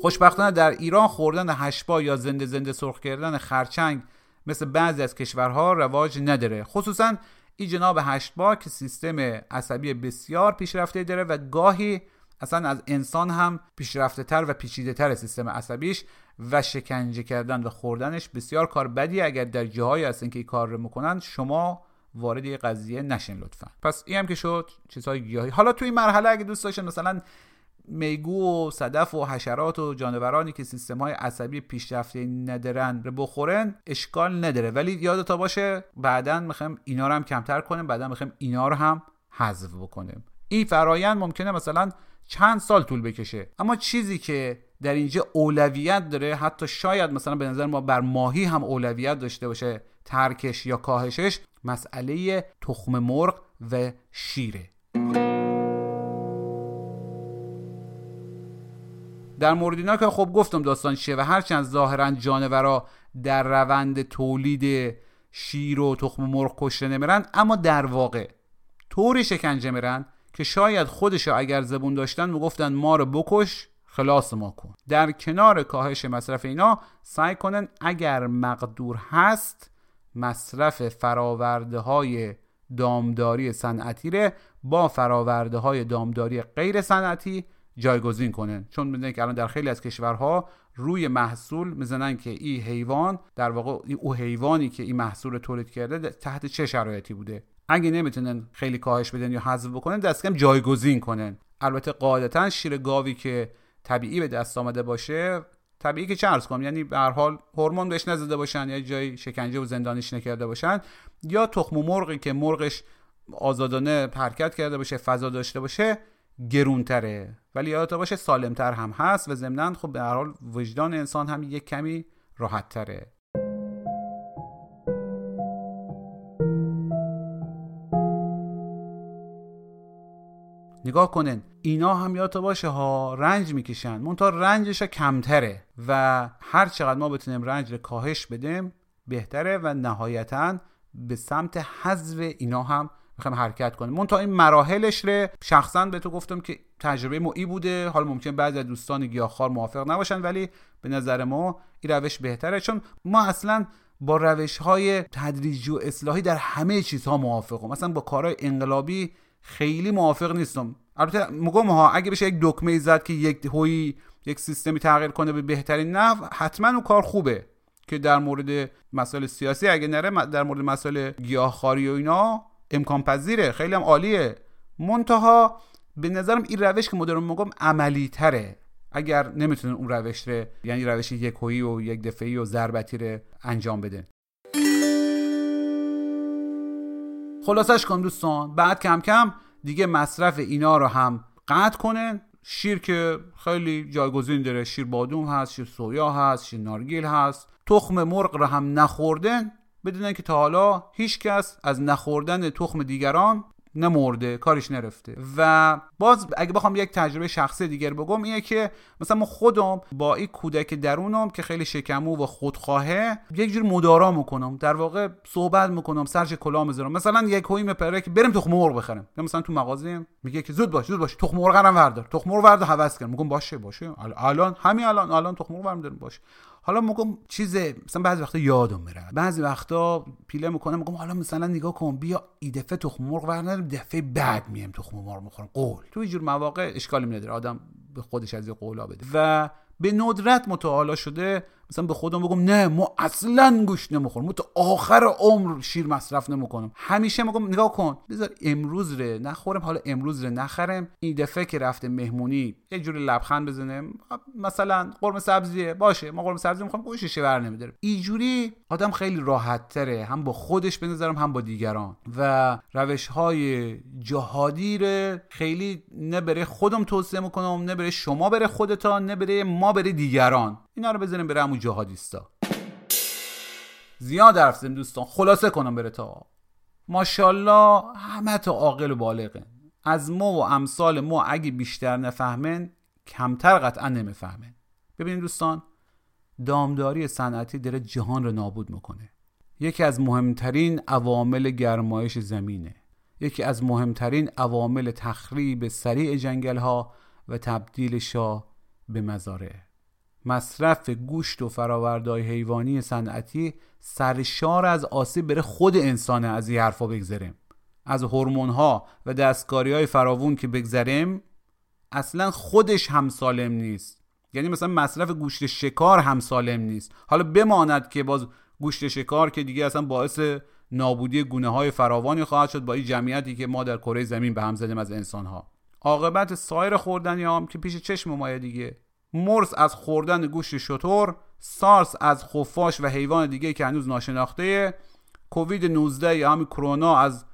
خوشبختانه در ایران خوردن هشبا یا زنده زنده سرخ کردن خرچنگ مثل بعضی از کشورها رواج نداره. خصوصا این جناب هشتبا که سیستم عصبی بسیار پیشرفته داره و گاهی اصلا از انسان هم پیشرفته تر و پیچیده تر سیستم عصبیش و شکنجه کردن و خوردنش بسیار کار بدی. اگر در جاهایی هستن که این کار رو می‌کنن شما وارد یه قضیه نشین لطفا. پس این هم که شد چیزهای گیاهی. حالا توی این مرحله اگه دوست داشتن مثلا میگو و صدف و حشرات و جانورانی که سیستم های عصبی پیشرفته ندارن رو بخورن اشکال نداره. ولی یادتا باشه بعدا می‌خوایم اینا رو هم کمتر کنیم بعدا می‌خوایم اینا رو هم حذف بکنیم. این فرایند ممکنه مثلا چند سال طول بکشه. اما چیزی که در اینجا اولویت داره حتی شاید مثلا به نظر ما بر ماهی هم اولویت داشته باشه ترکش یا کاهشش مسئله تخم مرغ و شیره. در مورد اینا که خب گفتم داستان چیه و هرچند ظاهرا جانورا در روند تولید شیر و تخم مرغ کشته نمیرن اما در واقع طوری شکنجه میرن که شاید خودشو اگر زبون داشتن می‌گفتن ما رو بکش خلاص ما کن. در کنار کاهش مصرف اینا سعی کنن اگر مقدور هست مصرف فراورده های دامداری صنعتی با فراورده های دامداری غیر صنعتی جایگزین کنن چون می‌دونن که الان در خیلی از کشورها روی محصول می‌زنن که این حیوان در واقع او حیوانی که این محصول تولید کرده تحت چه شرایطی بوده؟ اگه نمی‌تونن خیلی کاهش بدن یا حذف بکنن دست کم جایگزین کنن. البته قاعدتا شیر گاوی که طبیعی به دست آمده باشه طبیعی که عرض کنم. یعنی به هر حال هورمون بهش نزده باشن یا جای شکنجه و زندانیش نکرده باشن یا تخم مرغی که مرغش آزادانه حرکت کرده باشه فضا داشته باشه گرونتره. ولی یادت باشه سالمتر هم هست و ضمنا خب به هر حال وجدان انسان هم یک کمی راحت تره نگاه کنن اینا هم یادت باشه ها رنج می‌کشن. منتها رنجش کمتره و هر چقدر ما بتونیم رنج رو کاهش بدیم بهتره و نهایتا به سمت حذف اینا هم می‌خوایم حرکت کنیم منتها این مراحلش رو شخصا به تو گفتم که تجربه معی بوده. حالا ممکن بعضی از دوستان گیاهخوار موافق نباشن ولی به نظر ما این روش بهتره. چون ما اصلا با روش های تدریجی و اصلاحی در همه چیزها موافقم. مثلا با کارهای انقلابی خیلی موافق نیستم. البته میگم ها اگه بشه یک دکمه زد که یک هوی یک سیستمی تغییر کنه به بهترین نحو حتما اون کار خوبه که در مورد مسائل سیاسی اگه نره در مورد مسائل گیاهخواری و اینا امکان پذیره خیلی هم عالیه. منتها به نظرم این روش که مدرن میگم عملی تره اگر نمی‌تونه اون روش ره یعنی روش یکویی و یک دفعی و ضربتی رو انجام بده. خلاصش کن دوستان. بعد کم کم دیگه مصرف اینا رو هم قطع کنن. شیر که خیلی جایگزین داره. شیر بادوم هست شیر سویا هست شیر نارگیل هست. تخم مرغ رو هم نخوردن. بدونن که تا حالا هیچ کس از نخوردن تخم دیگران نمرده کارش نرفته. و باز اگه بخوام یک تجربه شخصی دیگر بگم اینه که مثلا ما خودم با این کودک درونم که خیلی شکمو و خودخواهه یک جور مدارا می‌کنم. در واقع صحبت می‌کنم سرش کلا می‌ذارم. مثلا یک هوی مپره که بریم تخم مرغ بخریم. مثلا تو مغازه میگه که زود باش زود باش تخم مرغ هم وردار تخم مرغ وردار هوس کن. میگم باشه باشه. الان همین الان الان تخم مرغ برمیدارم باشه. حالا میگم چیز مثلا بعضی وقتا یادم میره. بعضی وقتا پیله می‌کنم میگم حالا مثلا نگاه کن بیا ای دفعه تخم مرغ ورنریم دفعه بعد میم تخم مرغ می‌خورم قول. تو جور مواقع اشکالی نداره آدم به خودش از قولا بده و به ندرت متعالا شده مثلا به خودم بگم نه ما اصلا گوشت نمی‌خورم ما تا آخر عمر شیر مصرف نمی‌کنم. همیشه میگم نگاه کن. بذار امروز ره نخورم حالا امروز ره نخرم. این دفعه که رفته مهمونی یه جوری لبخند بزنم مثلا قرمه سبزیه. باشه ما قرمه سبزی می‌خوام گوشتش ور نمیداره. اینجوری آدم خیلی راحت تره. هم با خودش بنظرم هم با دیگران. و روش های جهادی ره. خیلی نه بره خودم توصیه می‌کنم نه بره شما بره خودتان نه بره ما بره دیگران. اینا رو بزنیم بره همون جهادیستا زیاد حرف زدیم دوستان. خلاصه کنم بره تا. ماشاءالله همه تا عاقل و بالغه. از ما و امثال ما اگه بیشتر نفهمن کمتر قطعا نمی‌فهمن. ببینید دوستان دامداری صنعتی داره جهان رو نابود می‌کنه. یکی از مهمترین عوامل گرمایش زمینه. یکی از مهمترین عوامل تخریب سریع جنگل ها و تبدیل شاه به مزارع. مصرف گوشت و فراوردهای حیوانی صنعتی سرشار از آسیب بره خود انسانه از این حرفا بگذریم. از هورمون ها و دستکاری های فراوون که بگذریم اصلا خودش هم سالم نیست. یعنی مثلا مصرف گوشت شکار هم سالم نیست. حالا بماند که باز گوشت شکار که دیگه اصلا باعث نابودی گونه های فراوانی خواهد شد با این جمعیتی که ما در کره زمین به هم زدیم از انسان ها عاقبت سایر خوردنی هم که پیش چشم مایه دیگه. مرس از خوردن گوشت شطور سارس از خفاش و حیوان دیگه که هنوز ناشناخته کووید 19 یا همین کرونا از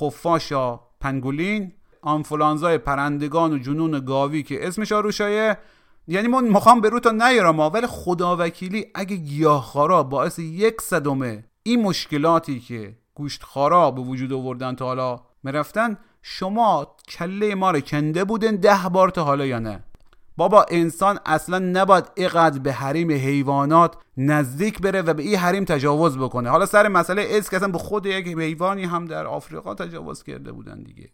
خفاش یا پنگولین آنفولانزای پرندگان و جنون گاوی که اسمش آروشایه. یعنی من می‌خوام به رو تا نیارم ولی خدا وکیلی اگه گیاهخوارا باعث یک صدمه این مشکلاتی که گوشتخوارا به وجود آوردن تا حالا مرفتن شما کله ما رو کنده بودن ده بار تا حالا یا نه؟ بابا انسان اصلا نباید اقدر به حریم حیوانات نزدیک بره و به این حریم تجاوز بکنه. حالا سر مسئله از که اصلا به خود یک حیوانی هم در آفریقا تجاوز کرده بودن دیگه.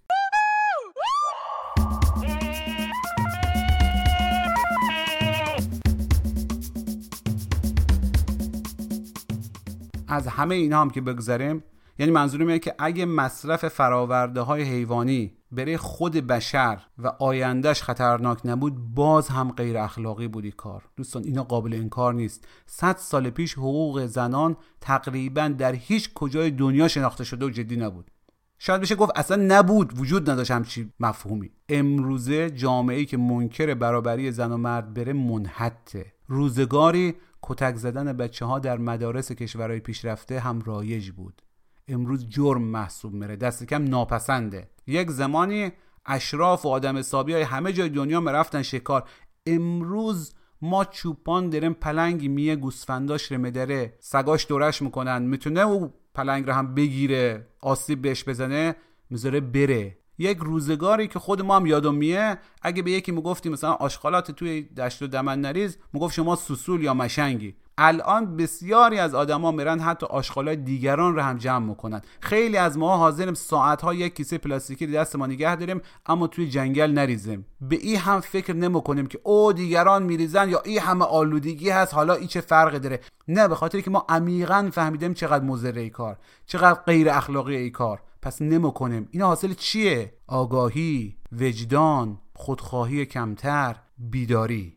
از همه اینا هم که بگذریم یعنی منظورم اینه که اگه مصرف فراورده های حیوانی برای خود بشر و آیندهش خطرناک نبود باز هم غیر اخلاقی بودی کار. دوستان اینا قابل انکار نیست. صد سال پیش حقوق زنان تقریبا در هیچ کجای دنیا شناخته شده و جدی نبود. شاید بشه گفت اصلا نبود وجود نداشت همچی مفهومی. امروزه جامعه که منکر برابری زن و مرد بره منحته روزگاری کتک زدن بچه ها در مدارس کشورهای پیشرفته هم رایج بود. امروز جرم محسوب میره. دست کم ناپسنده. یک زمانی اشراف و آدم حسابی های همه جای دنیا مرفتن شکار. امروز ما چوپان داریم پلنگ میه گوسفنداش رمدره سگاش دورش می‌کنن. می‌تونه او پلنگ رو هم بگیره آسیب بهش بزنه می‌ذاره بره. یک روزگاری که خود ما هم یادم میه اگه به یکی می‌گفتیم مثلا آشغالات توی دشت و دمن نریز می‌گفت شما سوسول یا مشنگی. الان بسیاری از آدما میرن حتی آشغالای دیگران رو هم جمع می‌کنن. خیلی از ما حاضریم ساعت ها یک کیسه پلاستیکی دست ما نگه داریم اما توی جنگل نریزیم. به این هم فکر نمی‌کنیم که او دیگران میریزن یا این همه آلودگی هست حالا این چه فرقی داره؟ نه به خاطر که ما عمیقا فهمیدیم چقدر مضر کار چقدر غیر اخلاقی ای کار. پس نمی‌کنیم. این حاصل چیه؟ آگاهی وجدان خودخواهی کمتر بیداری.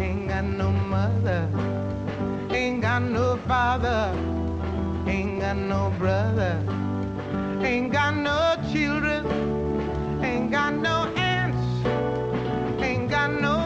ain't got no mother, ain't got no father, ain't got no brother, ain't got no children, ain't got no aunts, ain't got no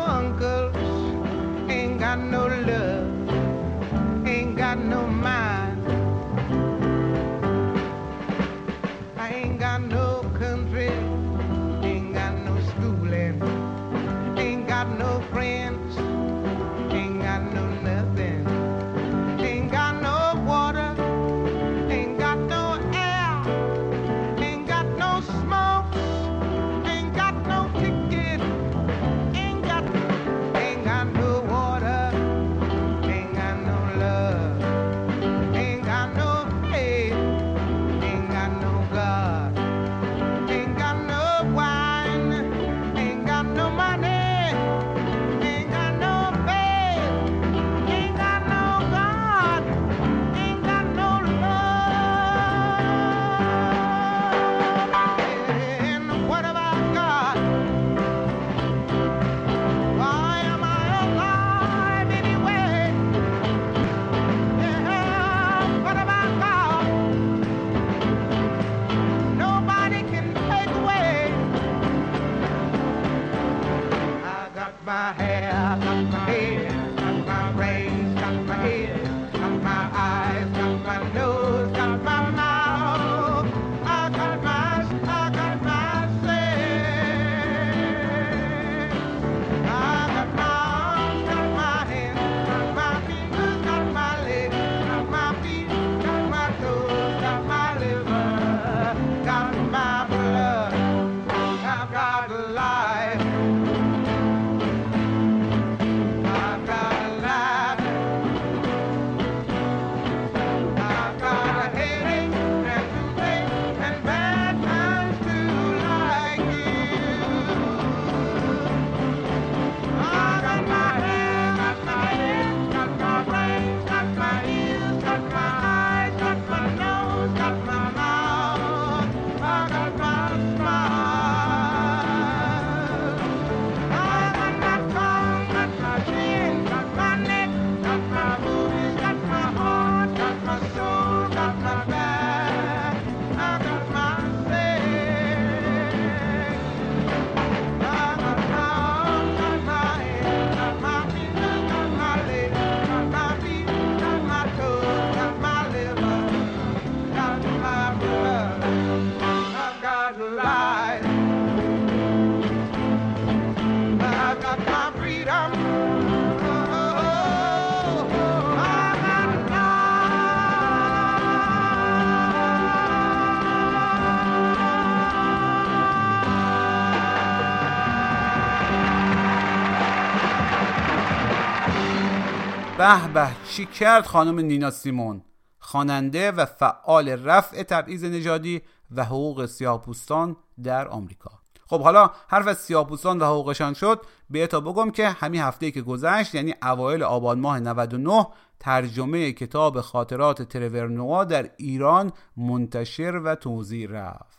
به به چی کرد خانم نینا سیمون؟ خواننده و فعال رفع تبعیض نژادی و حقوق سیاهپوستان در آمریکا. خب حالا حرف از سیاهپوستان و حقوقشان شد به تا بگم که همین هفته که گذشت یعنی اوایل آبان ماه 99 ترجمه کتاب خاطرات ترور نوا در ایران منتشر و توضیح رفت.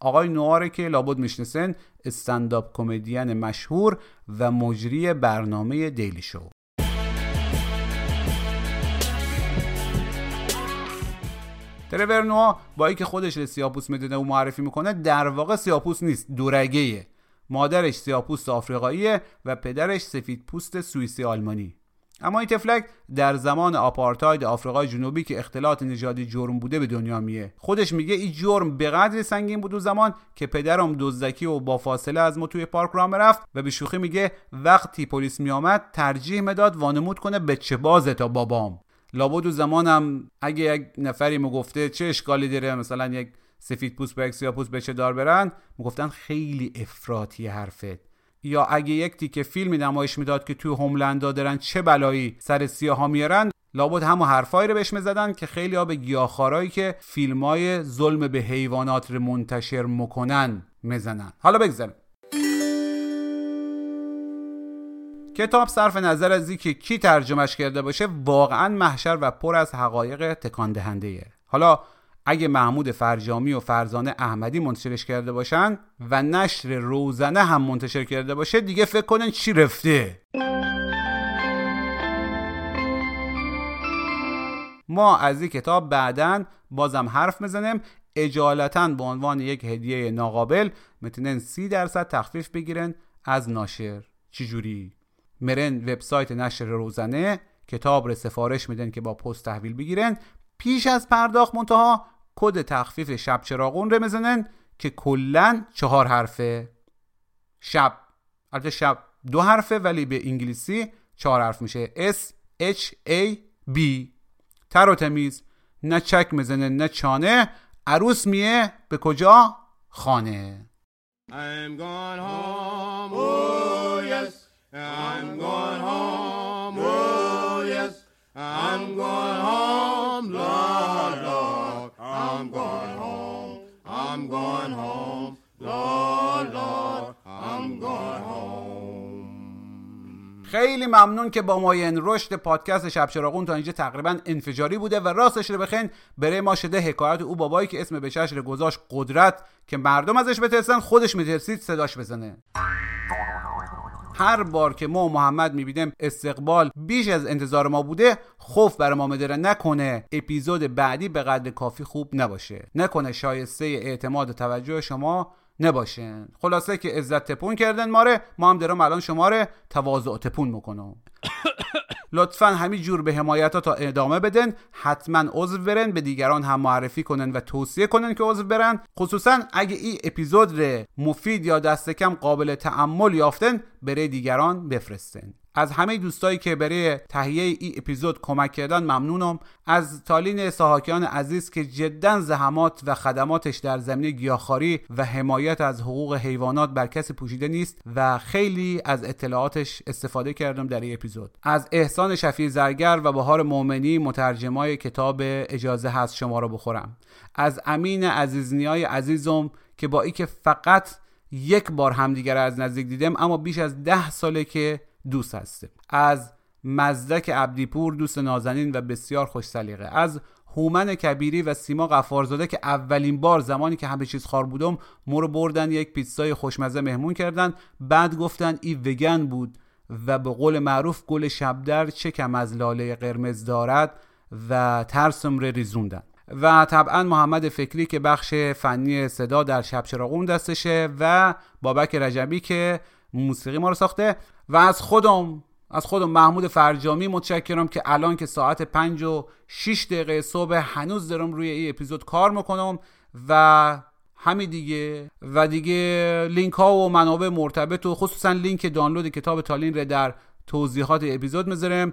آقای نواره که لابد می‌شناسن استنداپ کمدین مشهور و مجری برنامه دیلی شو. ترور نوا با اینکه خودش سیاپوس می‌دونه و معرفی می‌کنه در واقع سیاپوس نیست دورگه مادرش سیاپوست آفریقاییه و پدرش سفید پوست سوئیسی آلمانی. اما این تفلک در زمان آپارتاید آفریقای جنوبی که اختلاط نژادی جرم بوده به دنیا میه خودش میگه این جرم به قدری سنگین بود و زمان که پدرم دزدکی و با فاصله از ما توی پارک راه رفت و به شوخی میگه وقتی پلیس میآمد ترجیح مداد وانمود کنه به چه بازه تا بابام. لابد و زمانم اگه یک نفری گفته چه اشکالی داره مثلا یک سفید پوست با یک سیاه پوست به چه دار برن می‌گفتن خیلی افراطی حرفت یا اگه یک تیکه فیلمی نمایش می‌داد که توی هوملندا دارن چه بلایی سر سیاها میارن لابد همو حرفایی رو بهش می‌زدن که خیلی ها به گیاهخوارایی که فیلم های ظلم به حیوانات رو منتشر می‌کنن می‌زنن. حالا بگذاریم. کتاب صرف نظر از اینکه کی ترجمهش کرده باشه واقعا محشر و پر از حقایق تکان دهنده حالا اگه محمود فرجامی و فرزانه احمدی منتشرش کرده باشن و نشر روزنه هم منتشر کرده باشه دیگه فکر کنن چی رفته؟ ما از این کتاب بعدا بازم حرف می‌زنیم. اجالتا به عنوان یک هدیه ناقابل می‌تونن سی درصد تخفیف بگیرن از ناشر. چجوری؟ مرن وبسایت نشر روزنه کتاب رو سفارش میدن که با پست تحویل بگیرن. پیش از پرداخت منتها کد تخفیف شب چراغون رو می‌زنن که کلا چهار حرفه. شب. البته شب دو حرفه ولی به انگلیسی چهار حرف میشه. S H A B. تر و تمیز. نه چک می‌زنه نه چانه. عروس میه. به کجا؟ خانه. I'm going home, oh. I'm going home, oh yes, I'm going home, Lord, Lord, I'm going home, I'm going home, Lord, Lord, I'm going home. خیلی ممنون که با ماین رشد پادکست شب چراغون تا اینجا تقریبا انفجاری بوده و راستش رو بخین برای ما شده حکایت او بابایی که اسم بچهش رو گذاشت قدرت که مردم ازش بترسن خودش میترسید صداش بزنه. هر بار که ما و محمد می‌بینیم استقبال بیش از انتظار ما بوده خوف بر ما مدره نکنه اپیزود بعدی به قدر کافی خوب نباشه. نکنه شایسته اعتماد و توجه شما نباشن خلاصه که عزت تپون کردن ماره. ما هم درم الان شما رو تواضع تپون می‌کنم. لطفا همین جور به حمایت تا ادامه بدن حتما عضو برن به دیگران هم معرفی کنن و توصیه کنن که عضو برن. خصوصا اگه این اپیزود ره مفید یا دست کم قابل تعمل یافتن برای دیگران بفرستن از همه دوستایی که برای تهیه ای اپیزود کمک کردن ممنونم. از تالین ساهاکیان عزیز که جدا زحمات و خدماتش در زمینه گیاهخواری و حمایت از حقوق حیوانات بر کسی پوشیده نیست و خیلی از اطلاعاتش استفاده کردم در این اپیزود. از احسان شفیع زرگر و بهار مومنی مترجمای کتاب اجازه هست شما رو بخورم. از امین عزیزنیای عزیزم که با ای که فقط یک بار همدیگر از نزدیک دیدم اما بیش از ده ساله که دوست هستیم. از مزدک عبدیپور دوست نازنین و بسیار خوش سلیقه. از هومن کبیری و سیما غفارزاده که اولین بار زمانی که همه چیز خار بودم مورو بردن یک پیتزای خوشمزه مهمون کردن. بعد گفتن ای وگن بود و به قول معروف گل شبدر چه کم از لاله قرمز دارد و ترسم رو ریزوندن. و طبعا محمد فکری که بخش فنی صدا در شب چراغون دستشه و بابک رجبی که موسیقی ما رو ساخته و از خودم از خودم محمود فرجامی متشکرم که الان که ساعت 5 و 6 دقیقه صبح هنوز دارم روی این اپیزود کار می‌کنم و همین دیگه و دیگه لینک ها و منابع مرتبط و خصوصا لینک دانلود کتاب تالین رو در توضیحات اپیزود می‌ذارم.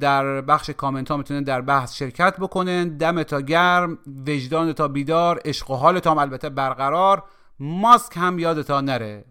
در بخش کامنت ها می‌تونن در بحث شرکت بکنن دم تا گرم وجدان تا بیدار عشق و حال تا البته برقرار. ماسک هم یادتا نره.